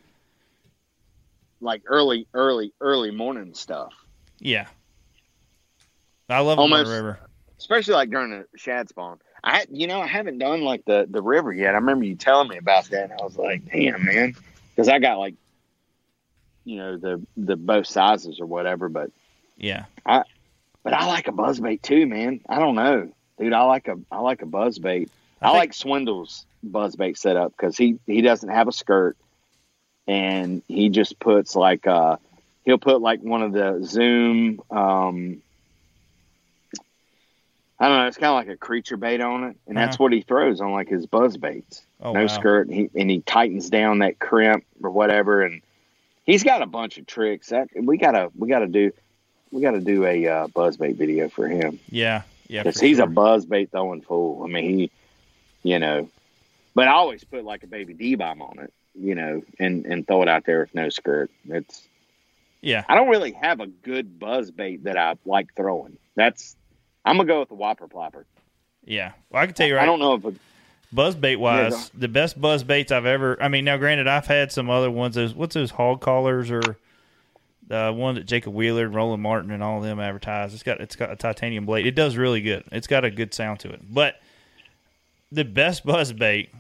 like early, early, early morning stuff. yeah, I love them on Almost- the river. especially like during the shad spawn. I, you know, I haven't done like the the river yet. I remember you telling me about that, and I was like, damn, man, because I got like, you know, the the both sizes or whatever. But Yeah, I, but I like a buzzbait too, man. I don't know, dude. I like a I like a buzzbait. I, like Swindle's buzzbait setup because he he doesn't have a skirt, and he just puts like uh he'll put like one of the Zoom um I don't know. It's kind of like a creature bait on it, and that's Uh-huh. what he throws on like his buzz baits. Oh, no wow. skirt, and he and he tightens down that crimp or whatever, and he's got a bunch of tricks. That we gotta we gotta do we gotta do a uh, buzz bait video for him yeah, yeah. because he's sure. a buzz bait throwing fool. I mean, he, you know, but I always put like a baby D bomb on it, you know, and and throw it out there with no skirt. It's yeah. I don't really have a good buzz bait that I like throwing. That's I'm gonna go with the whopper plopper. Yeah. Well, I can tell you right. I don't know if a, Buzz bait wise, Yeah, the best buzz baits I've ever. I mean, now granted, I've had some other ones. Those what's those hog collars or the one that Jacob Wheeler, and Roland Martin, and all of them advertise. It's got it's got a titanium blade. It does really good. It's got a good sound to it. But the best buzz bait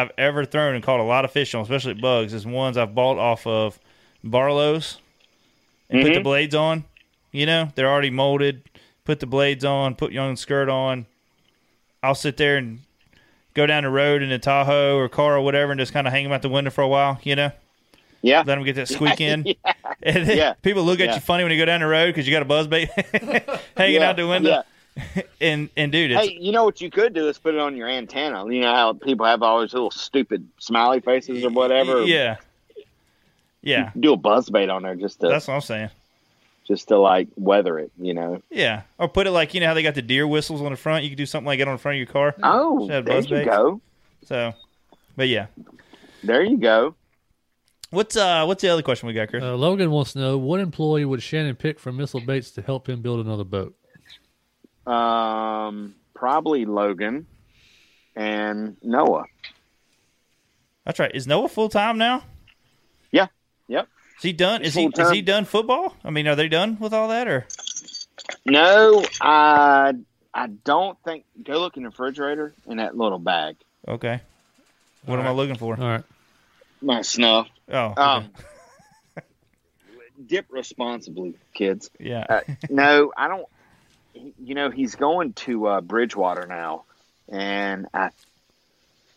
I've ever thrown and caught a lot of fish on, especially Buggs, is ones I've bought off of Barlow's and put the Mhm. blades on. You know, they're already molded. Put the blades on. Put your own skirt on. I'll sit there and go down the road in a Tahoe or car or whatever and just kind of hang them out the window for a while, you know? Yeah. Let them get that squeak in. [laughs] yeah. [laughs] Yeah. people look at Yeah. you funny when you go down the road because you got a buzz bait [laughs] hanging Yeah. out the window. [laughs] and and dude, it's Hey, you know what you could do is put it on your antenna. You know how people have all those little stupid smiley faces or whatever. yeah, yeah. Do a buzz bait on there just to That's what I'm saying. just to like weather it. You know. Yeah, or put it like you know how they got the deer whistles on the front. You could do something like that on the front of your car. Oh, there buzz you baits. go. So, but yeah, There you go. what's uh what's the other question we got, Chris? Uh, Logan wants to know what employee would Shannon pick from Missile Baits to help him build another boat? Um, probably Logan and Noah. That's right. Is Noah full time now? Yeah. Yep. Is he done? He's Is he is full-time. he done football? I mean, are they done with all that or? No, I I don't think. Go look in the refrigerator in that little bag. Okay. What am I looking for? All right. My snuff. Oh, okay. Um, [laughs] dip responsibly, kids. yeah. Uh, no, I don't. He- You know, he's going to uh, Bridgewater now, and I,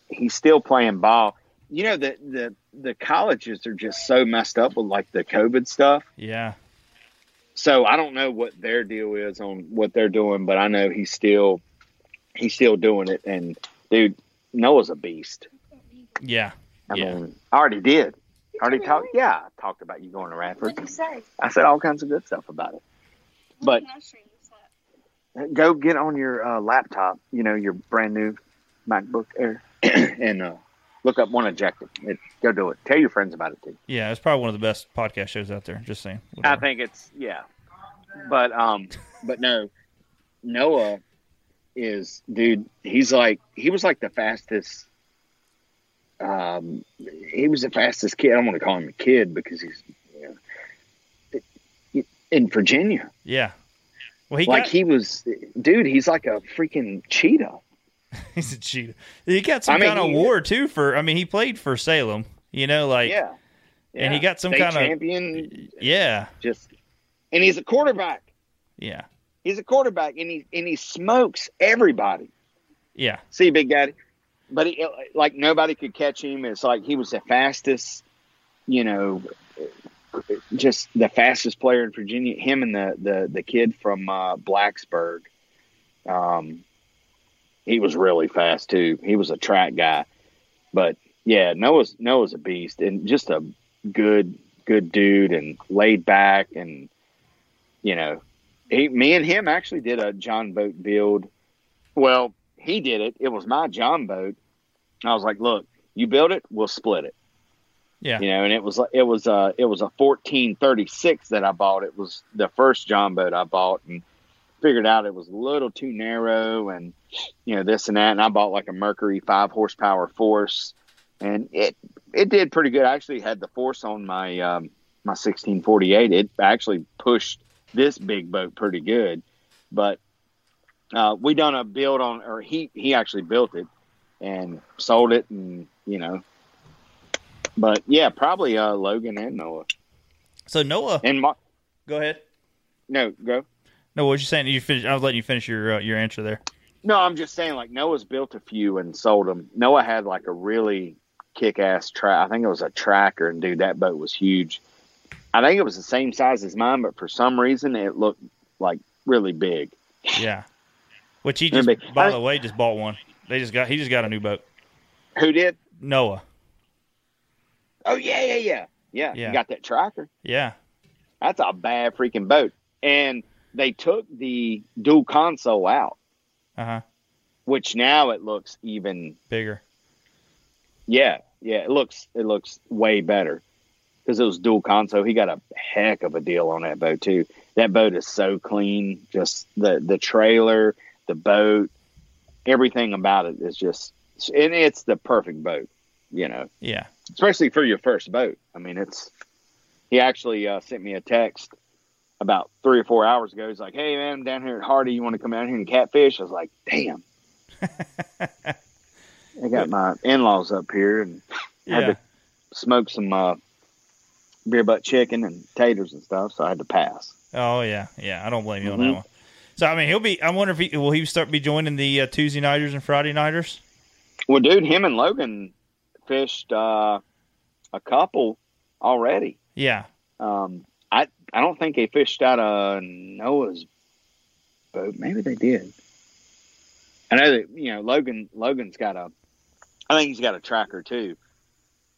he's still playing ball. You know, the the the colleges are just so messed up with like the COVID stuff. yeah. So I don't know what their deal is on what they're doing, but I know he's still he's still doing it. And dude, Noah's a beast. Yeah. I Yeah. mean, I already did. I already talked. Yeah, I talked about you going to Radford. What'd you say? I said all kinds of good stuff about it. But go get on your uh, laptop, you know, your brand new MacBook Air, [clears throat] and uh, look up one objective. It, go do it. Tell your friends about it too. Yeah, it's probably one of the best podcast shows out there. Just saying. I think it's yeah, but um, but no, Noah is dude. He's like he was like the fastest. Um, he was the fastest kid. I don't want to call him a kid because he's you know, in Virginia. Yeah. Well, he like got, he was, dude. He's like a freaking cheetah. [laughs] he's a cheetah. He got some I mean, kind of award too for. I mean, he played for Salem. You know, like Yeah, and he got some State kind of champion. yeah, Just, and he's a quarterback. yeah, He's a quarterback, and he and he smokes everybody. yeah, See, Big Daddy, but he, like nobody could catch him. It's like he was the fastest, you know, just the fastest player in Virginia. Him and the the the kid from uh, Blacksburg. Um, he was really fast too. He was a track guy, but yeah, Noah's Noah's a beast and just a good good dude and laid back and you know, he, me and him actually did a John boat build. Well, he did it. It was my John boat. I was like, look, you build it, we'll split it. Yeah. You know, and it was it was a it was a fourteen thirty six that I bought. It was the first John boat I bought, and figured out it was a little too narrow, and you know this and that. And I bought like a Mercury five horsepower Force, and it it did pretty good. I actually had the Force on my um, my sixteen forty eight. It actually pushed this big boat pretty good, but uh, we done a build on, or he he actually built it and sold it, and you know. But yeah, probably uh, Logan and Noah. So Noah and Mark. Go ahead. No, go. No, what was you saying? You finish. I was letting you finish your uh, your answer there. No, I'm just saying like Noah's built a few and sold them. Noah had like a really kick ass track. I think it was a tracker, and dude, that boat was huge. I think it was the same size as mine, but for some reason it looked like really big. Yeah. Which he just, by I- the way, just bought one. They just got he just got a new boat. Who did? Noah. Oh yeah, yeah, yeah, yeah. Yeah. You got that tracker. Yeah. That's a bad freaking boat. And they took the dual console out, Uh huh. which now it looks even Bigger. Yeah, yeah, it looks it looks way better because it was dual console. He got a heck of a deal on that boat too. That boat is so clean. Just the the trailer, the boat, everything about it is just, and it's the perfect boat. You know, Yeah. especially for your first boat. I mean, it's. He actually uh, sent me a text about three or four hours ago. He's like, "Hey man, I'm down here at Hardy. You want to come out here and catfish?" I was like, "Damn." [laughs] I got my in-laws up here and [laughs] had to smoke some uh, beer butt chicken and taters and stuff, so I had to pass. Oh yeah, yeah. I don't blame you on Mhm. that one. So I mean, he'll be. I wonder if he will he start be joining the uh, Tuesday nighters and Friday nighters. Well, dude, him and Logan fished uh, a couple already. Yeah. Um, I I don't think they fished out of Noah's boat. Maybe they did. I know that you know Logan. Logan's got a. I think he's got a tracker too,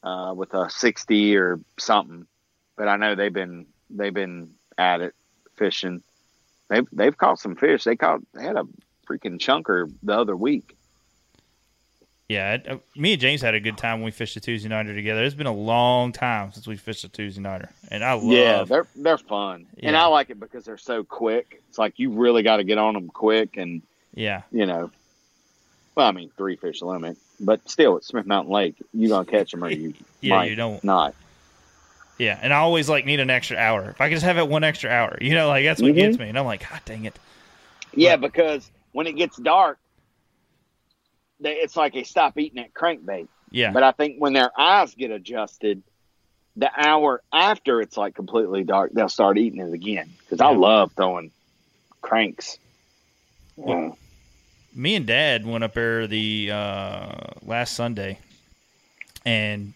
uh, with a sixty or something. But I know they've been they've been at it fishing. They've they've caught some fish. They caught they had a freaking chunker the other week. Yeah, it- uh, me and James had a good time when we fished a Tuesday nighter together. It's been a long time since we fished a Tuesday nighter, and I love. Yeah, they're they're fun, and I like it because they're so quick. It's like you really got to get on them quick, and yeah, you know, well, I mean, three fish limit, but still, at Smith Mountain Lake, you gonna catch them or you [laughs] Yeah, you don't. not. yeah, and I always like need an extra hour. If I could just have it one extra hour, you know, like that's what Mhm. gets me. And I'm like, God dang it. Yeah, because when it gets dark, they, it's like they stop eating that crankbait. Yeah. But I think when their eyes get adjusted, the hour after it's like completely dark, they'll start eating it again. Because I love throwing cranks. Yeah. me and Dad went up there the uh, last Sunday, and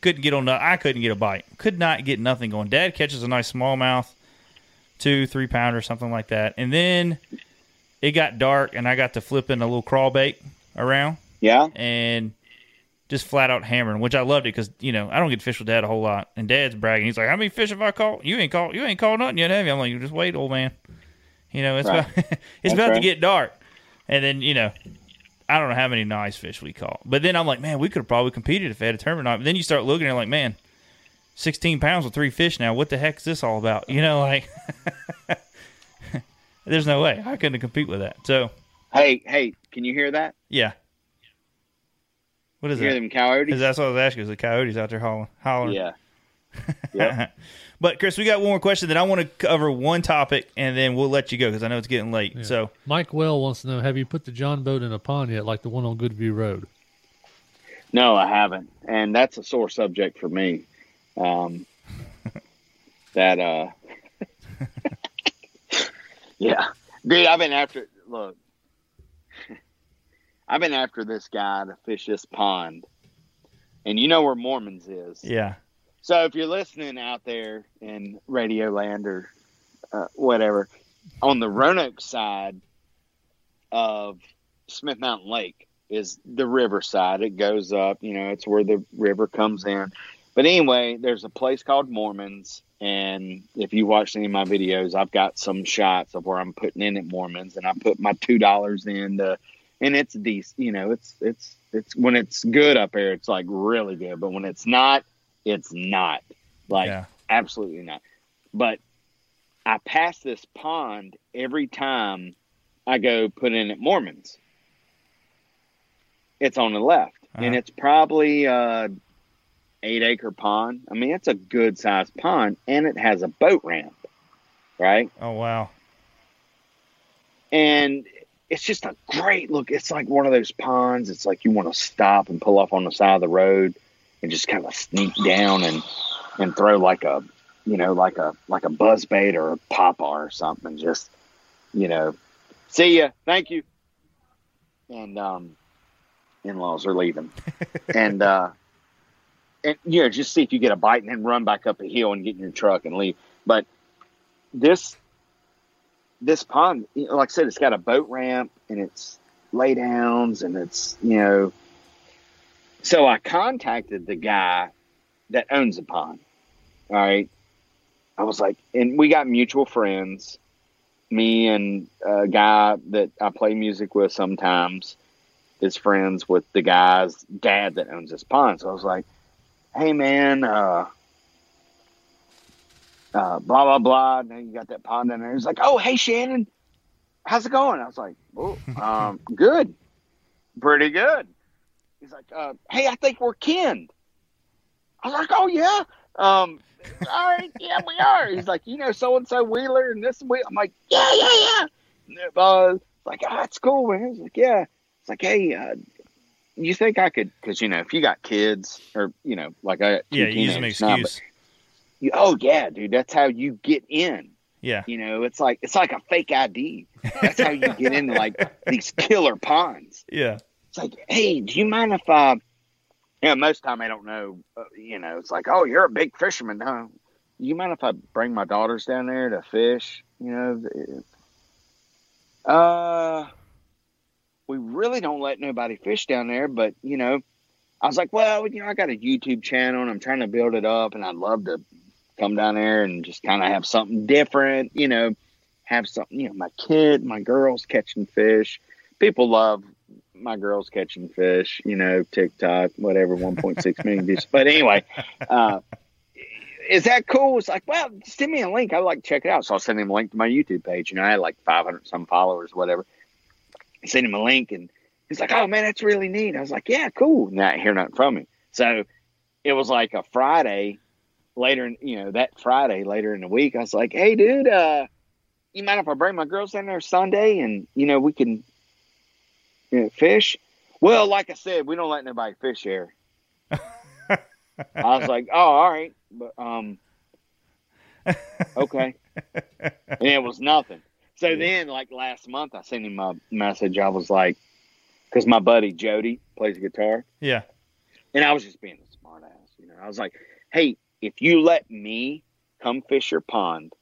couldn't get on. The, I couldn't get a bite. Could not get nothing going. Dad catches a nice smallmouth, two, three pounder, something like that, and then it got dark, and I got to flipping a little crawl bait around. Yeah, and just flat out hammering, which I loved it because you know I don't get to fish with Dad a whole lot, and Dad's bragging. He's like, "How many fish have I caught? You ain't caught. You ain't caught nothing yet, have you?" I'm like, "Just wait, old man." You know, it's Right. about [laughs] it's That's about to get dark, and then you know, I don't know how many nice fish we caught, but then I'm like, man, we could have probably competed if they had a tournament. night. But then you start looking, at like, man, 16 pounds with three fish now. What the heck is this all about? You know, like, [laughs] there's no way I couldn't compete with that. So Hey, hey, can you hear that? yeah. What is You hear them coyotes? Is that's what I was asking? Is the coyotes out there hollering? hollering? Yeah. [laughs] but Chris, we got one more question that I want to cover one topic, and then we'll let you go because I know it's getting late. So Mike Well wants to know: Have you put the John boat in a pond yet, like the one on Goodview Road? No, I haven't, and that's a sore subject for me. Um, [laughs] that uh, [laughs] yeah, dude, I've been after. Look, I've been after this guy to fish this pond, and you know where Mormons is. yeah, So if you're listening out there in Radio Land or uh, whatever, on the Roanoke side of Smith Mountain Lake is the river side. It goes up, you know, it's where the river comes in. But anyway, there's a place called Mormons, and if you watch any of my videos, I've got some shots of where I'm putting in at Mormons, and I put my two dollars in to, and it's decent. You know, it's it's it's when it's good up there, it's like really good. But when it's not, It's not. Like absolutely not. But I pass this pond every time I go put in at Mormons. It's on the left, and Uh-huh. it's probably a eight acre pond. I mean, it's a good sized pond, and it has a boat ramp, right? Oh wow. and it's just a great look. It's like one of those ponds. It's like you want to stop and pull off on the side of the road and just kind of sneak down and and throw like a you know like a like a buzz bait or a papa or something. Just you know, see ya, thank you. And um, in laws are leaving, [laughs] and uh, and you know just see if you get a bite and then run back up a hill and get in your truck and leave. But this this pond, you know, like I said, it's got a boat ramp and it's laydowns and it's, you know. So I contacted the guy that owns the pond. All right. I was like, and we got mutual friends, me and a guy that I play music with sometimes is friends with the guy's dad that owns this pond. So I was like, hey, man, uh, uh, blah blah blah. Now you got that pond in there. He's like, "Oh, hey Shannon, how's it going?" I was like, "Oh, um, [laughs] good, pretty good." He's like, uh, "Hey, I think we're kin." I was like, "Oh yeah, um, all right, yeah, we are." He's like, "You know, so and so Wheeler and this Wheeler." I'm like, "Yeah, yeah, yeah." Uh, it's like, "Oh, that's cool, man." He's like, "Yeah." It's like, "Hey, uh, you think I could?" Because you know, if you got kids or you know, like I Yeah, use an now, but- excuse. You- oh yeah, dude, that's how you get in. Yeah. You know, it's like it's like a fake ID. That's how you get into like [laughs] these killer ponds. Yeah. It's like, hey, do you mind if uh you know, most time I don't know, uh, you know, it's like, oh, you're a big fisherman, huh? You mind if I bring my daughters down there to fish? You know, uh, we really don't let nobody fish down there, but you know, I was like, well, you know, I got a YouTube channel and I'm trying to build it up, and I'd love to come down there and just kind of have something different, you know, have something, you know, my kid, my girls catching fish. People love my girls catching fish, you know, TikTok, whatever, 1.6 million views. But anyway, uh, is that cool? It's like, well, send me a link. I'd like to check it out. So I'll send him a link to my YouTube page. You know, I had like 500 some followers, whatever. I sent him a link and he's like, oh man, that's really neat. I was like, yeah, cool. Not hear nothing from him. So it was like a Friday later, in, you know, that Friday later in the week. I was like, hey, dude, uh, you mind if I bring my girls down there Sunday and, you know, we can you know, fish? Well, like I said, we don't let nobody fish here. I was like, oh, all right. But, um, [laughs] okay. and it was nothing. So then, like last month, I sent him a message. I was like, because my buddy Jody plays guitar, Yeah. and I was just being a smart ass. You know, I was like, hey, if you let me come fish your pond,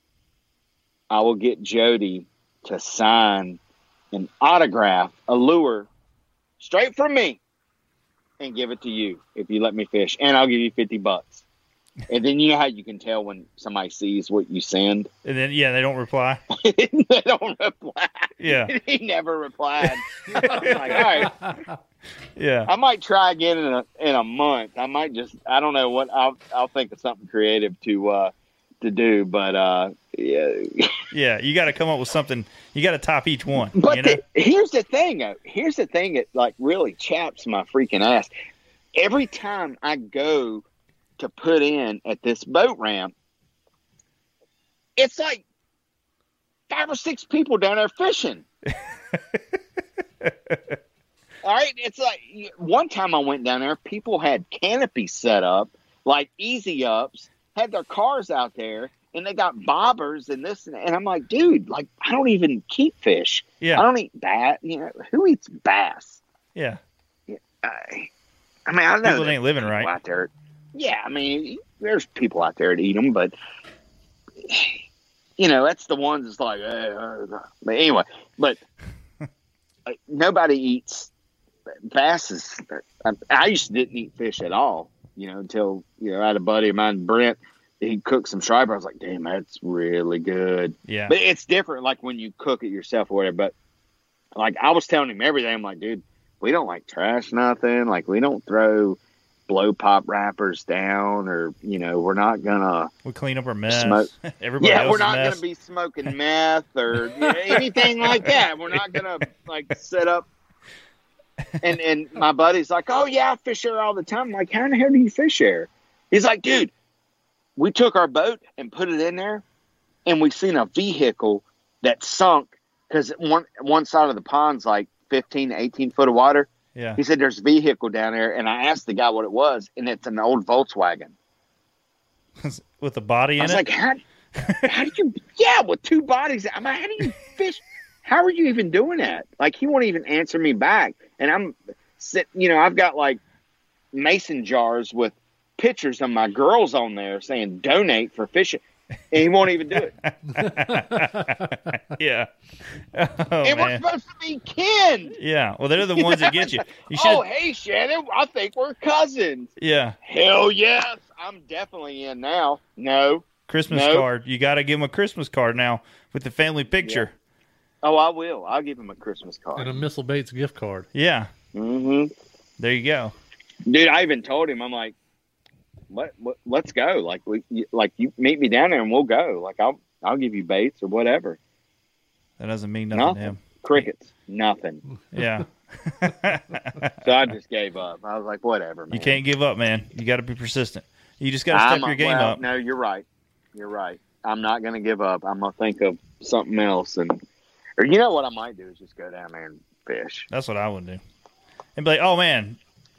I will get Jody to sign an autograph, a lure, straight from me, and give it to you if you let me fish, and I'll give you fifty bucks. And then you know how you can tell when somebody sees what you send. And then yeah, they don't reply. [laughs] they don't reply. Yeah. [laughs] he never replied. [laughs] I was like, all right. Yeah. I might try again in a in a month. I might just I don't know what I'll I'll think of something creative to uh to do, but uh yeah. Yeah. You got to come up with something. You got to top each one. But you know? the- here's the thing though. Here's the thing that like really chaps my freaking ass. Every time I go to put in at this boat ramp, it's like five or six people down there fishing. [laughs] All right, it's like one time I went down there, people had canopies set up, like easy ups, had their cars out there, and they got bobbers and this and, and I'm like, dude, like I don't even keep fish. Yeah. I don't eat bass. You know, who eats bass? yeah. yeah I, I mean, I know People ain't living right. out there. Yeah, I mean, there's people out there that eat them, but you know, that's the ones that's like, uh, but anyway, but [laughs] uh, nobody eats bass. Is, I, I used to didn't eat fish at all, you know, until you know I had a buddy of mine, Brent. He cooked some striper. I was like, damn, that's really good. Yeah. But it's different, like when you cook it yourself or whatever. But like I was telling him everything. I'm like, dude, we don't like trash nothing. Like we don't throw blow pop wrappers down, or you know, we're not gonna We clean up our mess. Smoke. [laughs] Everybody yeah, we're not mess. gonna be smoking meth or you know, anything like that. We're not gonna like set up. And and my buddy's like, oh yeah, I fish there all the time. I'm like, how in the hell do you fish there? He's like, dude, we took our boat and put it in there, and we seen a vehicle that sunk because one one side of the pond's like 15, 18 foot of water. Yeah. He said there's a vehicle down there, and I asked the guy what it was, and it's an old Volkswagen. [laughs] with a body in I was it. like, how, how do you? [laughs] Yeah, with two bodies. I'm like, how do you fish? How are you even doing that? Like, he won't even answer me back, and I'm sit. You know, I've got like mason jars with pictures of my girls on there saying donate for fishing, and he won't even do it. [laughs] yeah. Oh, and we're man. supposed to be kin. Yeah. Well, they're the ones that get you. [laughs] You should. Oh, hey Shannon, I think we're cousins. Yeah. Hell yes, I'm definitely in now. No, Christmas No. card. You got to give him a Christmas card now with the family picture. oh, I will. I'll give him a Christmas card. And a Missile Baits gift card. Yeah. Mm-hmm. There you go. Dude, I even told him, I'm like, what, what let's go. Like we you- like you meet me down there and we'll go. Like I'll I'll give you baits or whatever. That doesn't mean nothing, Nothing. to him. Crickets. Nothing. Yeah. [laughs] So I just gave up. I was like, whatever, man. You can't give up, man. You got to be persistent. You just got to I'm your game well, up. No, you're right. You're right. I'm not gonna give up. I'm gonna think of something else and or you know what I might do is just go down there and fish. That's what I would do. And be like, oh, man.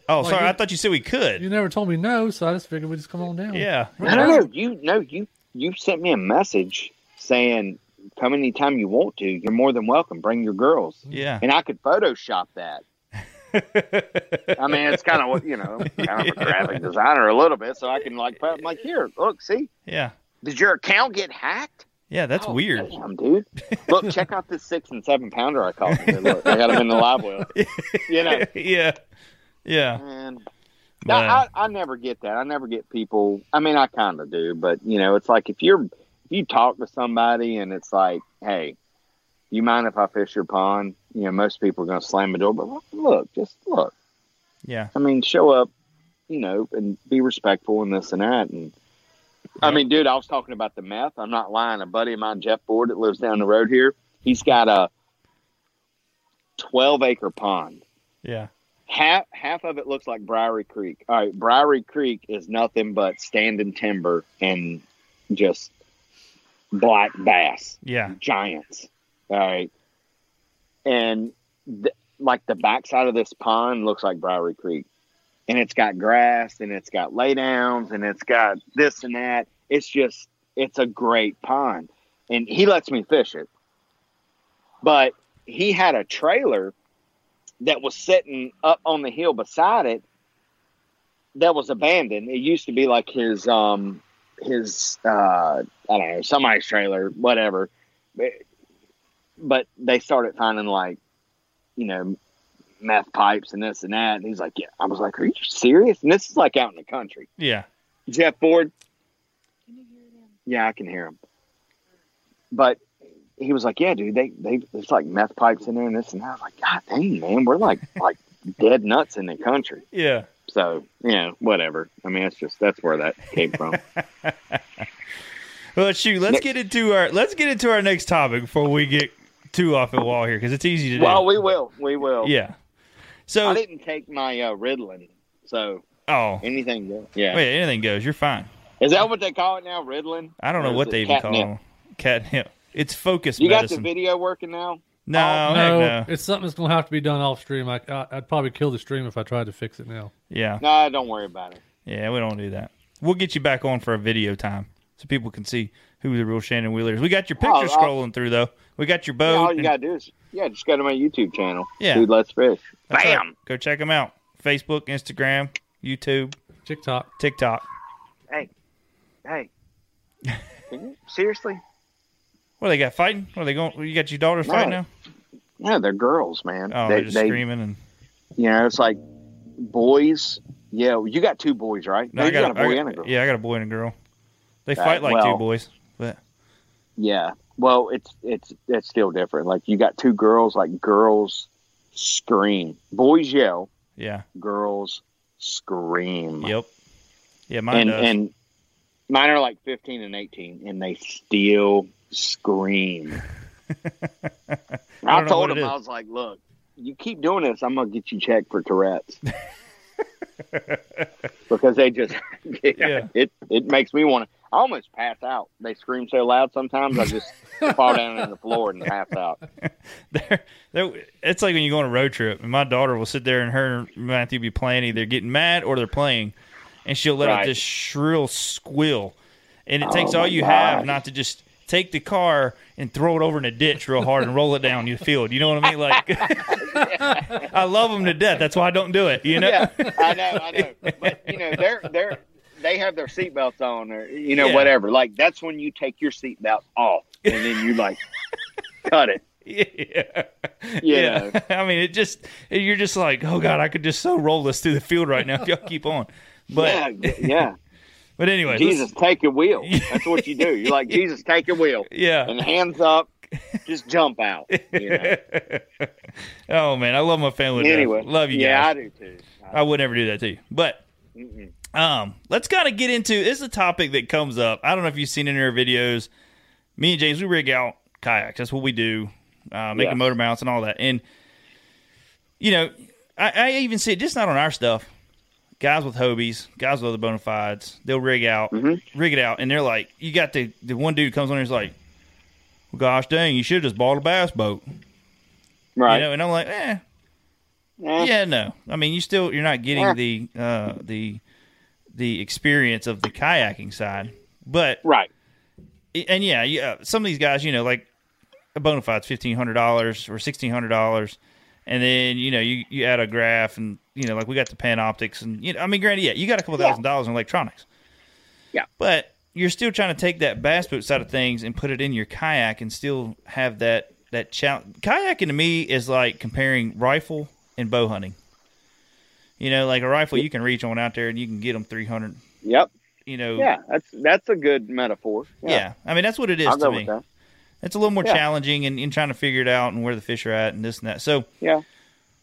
Oh, Like sorry. you- I thought you said we could. You never told me no, so I just figured we'd just come on down. Yeah. No, no, no. You no, you you sent me a message saying come anytime you want to. You're more than welcome. Bring your girls. Yeah. And I could Photoshop that. [laughs] I mean, it's kind of what you know, kind of a graphic designer a little bit, so I can like, put, I'm like, here, look, see, Yeah. did your account get hacked? Yeah, that's Oh, weird. Damn, dude. Look, [laughs] check out this six and seven pounder I caught. today. Look, I got them in the live well. [laughs] You know, yeah. Yeah. But- I, I, I never get that. I never get people. I mean, I kind of do, but you know, it's like if you're if you talk to somebody and it's like, hey, you mind if I fish your pond? You know, most people are going to slam the door, but look, look, just look. Yeah. I mean, show up, you know, and be respectful and this and that. And I mean, dude, I was talking about the meth. I'm not lying. A buddy of mine, Jeff Ford, that lives down the road here, he's got a 12 acre pond. Yeah. Half half of it looks like Briery Creek. All right, Briery Creek is nothing but standing timber and just black bass, Yeah. giants. All right, and th- like the backside of this pond looks like Briery Creek, and it's got grass and it's got laydowns and it's got this and that. It's just it's a great pond, and he lets me fish it. But he had a trailer that was sitting up on the hill beside it that was abandoned. It used to be like his um his uh I don't know, somebody's trailer, whatever. But they started finding like, you know, meth pipes and this and that. And he's like, Yeah. I was like, Are you serious? And this is like out in the country. Yeah. Jeff Ford. Can you hear it in Yeah, I can hear him. But he was like, "Yeah, dude, they they there's like meth pipes in there and this and that." I was like, "God dang, man, we're like [laughs] like dead nuts in the country." Yeah. So you know, whatever. I mean, it's just that's where that came from. [laughs] Well, shoot. Let's get into our let's get into our next topic before we get too off the wall here because it's easy to do. well, we will, we will. yeah. So I didn't take my uh, Ritalin, so oh anything goes. Yeah, wait, anything goes. You're fine. is that what they call it now, Ritalin? I don't know what they even call catnip? them. catnip. It's focused. You got the video working now? no, oh, no, no. it's something that's going to have to be done off stream. I, I, I'd probably kill the stream if I tried to fix it now. Yeah. No, don't worry about it. Yeah, we don't do that. We'll get you back on for a video time so people can see who the real Shannon Wheeler is. We got your Oh, picture I'll- scrolling through though. We got your Yeah, boat. all you and- gotta do is yeah, just go to my YouTube channel. Yeah. dude, let's fish. That's Bam. right. Go check them out. Facebook, Instagram, YouTube, TikTok, TikTok. Hey, hey, [laughs] Can you- seriously? What they got fighting? What are they going? You got your daughters No. fighting now? Yeah, they're girls, man. Oh, they, they're just they- screaming and You know, it's like boys. Yeah, well, you got two boys, right? No, you I got, got a boy got- and a girl. Yeah, I got a boy and a girl. They Uh, fight like well- two boys, but Yeah. Well, it's it's it's still different. Like you got two girls. Like girls scream, boys yell, yeah, girls scream. Yep. Yeah, mine and does. and mine are like 15 and 18, and they still scream. [laughs] I I, told what it them is. I was like, "Look, you keep doing this, I'm gonna get you checked for Tourette's." [laughs] because they just [laughs] Yeah. it it makes me want to I almost pass out. They scream so loud sometimes I just fall down on the floor and pass out. They're- it's like when you go on a road trip, and my daughter will sit there and her and Matthew be playing, either getting mad or they're playing, and she'll let out this shrill squeal, and it Oh, takes all you have not to just take the car and throw it over in a ditch real hard and roll it down your field. You know what I mean? Like, [laughs] I love them to death. That's why I don't do it. You know? Yeah, I know, I know. But you know, they're they're they have their seatbelts on or you know, Yeah. whatever. Like that's when you take your seatbelt off and then you like cut it. [laughs] Yeah. You yeah. [laughs] I mean, it just you're just like, oh god, I could just so roll this through the field right now if y'all keep on. But yeah, yeah. But anyway, Jesus, take your wheel. [laughs] That's what you do. You're like, Jesus, take your wheel. Yeah. And hands up, [laughs] just jump out. You know? [laughs] oh man, I love my family. Anyway, love you yeah, guys. I do too. I would never do that to you. But Mm-mm. um, let's kind of get into this is a topic that comes up. I don't know if you've seen any of our videos. Me and James, we rig out kayaks. That's what we do, uh, making Yeah. motor mounts and all that. And you know, I, I even see it just not on our stuff. Guys with Hobies, guys with other Bonafides, they'll rig out, Mm-hmm. rig it out, and they're like, you got the the one dude comes on here's like, well, gosh dang, you should have just bought a bass boat, Right. You know, and I'm like, eh, Eh. yeah, no. I mean, you still you're not getting Yeah. the uh, the the experience of the kayaking side, but right. And yeah, yeah. Some of these guys, you know, like a Bonafide's fifteen hundred dollars or sixteen hundred dollars, and then you know you you add a graph and you know like we got the Panoptix and you know I mean granted yeah you got a couple thousand dollars in electronics, Yeah. but you're still trying to take that bass boat side of things and put it in your kayak and still have that that challenge. Kayaking to me is like comparing rifle and bow hunting. You know, like a rifle, you can reach on out there and you can get them 300. Yep. You know, Yeah, that's that's a good metaphor. yeah. I mean, that's what it is I'll to me. It's a little more Yeah. challenging in, in trying to figure it out and where the fish are at and this and that. So, Yeah.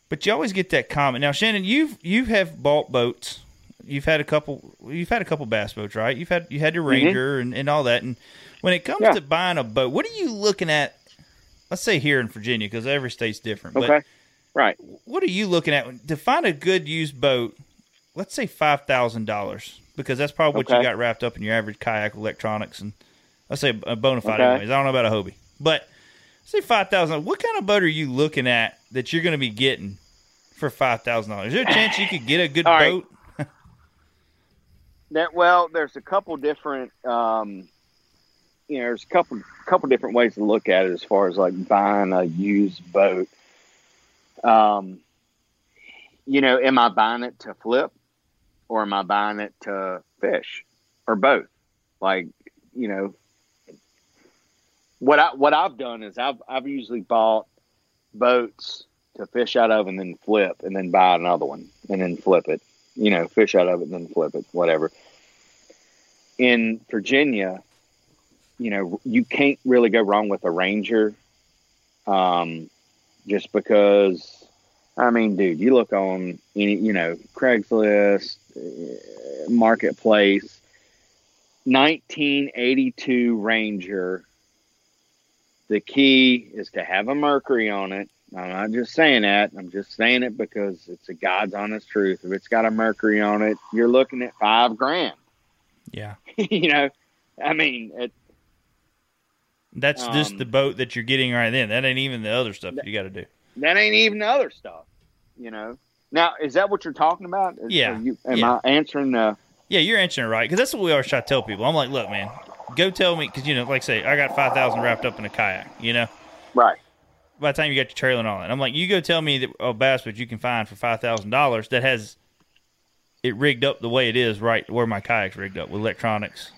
but you always get that comment. Now, Shannon, you've you have bought boats. You've had a couple. You've had a couple bass boats, right? You've had you had your Mhm. Ranger and, and all that. And when it comes Yeah. to buying a boat, what are you looking at? Let's say here in Virginia, because every state's different. But Okay. Right. what are you looking at to find a good used boat? Let's say five thousand dollars, because that's probably what you got wrapped up in your average kayak electronics and let's say a Bonafide. Okay. Anyways, I don't know about a Hobie, but say five thousand. What kind of boat are you looking at that you're going to be getting for five thousand dollars? Is there a chance you could get a good [laughs] All right. boat? That well, there's a couple different, um, you know, there's a couple couple different ways to look at it as far as like buying a used boat. Um, you know, am I buying it to flip, or am I buying it to fish, or both? Like, you know, what I what I've done is I've I've usually bought boats to fish out of and then flip, and then buy another one and then flip it you know, fish out of it and then flip it, whatever. In Virginia, you know, you can't really go wrong with a Ranger. Um, just because, I mean, dude, you look on any, you know, Craigslist, uh, Marketplace, 1982 Ranger. The key is to have a Mercury on it. I'm not just saying that. I'm just saying it because it's a God's honest truth. If it's got a Mercury on it, you're looking at five grand. Yeah, [laughs] you know, I mean, it, that's just Um, the boat that you're getting right then. That ain't even the other stuff that you got to do. that ain't even the other stuff. You know. Now, is that what you're talking about? Is- Yeah. you, am Yeah. I answering the? Yeah, you're answering right because that's what we always try to tell people. I'm like, look, man, go tell me because you know, like say, I got five thousand wrapped up in a kayak. You know, Right. by the time you got your trailer and all that, I'm like, you go tell me that a bass boat you can find for five thousand dollars that has it rigged up the way it is, right where my kayak's rigged up with electronics,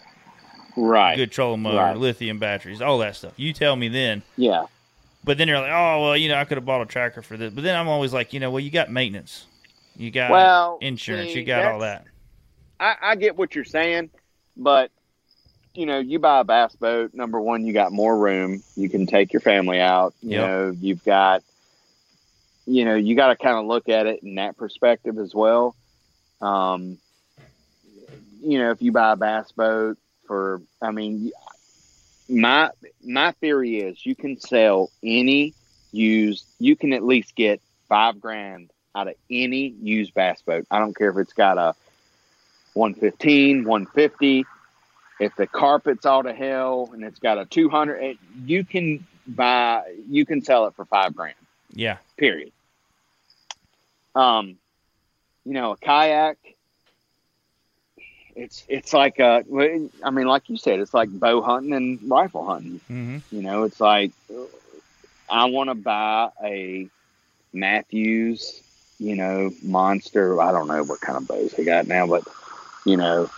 Right. good trolling motor, Right. lithium batteries, all that stuff. You tell me then. Yeah. But then you're like, oh well, you know, I could have bought a tracker for this. But then I'm always like, you know, well, you got maintenance, you got Well, insurance, see, you got all that. I, I get what you're saying, but you know, you buy a bass boat. Number one, you got more room. You can take your family out. You Yep. know, you've got, you know, you got to kind of look at it in that perspective as well. Um, you know, if you buy a bass boat for, I mean, my my theory is you can sell any used. You can at least get five grand out of any used bass boat. I don't care if it's got a 115, 150. If the carpet's all to hell and it's got a 200, it- you can buy, you can sell it for five grand. Yeah. Period. Um, you know, a kayak. It's it's like uh, well, I mean, like you said, it's like bow hunting and rifle hunting. Mm-hmm. You know, it's like I want to buy a Mathews, you know, monster. I don't know what kind of bows they got now, but you know,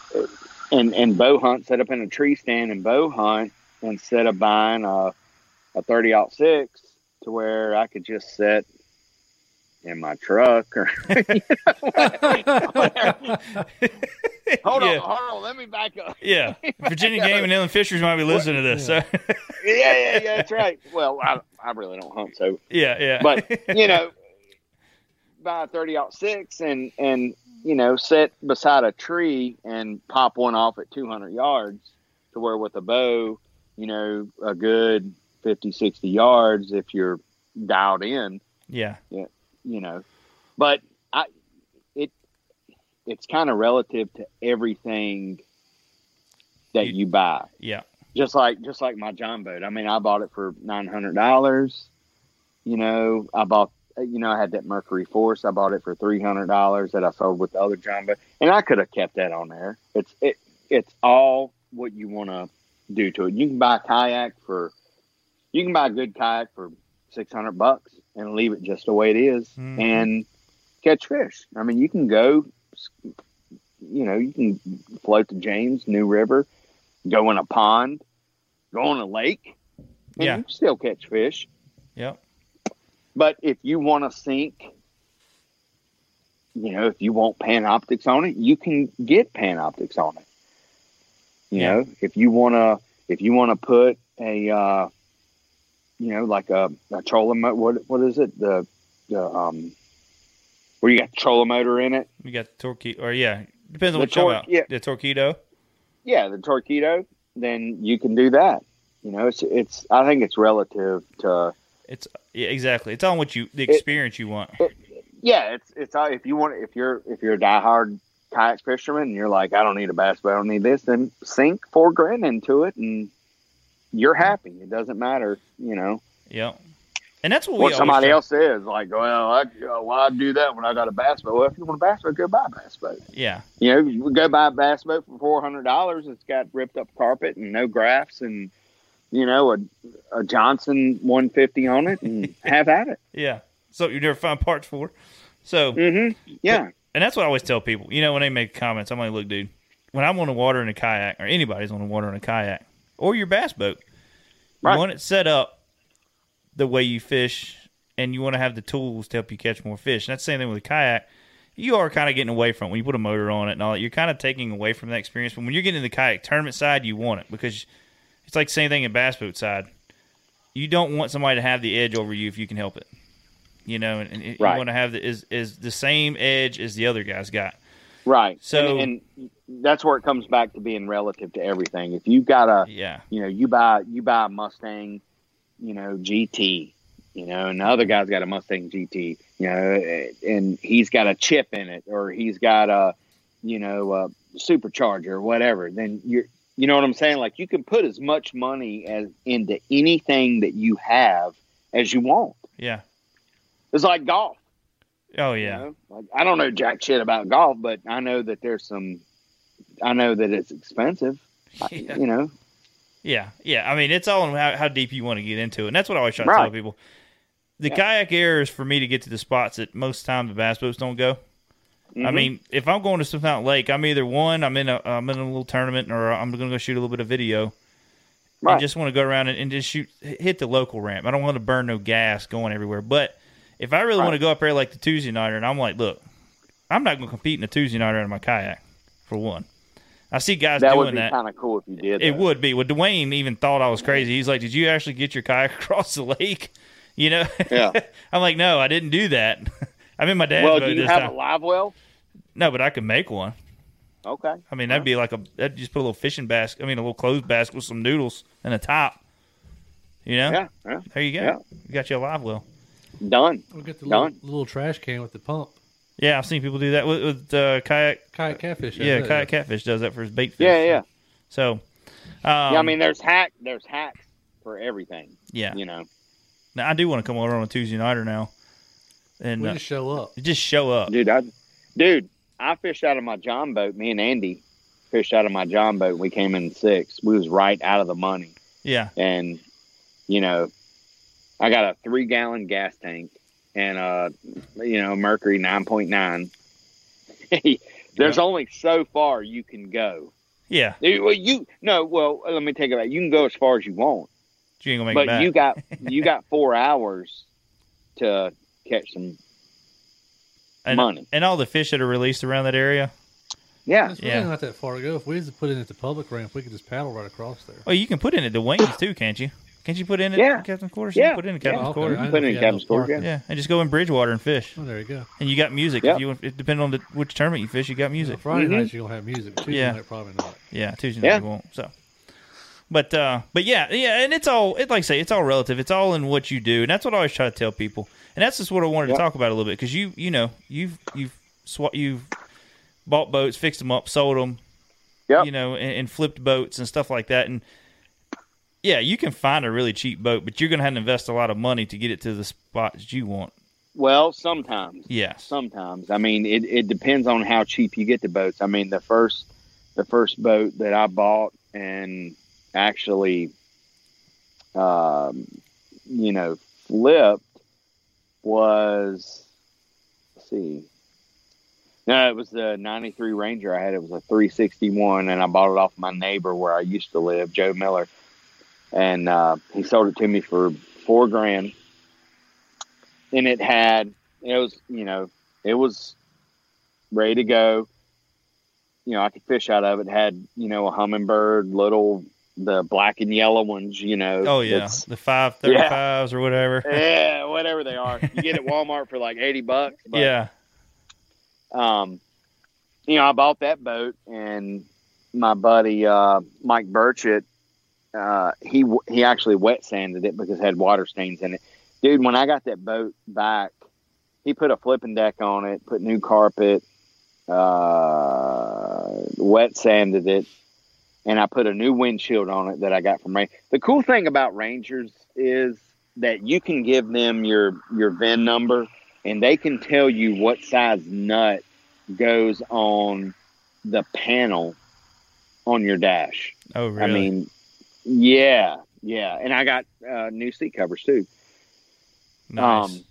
and and bow hunt, set up in a tree stand and bow hunt instead of buying a a 30 out six to where I could just sit in my truck or [laughs] hold Yeah. on, hold on, let me back up. [laughs] Yeah. Virginia Game and Inland Fisheries might be listening to this. So yeah, yeah, yeah, that's right. Well, I, I really don't hunt, so yeah, yeah. but you know, buy a six and and you know sit beside a tree and pop one off at two hundred yards to where with a bow, you know, a good 50, 60 yards if you're dialed in. yeah. Yeah, you know, but I it it's kind of relative to everything that you buy. Yeah. Just like just like my John boat. I mean, I bought it for nine hundred dollars. You know, I bought you know I had that Mercury Force. I bought it for three hundred dollars that I sold with the other John boat, and I could have kept that on there. It's it it's all what you want to do to it. You can buy a kayak for you can buy a good kayak for six hundred bucks and leave it just the way it is Mhm. and catch fish. I mean, you can go, you know, you can float the James New River, go in a pond, go on a lake, and Yeah. you can still catch fish. Yep. But if you want to sink, you know, if you want Panoptix on it, you can get Panoptix on it. You Yeah. know, if you want to, if you want to put a, uh, you know, like a, a trolling what, what is it? The, the, um, where you got the trolling motor in it. You got the torpedo, or yeah, depends on The what you're talking tor- about. yeah. The torpedo. Yeah, the torpedo, then you can do that. You know, it's, it's, I think it's relative to, It's yeah, exactly. It's on what you the experience you want. yeah, it's it's all if you want if you're if you're a diehard kayak fisherman and you're like I don't need a bass boat, I don't need this, then sink four grand into it and you're happy. It doesn't matter, you know Yeah. And that's what what somebody else says. Like, well, I, uh, why do that when I got a bass boat? Well, if you want a bass boat, go buy a bass boat. Yeah. You know, you go buy a bass boat for four hundred dollars. It's got ripped up carpet and no graphs and you know a, a Johnson one fifty on it and have at it. [laughs] Yeah. So you never find parts for. So Mm-hmm. yeah. and that's what I always tell people. You know, when they make comments, I'm like, look, dude, when I'm on the water in a kayak, or anybody's on the water in a kayak, or your bass boat, Right. you want it set up the way you fish, and you want to have the tools to help you catch more fish. And that's the same thing with a kayak. You are kind of getting away from it. when you put a motor on it and all that. You're kind of taking away from that experience. But when you're getting in the kayak tournament side, you want it because it's like the same thing in bass boat side. You don't want somebody to have the edge over you if you can help it. You know, and, and you want to have the is is the same edge as the other guys got. Right. So- and, and that's where it comes back to being relative to everything. If you've got a, Yeah. you know, you buy you buy a Mustang, you know, GT, you know, and the other guy's got a Mustang GT, you know, and he's got a chip in it, or he's got a, you know, a supercharger or whatever. Then you're, you know what I'm saying? Like you can put as much money as into anything that you have as you want. Yeah. It's like golf. Oh You yeah. know? Like I don't know jack shit about golf, but I know that there's some. I know that it's expensive. [laughs] I- You know, Yeah, yeah. I mean, it's all on how, how deep you want to get into it, and that's what I always try to Right. tell people. The kayak air is for me to get to the spots that most times the bass boats don't go. I Mhm. mean, if I'm going to Smith Mountain Lake, I'm either one, I'm in a I'm in a little tournament, or I'm going to go shoot a little bit of video. I Right. just want to go around and, and just shoot, hit the local ramp. I don't want to burn no gas going everywhere. But if I really Right. want to go up there like the Tuesday nighter, and I'm like, look, I'm not going to compete in a Tuesday nighter in my kayak for one. I see guys that doing would be that. kind of cool if you did. It that. would be. Well, Dwayne even thought I was crazy. He's like, "Did you actually get your kayak [laughs] across the lake?" You know? Yeah. [laughs] I'm like, "No, I didn't do that. [laughs] I'm in my dad's Well, boat do you have time." a live well? No, but I could make one. Okay. I mean, that'd be like a that'd just put a little fishing basket. I mean, a little clothes basket with some noodles and a top. You know? Yeah, yeah. There you go. Yeah. You got you a live well. Done. We'll get the little, Done. little trash can with the pump. Yeah, I've seen people do that with, with uh, kayak. Kayak catfish. Yeah, kayak that, catfish does that for his bait fish. Yeah, yeah. So, um, yeah, I mean, there's hack, there's hacks for everything. Yeah. You know. now I do want to come over on a Tuesday nighter now, and We uh, just show up. just show up. Dude, I, dude, I fished out of my John boat. Me and Andy fished out of my John boat. We came in six. We was right out of the money, Yeah, and you know, I got a three gallon gas tank and uh, you know, Mercury nine point nine. [laughs] There's only so far you can go. yeah. You- Well, you no. Well, let me take it back. You can go as far as you want, You ain't gonna make but you got [laughs] you got four hours to catch some and, money. and all the fish that are released around that area. Yeah, It's really not that far to go. If we just put it at the public ramp, we could just paddle right across there. Well, you can put in at the Dwayne's too, can't you? Can't you put in at Yeah. Captain's quarters? Yeah. You put in at Yeah. Captain's Oh, okay. quarters. I You put in if you Captain's quarters, parking. Yeah, and just go in Bridgewater and fish. Oh, there you go. And you got music. Yep. If you if, depending on the, which tournament you fish, you got music. Friday Mhm. nights you're gonna have music. Tuesday Yeah. night probably not. Yeah, Tuesday Yeah. night you won't. So, but uh, but yeah, yeah, and it's all it like I say, it's all relative. It's all in what you do, and that's what I always try to tell people. And that's just what I wanted Yep. to talk about a little bit because you you know you've you've sw- you've bought boats, fixed them up, sold them, Yep. you know, and, and flipped boats and stuff like that. And yeah, you can find a really cheap boat, but you're going to have to invest a lot of money to get it to the spots you want. Well, sometimes. Yeah. Sometimes. I mean, it, it depends on how cheap you get the boats. I mean, the first the first boat that I bought and actually, um, you know, flipped was see. No, it was the '93 Ranger I had. It was a 361, and I bought it off my neighbor where I used to live, Joe Miller, and uh, he sold it to me for four grand and it had it was you know it was ready to go you know i could fish out of it. it had you know a Humminbird little the black and yellow ones you know Oh yeah, the five thirty fives or whatever. yeah. Whatever they are. You get at [laughs] walmart for like 80 bucks but, yeah, um you know i bought that boat and my buddy uh mike burchett uh he he actually wet sanded it because it had water stains in it. Dude when i got that boat back he put a flipping deck on it put new carpet uh wet sanded it and i put a new windshield on it that i got from rain the cool thing about rangers is that you can give them your your vin number and they can tell you what size nut goes on the panel on your dash Oh really? I mean, yeah, yeah, and I got uh, new seat covers too. nice. Um,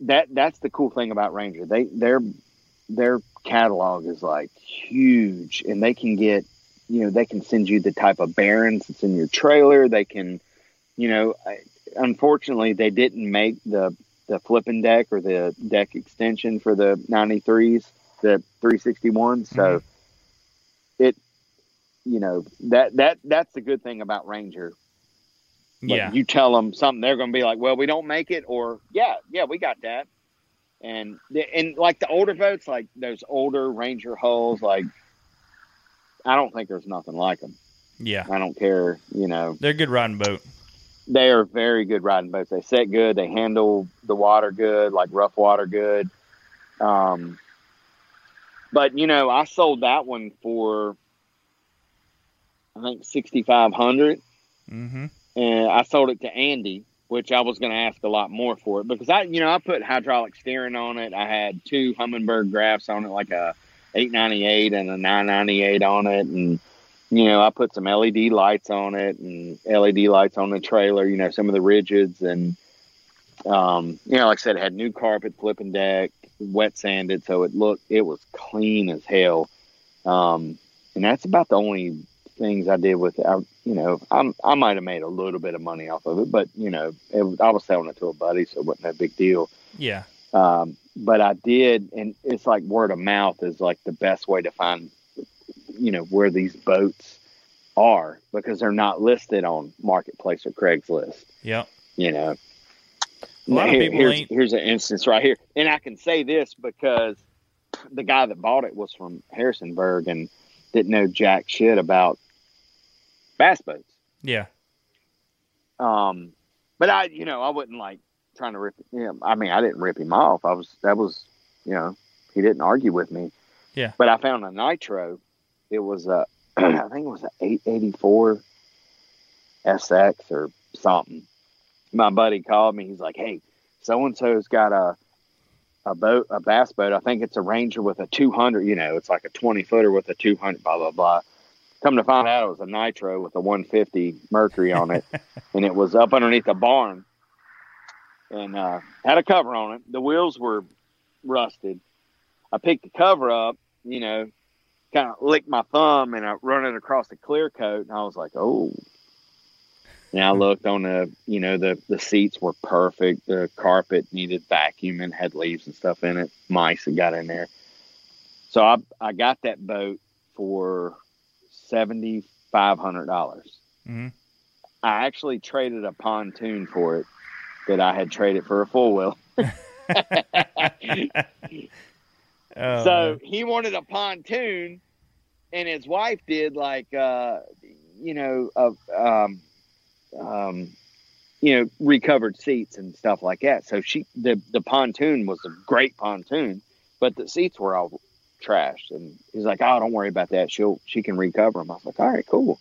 that that's the cool thing about Ranger. They their their catalog is like huge, and they can get you know they can send you the type of bearings that's in your trailer. They can, you know, I, unfortunately they didn't make the the flipping deck or the deck extension for the 93s, the 361. So mm-hmm. it, you know, that that that's the good thing about Ranger. Like, yeah, you tell them something, they're going to be like, "Well, we don't make it," or "Yeah, yeah, we got that." And and like the older boats, like those older Ranger hulls, like I don't think there's nothing like them. yeah. I don't care, you know. They're a good riding boat. They are very good riding boats. They set good. They handle the water good, like rough water good. Um, but you know, I sold that one for I think sixty five hundred. Mm-hmm. and I sold it to Andy, which I was going to ask a lot more for it because I, you know, I put hydraulic steering on it. I had two Humminbird graphs on it, like a 898 and a 998 on it, and you know, I put some LED lights on it and LED lights on the trailer. You know, some of the rigids and, um, you know, like I said, it had new carpet, flipping deck, wet sanded, so it looked it was clean as hell. Um, and that's about the only things I did with it. I, you know, I'm, I might have made a little bit of money off of it, but you know, it, I was selling it to a buddy, so it wasn't a big deal. Yeah, Um, but I did, and it's like word of mouth is like the best way to find, you know, where these boats are because they're not listed on Marketplace or Craigslist. Yeah. You know, A lot of people here's, ain't- here's an instance right here, and I can say this because the guy that bought it was from Harrisonburg and didn't know jack shit about bass boats. Yeah. Um, but I, you know, I wasn't like trying to rip. him. I mean, I didn't rip him off. I was that was, you know, he didn't argue with me. Yeah. But I found a nitro. It was a, [clears throat] I think it was an 884 SX or something. My buddy called me. He's like, "Hey, so and so's got a a boat, a bass boat. I think it's a Ranger with a 200. You know, it's like a 20 footer with a 200. Blah blah blah." Come to find out, it was a nitro with a 150 Mercury on it, [laughs] and it was up underneath a barn, and uh, had a cover on it. The wheels were rusted. I picked the cover up, you know, kind of licked my thumb, and I run it across the clear coat, and I was like, "Oh." And I looked on the, you know, the the seats were perfect. The carpet needed vacuuming, had leaves and stuff in it. Mice had got in there. So I I got that boat for seventy five hundred dollars. Mhm. I actually traded a pontoon for it that I had traded for a full wheel. [laughs] Oh, so he wanted a pontoon, and his wife did like uh, you know uh, um, um, you know recovered seats and stuff like that. So she the the pontoon was a great pontoon, but the seats were all trashed. And he's like, "Oh, don't worry about that. She'll she can recover them." I was like, "All right, cool."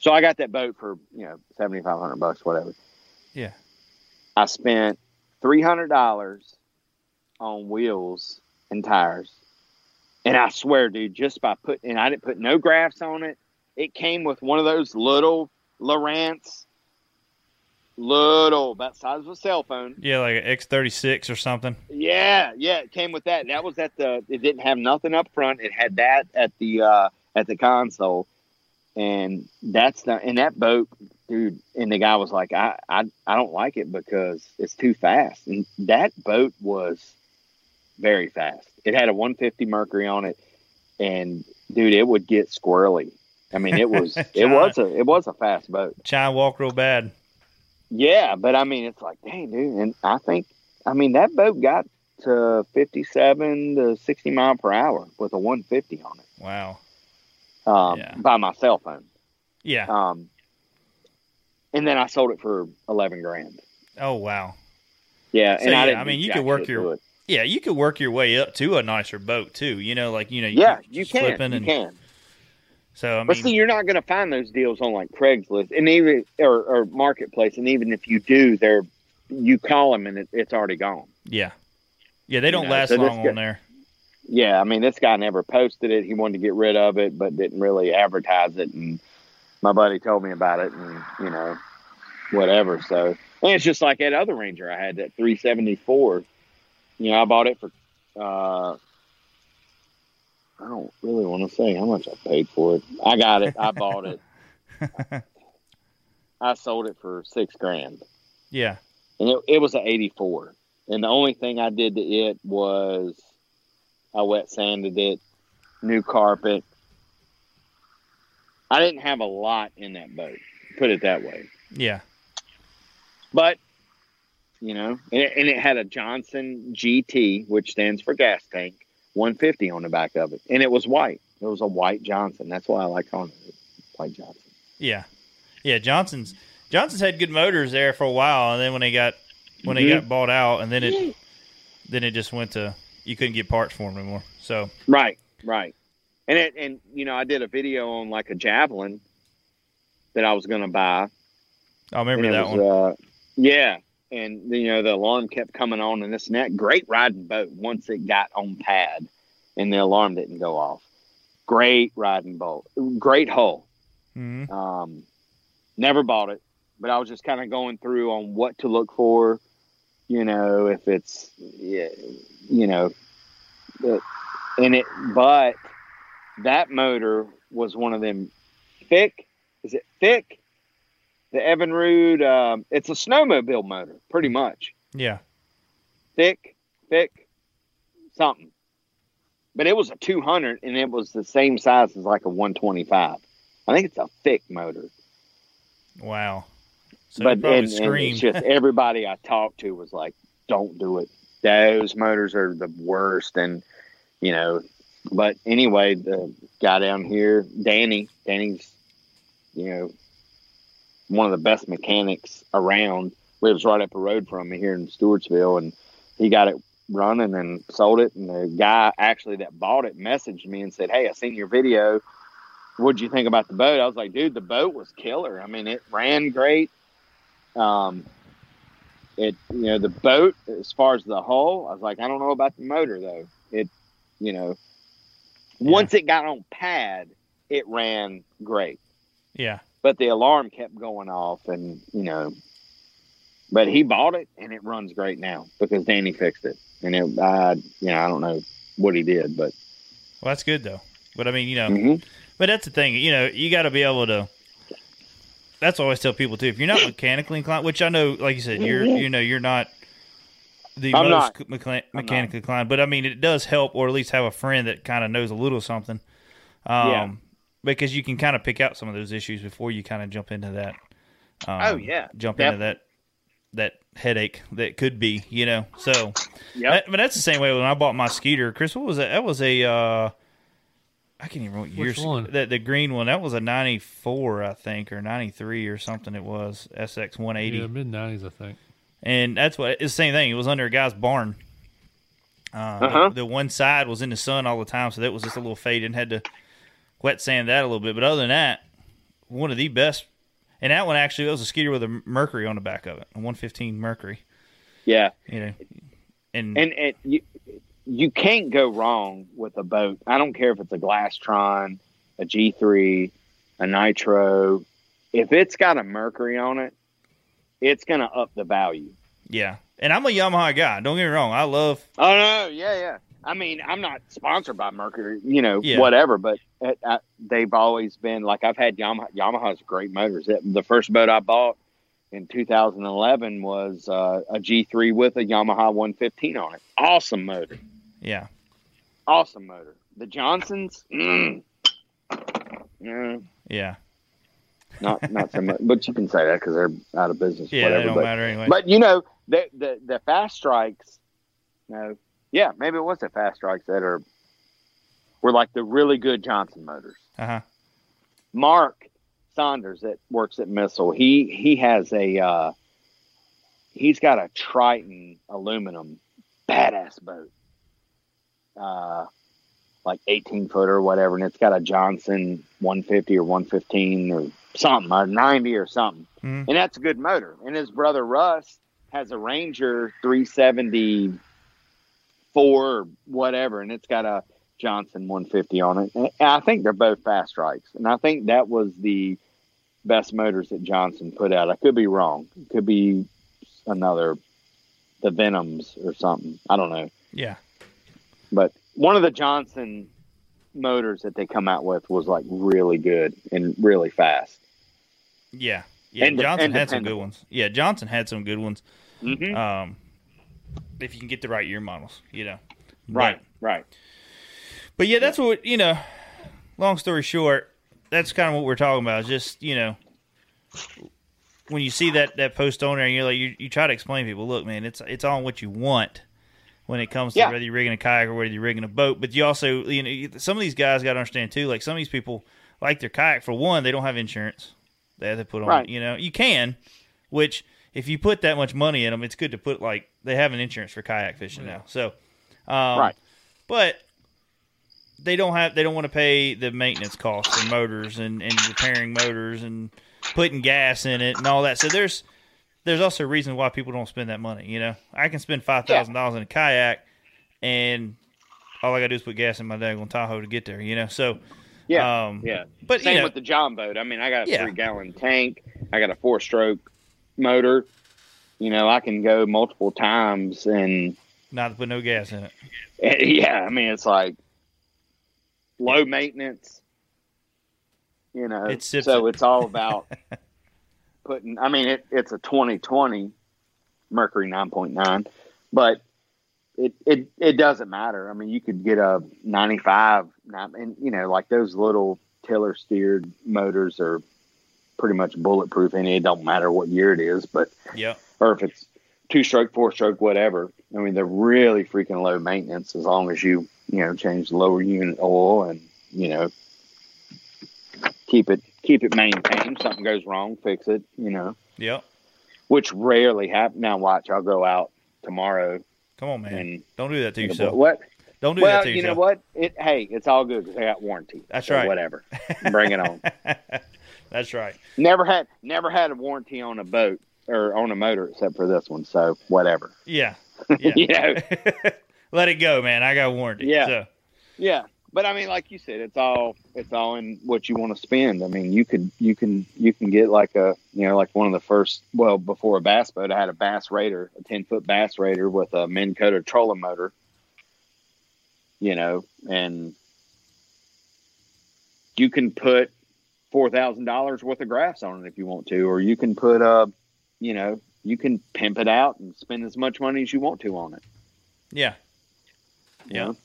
So I got that boat for you know seventy five hundred bucks, whatever. Yeah. I spent three hundred dollars on wheels and tires, and I swear, dude, just by putting and I didn't put no graphs on it. It came with one of those little Lowrance, little about the size of a cell phone. Yeah, like an X thirty six or something. Yeah, yeah, it came with that. That was at the. It didn't have nothing up front. It had that at the uh at the console, and that's the and that boat, dude. And the guy was like, I I I don't like it because it's too fast. And that boat was very fast. It had a 150 Mercury on it, and dude, it would get squirrely. I mean, it was [laughs] it was a it was a fast boat. Chine walk real bad. Yeah, but I mean, it's like, dang, dude. And I think, I mean, that boat got to 57 to 60 mile per hour with a 150 on it Wow. um, by my cell phone. Yeah. Um, and then I sold it for 11 grand. Oh wow. Yeah. So, and I, didn't I mean, you could work your yeah, you could work your way up to a nicer boat too. You know, like you know, you Yeah, you can. flipping You and can. So I But mean, see, you're not going to find those deals on like Craigslist and even or, or Marketplace. And even if you do, they're you call them and it, it's already gone. yeah, yeah, they don't know, last so long guy- on there. Yeah, I mean, this guy never posted it. He wanted to get rid of it, but didn't really advertise it. And my buddy told me about it, and you know, whatever. So, and it's just like that other Ranger I had, that 374. You know, I bought it for. uh I don't really want to say how much I paid for it. I got it. I bought it. [laughs] I sold it for six grand. Yeah, and it, it was an 84 and the only thing i did to it was i wet sanded it new carpet. I didn't have a lot in that boat put it that way. Yeah, but you know and it, and it had a johnson gt which stands for gas tank 150 on the back of it and it was white it was a white johnson that's why i like calling it white johnson yeah, yeah. Johnson's Johnson's had good motors there for a while, and then when they got when they Mhm. got bought out, and then it then it just went to you couldn't get parts for them anymore. So Right, right. And it, and you know, I did a video on like a javelin that I was going to buy. I remember that was, one. Uh, yeah, and you know the alarm kept coming on and this and that. Great riding boat once it got on pad, and the alarm didn't go off. Great riding boat, great hull. Mhm. Um, never bought it, but I was just kind of going through on what to look for. You know, if it's you know, and it, but that motor was one of them Ficht. Is it Ficht? The Evinrude. Um, it's a snowmobile motor, pretty much. Yeah, Ficht, Ficht, something. But it was a 200, and it was the same size as like a 125. I think it's a Ficht motor. wow. So but and, and it's just [laughs] everybody I talked to was like, "Don't do it. Those motors are the worst." And you know, but anyway, the guy down here, Danny, Danny's, you know, one of the best mechanics around. Lives right up the road from me here in Stewartsville, and he got it running and sold it. And the guy actually that bought it messaged me and said, "Hey, I seen your video. What'd you think about the boat?" I was like, "Dude, the boat was killer. I mean, it ran great. Um, it you know the boat as far as the hull, I was like, I don't know about the motor though. It you know once it got on pad, it ran great, Yeah. But the alarm kept going off, and you know." But he bought it and it runs great now because Danny fixed it. And it, I, you know, I don't know what he did, but Well, that's good though. But I mean, you know, Mhm. but that's the thing. You know, you got to be able to. That's always tell people too. If you're not mechanically inclined, which I know, like you said, you're you know you're not the I'm most not. mecha- mechanically inclined, but I mean it does help, or at least have a friend that kind of knows a little something. Um, Yeah. Because you can kind of pick out some of those issues before you kind of jump into that. Um, Oh, yeah. jump Def- into that that headache that could be, you know. So, Yep. that- but that's the same way when I bought my Skeeter. Chris, what was that? That was a uh, I can't even remember what Which year. one? That the green one. That was a '94, I think, or '93 or something. It was SX 180, Yeah, mid nineties, I think. and that's what it's the same thing. It was under a guy's barn. Uh, Uh-huh. the, the one side was in the sun all the time, so that was just a little faded. Had to wet sand that a little bit, but other than that, one of the best. And that one actually it was a Skeeter with a Mercury on the back of it, a 115 Mercury. yeah. You know, and And it, you, you can't go wrong with a boat. I don't care if it's a Glastron, a G3, a Nitro. If it's got a Mercury on it, it's going to up the value. yeah, and I'm a Yamaha guy. Don't get me wrong, I love Oh no, yeah, yeah. I mean, I'm not sponsored by Mercury, you know, Yeah. whatever. But uh uh they've always been like I've had Yamaha. Yamaha's great motors. It- the first boat I bought in 2011 was uh, a G3 with a Yamaha 115 on it. Awesome motor. yeah. Awesome motor. The Johnsons, mm, mm, Yeah. not not so much. But you can say that because they're out of business. Yeah, whatever. they don't but, matter anyway. But you know, the the the fast strikes. No, yeah, maybe it was the fast strikes that are were like the really good Johnson motors. Uh huh. Mark Saunders that works at Missile, he he has a uh, he's got a Triton aluminum badass boat, uh, like eighteen footer or whatever, and it's got a Johnson one fifty or one fifteen or something, or ninety or something, Mhm. and that's a good motor. And his brother Russ has a Ranger three seventy four or whatever, and it's got a Johnson 150 on it. And I think they're both fast strikes, and I think that was the best motors that Johnson put out. I could be wrong. It could be another, the Venoms or something. I don't know, Yeah. but one of the Johnson motors that they come out with was like really good and really fast. Yeah. Yeah. And- Johnson and had some good ones. Yeah, Johnson had some good ones. Mhm. Um, if you can get the right year models, you know. Right, But, right. but yeah, that's what you know. Long story short, that's kind of what we're talking about. Is just you know, when you see that that post on there, and you're like, you, you try to explain to people, look, man, it's it's on what you want when it comes to Yeah. whether you're rigging a kayak or whether you're rigging a boat. But you also, you know, some of these guys got to understand too. Like some of these people like their kayak for one, they don't have insurance. They have to put on, Right. you know, you can, which if you put that much money in them, it's good to put like they have an insurance for kayak fishing now. So, um, Right. but they don't have they don't want to pay the maintenance costs for motors and, and repairing motors and putting gas in it and all that. So there's there's also a reason why people don't spend that money. You know, I can spend five thousand dollars in a kayak, and all I got to do is put gas in my daggone Tahoe to get there. You know, so Yeah, um, yeah. But Same you know, with the John boat. I mean, I got a Yeah. three gallon tank. I got a four stroke motor. You know, I can go multiple times, and not to put no gas in it. [laughs] yeah, I mean, it's like low maintenance. You know, It so it. it's all [laughs] about putting. I mean, it, it's a 2020 Mercury 9.9, but it, it it doesn't matter. I mean, you could get a 95, nine- and you know, like those little tiller steered motors are pretty much bulletproof, and it don't matter what year it is, but Yeah. or if it's two stroke, four stroke, whatever. I mean, they're really freaking low maintenance as long as you you know, change the lower unit oil and, you know, keep it keep it maintained. Something goes wrong, fix it, you know. Yep. Which rarely happens. Now watch, I'll go out tomorrow. Come on, man. And Don't do that to yourself. What? Don't do well, that to yourself. you know what? It hey, it's all good because I got warranty. That's So right. Whatever. Bring it on. [laughs] That's right. Never had never had a warranty on a boat or on a motor except for this one. So whatever. Yeah. [laughs] you know. [laughs] Let it go, man. I got warranty. Yeah. So, Yeah, but I mean, like you said, it's all it's all in what you want to spend. I mean, you could you can you can get like a you know like one of the first well before a bass boat, I had a Bass Raider, a ten foot Bass Raider with a Minn Kota trolling motor. You know, and you can put four thousand dollars worth of graphs on it if you want to, or you can put uh, you know, you can pimp it out and spend as much money as you want to on it. yeah. you Yeah. know?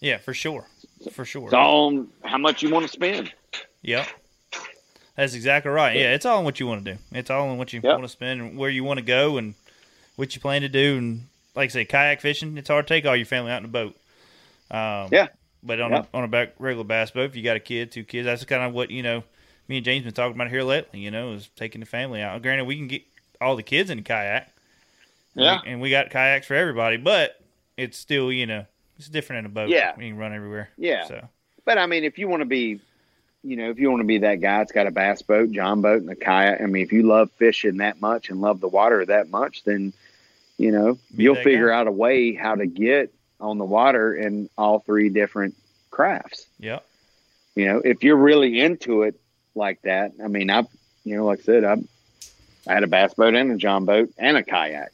Yeah, for sure. For sure. It's all on how much you want to spend. Yep. That's exactly right. Yeah, it's all in what you want to do. It's all in what you Yep. want to spend and where you want to go and what you plan to do. And like I say, kayak fishing, it's hard to take all your family out in a boat. Um, Yeah. But on Yeah. a on a back regular bass boat, if you got a kid, two kids, that's kind of what you know. Me and James been talking about here lately. You know, is taking the family out. Granted, we can get all the kids in a kayak. And Yeah. we- and we got kayaks for everybody, but it's still you know it's different in a boat. Yeah. you can run everywhere. Yeah. So But I mean, if you want to be, you know, if you want to be that guy that's got a bass boat, John boat, and a kayak, I mean, if you love fishing that much and love the water that much, then, you know, Be you'll figure guy. out a way how to get on the water in all three different crafts. Yeah. You know, if you're really into it like that, I mean, I've, you know, like I said, I, I had a bass boat and a John boat and a kayak.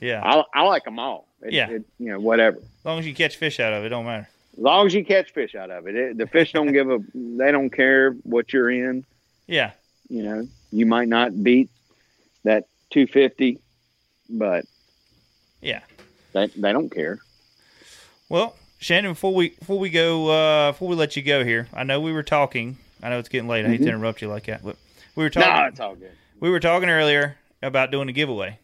yeah. I, I like them all. It, Yeah. it, you know, whatever. As long as you catch fish out of it, it don't matter. As long as you catch fish out of it, it the fish don't [laughs] give a. They don't care what you're in. Yeah. You know, you might not beat that 250, but Yeah. they they don't care. Well, Shannon, before we before we go uh, before we let you go here, I know we were talking. I know it's getting late. I hate to Mhm. interrupt you like that, but we were No, talking. it's all good. We were talking earlier about doing a giveaway.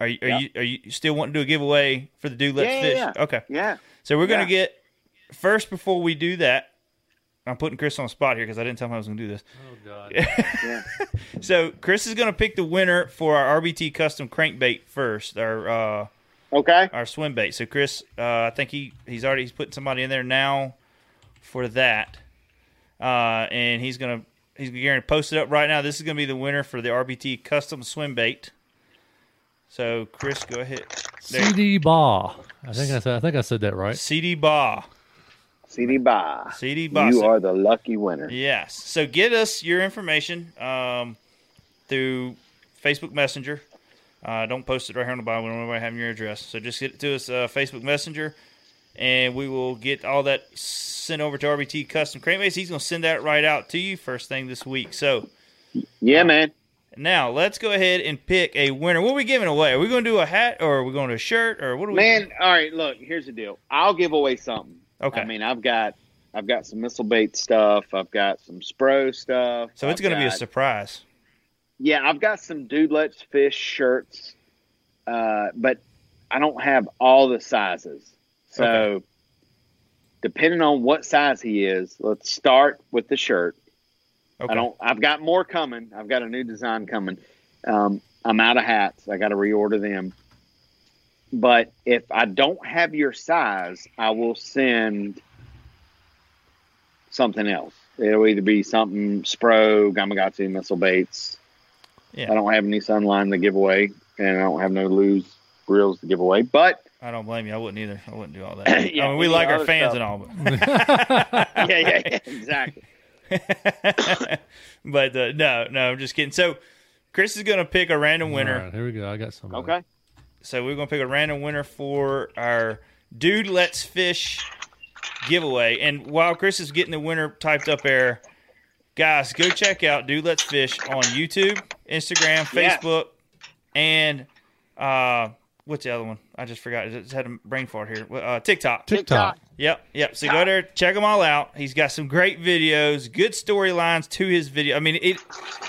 Are you are Yeah. you are you still wanting to do a giveaway for the dude let's Yeah, fish? yeah, yeah. Okay. Yeah. So we're gonna Yeah. get first before we do that. I'm putting Chris on the spot here because I didn't tell him I was going to do this. Oh God. [laughs] Yeah. So Chris is going to pick the winner for our RBT custom crankbait first, our uh, Okay. our swim bait. So Chris, uh, I think he he's already he's putting somebody in there now for that, uh, and he's gonna he's going to post it up right now. This is going to be the winner for the RBT custom swim bait. So Chris, go ahead. There- CD Baugh. I think I said. I think I said that right. CD Baugh. CD Ba. CD Baugh. You So- are the lucky winner. Yes. So get us your information um, through Facebook Messenger. Uh, don't post it right here on the bottom. We don't want to have your address. So just get it to us uh, Facebook Messenger, and we will get all that sent over to RBT Custom Crankbaits. He's going to send that right out to you first thing this week. So Yeah, man. now let's go ahead and pick a winner. What are we giving away? Are we going to do a hat, or are we going to a shirt, or what are we? Man, all right. Look, here's the deal. I'll give away something. Okay. I mean, I've got I've got some missile bait stuff. I've got some spro stuff. so it's going to be a surprise. Yeah, I've got some dude let's fish shirts, uh, but I don't have all the sizes. So, Okay. depending on what size he is, let's start with the shirt. Okay. I don't. I've got more coming. I've got a new design coming. Um, I'm out of hats. I got to reorder them. But if I don't have your size, I will send something else. It'll either be something Spro, Gamakatsu, missile baits. Yeah. I don't have any Sunline to give away, and I don't have no Lew's reels to give away. But I don't blame you. I wouldn't either. I wouldn't do all that. [laughs] I Yeah, mean, we like our fans stuff. and all, but [laughs] [laughs] yeah, yeah, yeah, exactly. but uh, no, no, I'm just kidding. So Chris is going to pick a random winner. All right, here we go. I got some. Okay. So we're going to pick a random winner for our Dude Let's Fish giveaway. And while Chris is getting the winner typed up there, guys, go check out Dude Let's Fish on YouTube, Instagram, Yeah. Facebook, and uh, what's the other one? I just forgot. I just had a brain fart here. Uh, TikTok. TikTok. Yep, yep. So go there, check them all out. He's got some great videos, good storylines to his video. I mean, it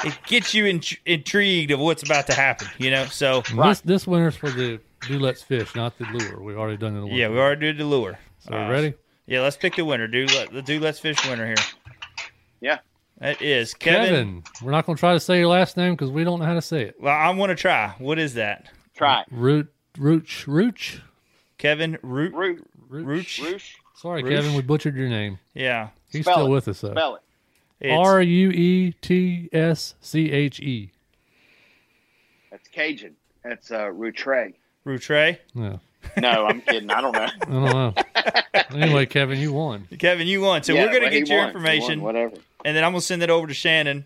it gets you in, intrigued of what's about to happen. You know, so And This this winner's for the do let's fish, not the lure. We've already done the lure. yeah, we already did the lure. So we ready? Yeah, let's pick the winner, Do Let, the dude, let's fish winner here. Yeah. That is Kevin. Kevin. We're not going to try to say your last name because we don't know how to say it. Well, I want to try. What is that? Try. Root, Rooch, Rooch. Kevin Root. Root. Rooch. Roosh. Sorry, Roosh. Kevin, we butchered your name. Yeah. He's Spell still it. with us though. Spell it. It's- R U E T S C H E. That's Cajun. That's uh, Routre. Routre. Yeah. [laughs] No, I'm kidding. I don't know. I don't know. anyway, Kevin, you won. Kevin, you won. So Yeah, we're gonna well, get your won. He information, won, whatever. And then I'm gonna send it over to Shannon,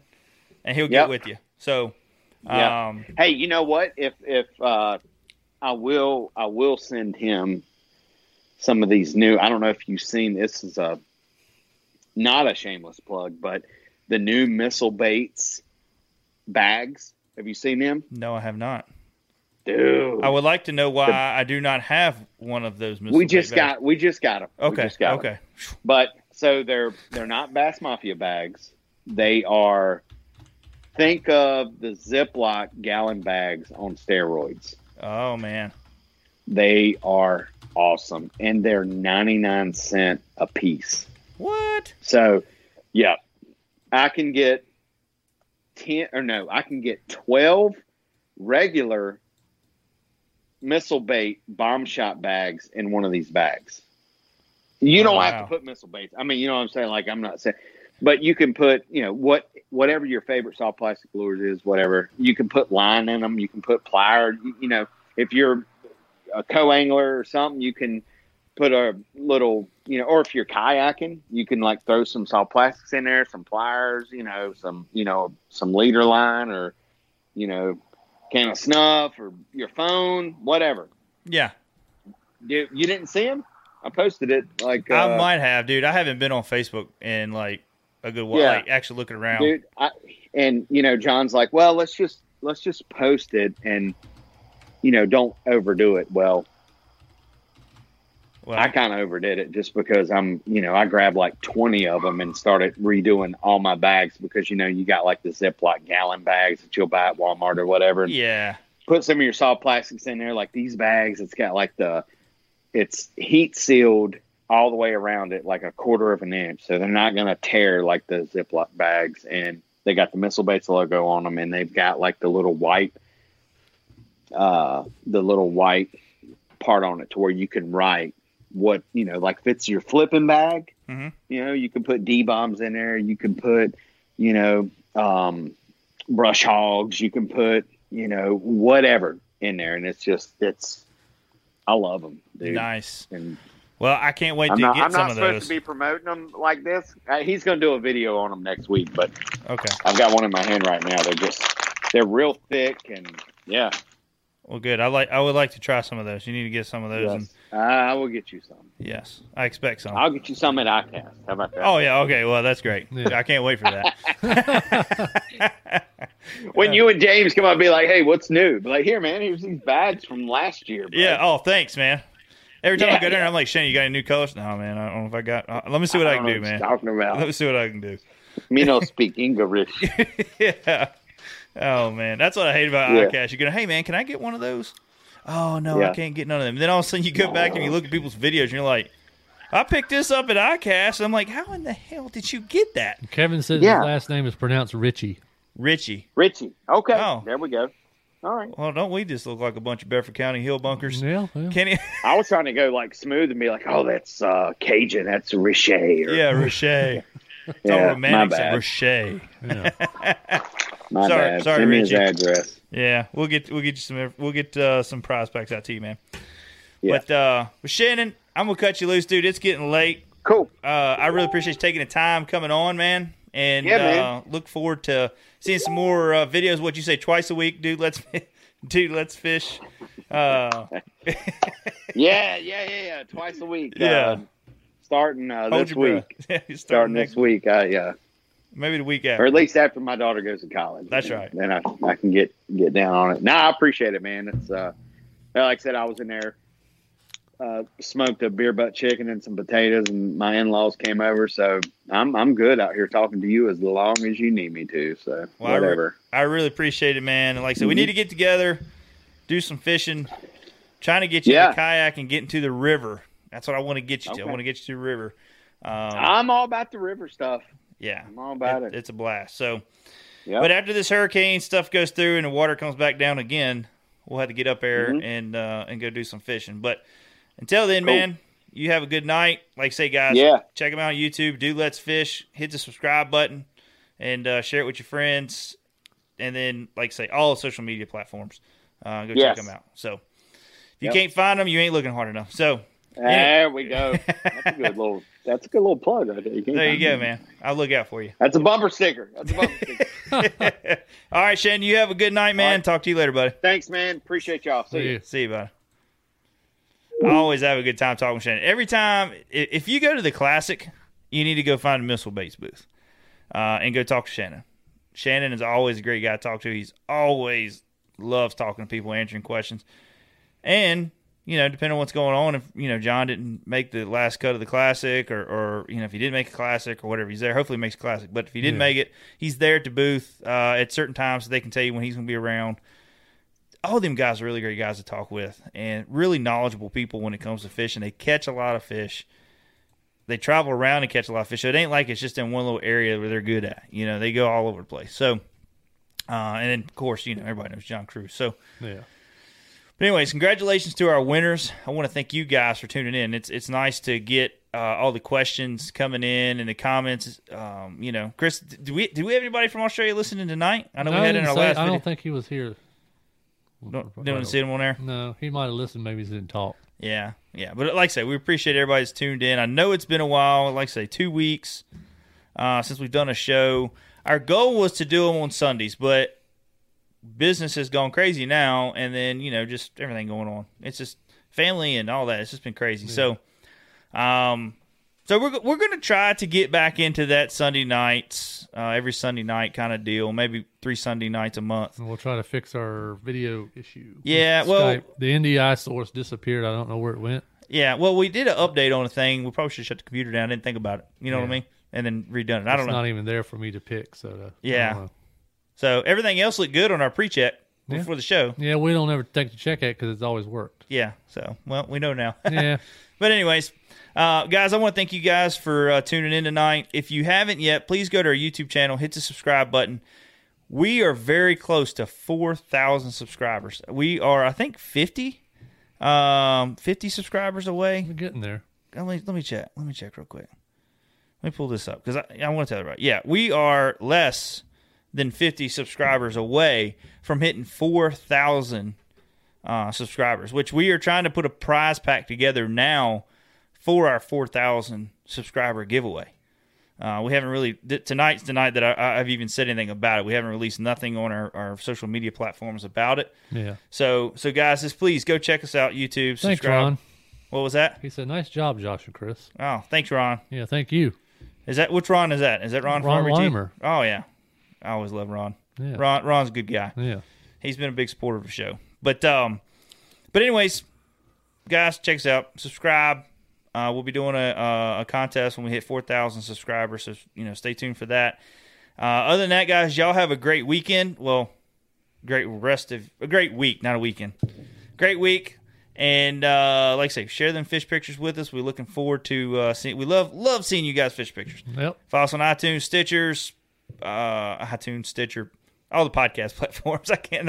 and he'll get Yep. with you. So, Yeah. um, hey, you know what? If if uh, I will, I will send him some of these new. I don't know if you've seen. This is a not a shameless plug, but the new missile baits bags. Have you seen them, no, I have not. dude? I would like to know why I do not have one of those. missile we just bags. got we just got them. Okay, got okay. But so they're they're not Bass Mafia bags. They are think of the Ziploc gallon bags on steroids. Oh man, They are awesome, and they're ninety nine cent a piece. what? So, yeah, I can get ten or no, I can get twelve regular missile bait bomb shot bags in one of these bags. You Oh, don't have wow. to put missile baits. I mean, you know what I'm saying? Like I'm not saying, but you can put, you know, what whatever your favorite soft plastic lures is, whatever. You can put line in them. You can put plier. You, you know, if you're a co-angler or something, you can put a little, you know, or if you're kayaking, you can like throw some soft plastics in there, some pliers, you know, some, you know, some leader line or, you know, can of snuff or your phone, whatever. Yeah, Dude, you didn't see him? I posted it like I uh, might have, dude. I haven't been on Facebook in like a good while. Yeah. Like actually looking around. dude. I, and you know, John's like, well, let's just let's just post it and you know, don't overdo it. Well, Well, I kind of overdid it just because I'm, you know, I grabbed like 20 of them and started redoing all my bags because, you know, you got like the Ziploc gallon bags that you'll buy at Walmart or whatever. Yeah, Put some of your soft plastics in there, like these bags. It's got like the, it's heat sealed all the way around it, like a quarter of an inch. So they're not going to tear like the Ziploc bags. And they got the Missile Baits logo on them and they've got like the little white, uh, the little white part on it to where you can write what you know like fits your flipping bag Mhm. you know you can put d bombs in there you can put you know um brush hogs you can put you know whatever in there and it's just it's i love them dude nice. and Well, I can't wait i'm to not, get I'm some of those. I'm not supposed to be promoting them like this uh, he's going to do a video on them next week but Okay. i've got one in my hand right now they're just they're real thick and yeah Well, good. I like. I would like to try some of those. You need to get some of those. yes. And, Uh, i will get you some yes, I expect some. i'll get you some at icast how about that Oh yeah. Okay. Well, that's great. I can't wait for that. [laughs] [laughs] when you and James come up and be like, "Hey, what's new?" Be like, "Here, man, here's these bags from last year." bro." yeah. Oh, thanks, man. Every time I go down, yeah. I'm like, Shane, you got any new colors? No, man. I don't know if I got. Uh, let me see what I, I can don't do, what man. talking about. Let me see what I can do. Me no [laughs] speak English. [laughs] yeah. Oh man, that's what I hate about Yeah. ICAST. You go, hey man, can I get one of those? Oh no, I can't get none of them. Then all of a sudden you go back and you look at people's videos and you're like, I picked this up at ICAST. I'm like, how in the hell did you get that? Kevin says Yeah. his last name is pronounced Richie. Richie. Richie. Okay. Oh. There we go. All right. Well, don't we just look like a bunch of Bedford County hill bunkers? Yeah. yeah. Can he? [laughs] I was trying to go like smooth and be like, "Oh, that's uh, Cajun. That's Richet." Or, [laughs] yeah, Roche. It's [laughs] Yeah, all my romantic. bad. Roche. My sorry, bad. sorry, Send me his Richie. address. Yeah, we'll get we'll get you some we'll get uh, some prospects out to you, man. Yeah. But uh, with Shannon, I'm gonna cut you loose, dude. It's getting late. Cool. Uh, I really appreciate you taking the time coming on, man. And Yeah, uh, look forward to seeing some more uh, videos. What you say twice a week, dude? Let's [laughs] dude, let's fish. Uh, [laughs] Yeah, yeah, yeah, yeah. Twice a week. Yeah. Uh, starting uh, this week. Yeah, [laughs] Starting starting next week. Uh, yeah. maybe the week or at least after my daughter goes to college. That's right. Then I, I can get get down on it. No, I appreciate it, man. It's uh, like I said, I was in there, uh, smoked a beer butt chicken and some potatoes, and my in laws came over. So I'm I'm good out here talking to you as long as you need me to. So Well, I re- I, really appreciate it, man. And like I said, we need to get together, do some fishing, trying to get you Yeah. in the kayak and get into the river That's what I want to get you to. I want to get you to the river. Um, I'm all about the river stuff. yeah, I'm all about it. It's a blast. So, Yep. but after this hurricane stuff goes through and the water comes back down again, we'll have to get up there Mhm. and uh, and go do some fishing. But until then, Cool. man, you have a good night. Like I say, guys, Yeah. check them out on YouTube. Dude Let's Fish. Hit the subscribe button and uh, share it with your friends. And then, like I say, all social media platforms. Uh, go Yes. check them out. So if you Yep. can't find them, you ain't looking hard enough. So There we go. [laughs] That's a good little. That's a good little plug right there. You there you go, me. man. I'll look out for you. That's a bumper sticker. That's a bumper sticker. [laughs] All right, Shannon, you have a good night, man. Talk to you later, buddy. Thanks, man. Appreciate y'all. See you. See you, buddy. I always have a good time talking with Shannon. Every time, if you go to the classic, you need to go find a Missile Baits booth uh, and go talk to Shannon. Shannon is always a great guy to talk to. He's always loves talking to people, answering questions. And, you know, depending on what's going on, if, you know, John didn't make the last cut of the classic or, or you know, if he didn't make a classic or whatever, he's there. Hopefully he makes a classic. But if he didn't Yeah. make it, he's there at the booth uh, at certain times so they can tell you when he's going to be around all them guys are really great guys to talk with and really knowledgeable people when it comes to fishing. They catch a lot of fish. They travel around and catch a lot of fish. So it ain't like it's just in one little area where they're good at. You know, they go all over the place. So, uh, and then of course, you know, everybody knows John Crews. So, Yeah. but anyways, congratulations to our winners. I want to thank you guys for tuning in. It's it's nice to get uh, all the questions coming in and the comments. Um, you know, Chris, do we do we have anybody from Australia listening tonight? I know we had in our say- last. I don't think he was here. Don't, didn't see him on there. No, he might have listened. Maybe he didn't talk. Yeah, yeah. But like I say, we appreciate everybody's tuned in. I know it's been a while. Like I say, two weeks uh, since we've done a show. Our goal was to do them on Sundays, but business has gone crazy now, and then you know just everything going on. It's just family and all that. It's just been crazy. So, um, so we're we're gonna try to get back into that Sunday nights, uh, every Sunday night kind of deal. Maybe three Sunday nights a month. And we'll try to fix our video issue. Yeah, well- Skype. the NDI source disappeared. I don't know where it went. Yeah, well, we did an update on a thing. We probably should shut the computer down. I Didn't think about it. You know what I mean? And then redone it. I don't it's know. not even there for me to pick. So, to, yeah. So everything else looked good on our pre-check Yeah. before the show. Yeah, we don't ever take the check at because it's always worked. Yeah. So well, we know now. Yeah. [laughs] but anyways, uh, guys, I want to thank you guys for uh, tuning in tonight. If you haven't yet, please go to our YouTube channel, hit the subscribe button. We are very close to four thousand subscribers. We are, I think, fifty, um, fifty subscribers away. We're getting there. Let me let me check. Let me check real quick. Let me pull this up because I, I want to tell you right. Yeah, we are less than 50 subscribers away from hitting 4,000 uh, subscribers, which we are trying to put a prize pack together now for our 4,000 subscriber giveaway. Uh, we haven't really tonight's the night that I, I've even said anything about it. We haven't released nothing on our, our social media platforms about it. Yeah. So so guys, just please go check us out YouTube. Thanks. Ron. What was that? He said, "Nice job, Josh and Chris." Oh, thanks, Ron. Yeah, thank you. Is that which Ron is that? Is that Ron? Ron? Weimer. Oh yeah, I always love Ron. Yeah. Ron Ron's a good guy. Yeah. He's been a big supporter of the show. But um, but anyways, guys, check us out. Subscribe. Uh, we'll be doing a, a a contest when we hit four thousand subscribers. So you know, stay tuned for that. Uh, other than that, guys, y'all have a great weekend. Well, great rest of a great week, not a weekend. Great week. And uh, like I say, share them fish pictures with us. We're looking forward to uh, seeing. We love love seeing you guys fish pictures. Yep. Follow us on iTunes, Stitchers, uh, iTunes, Stitcher, all the podcast [laughs] platforms. I can't think.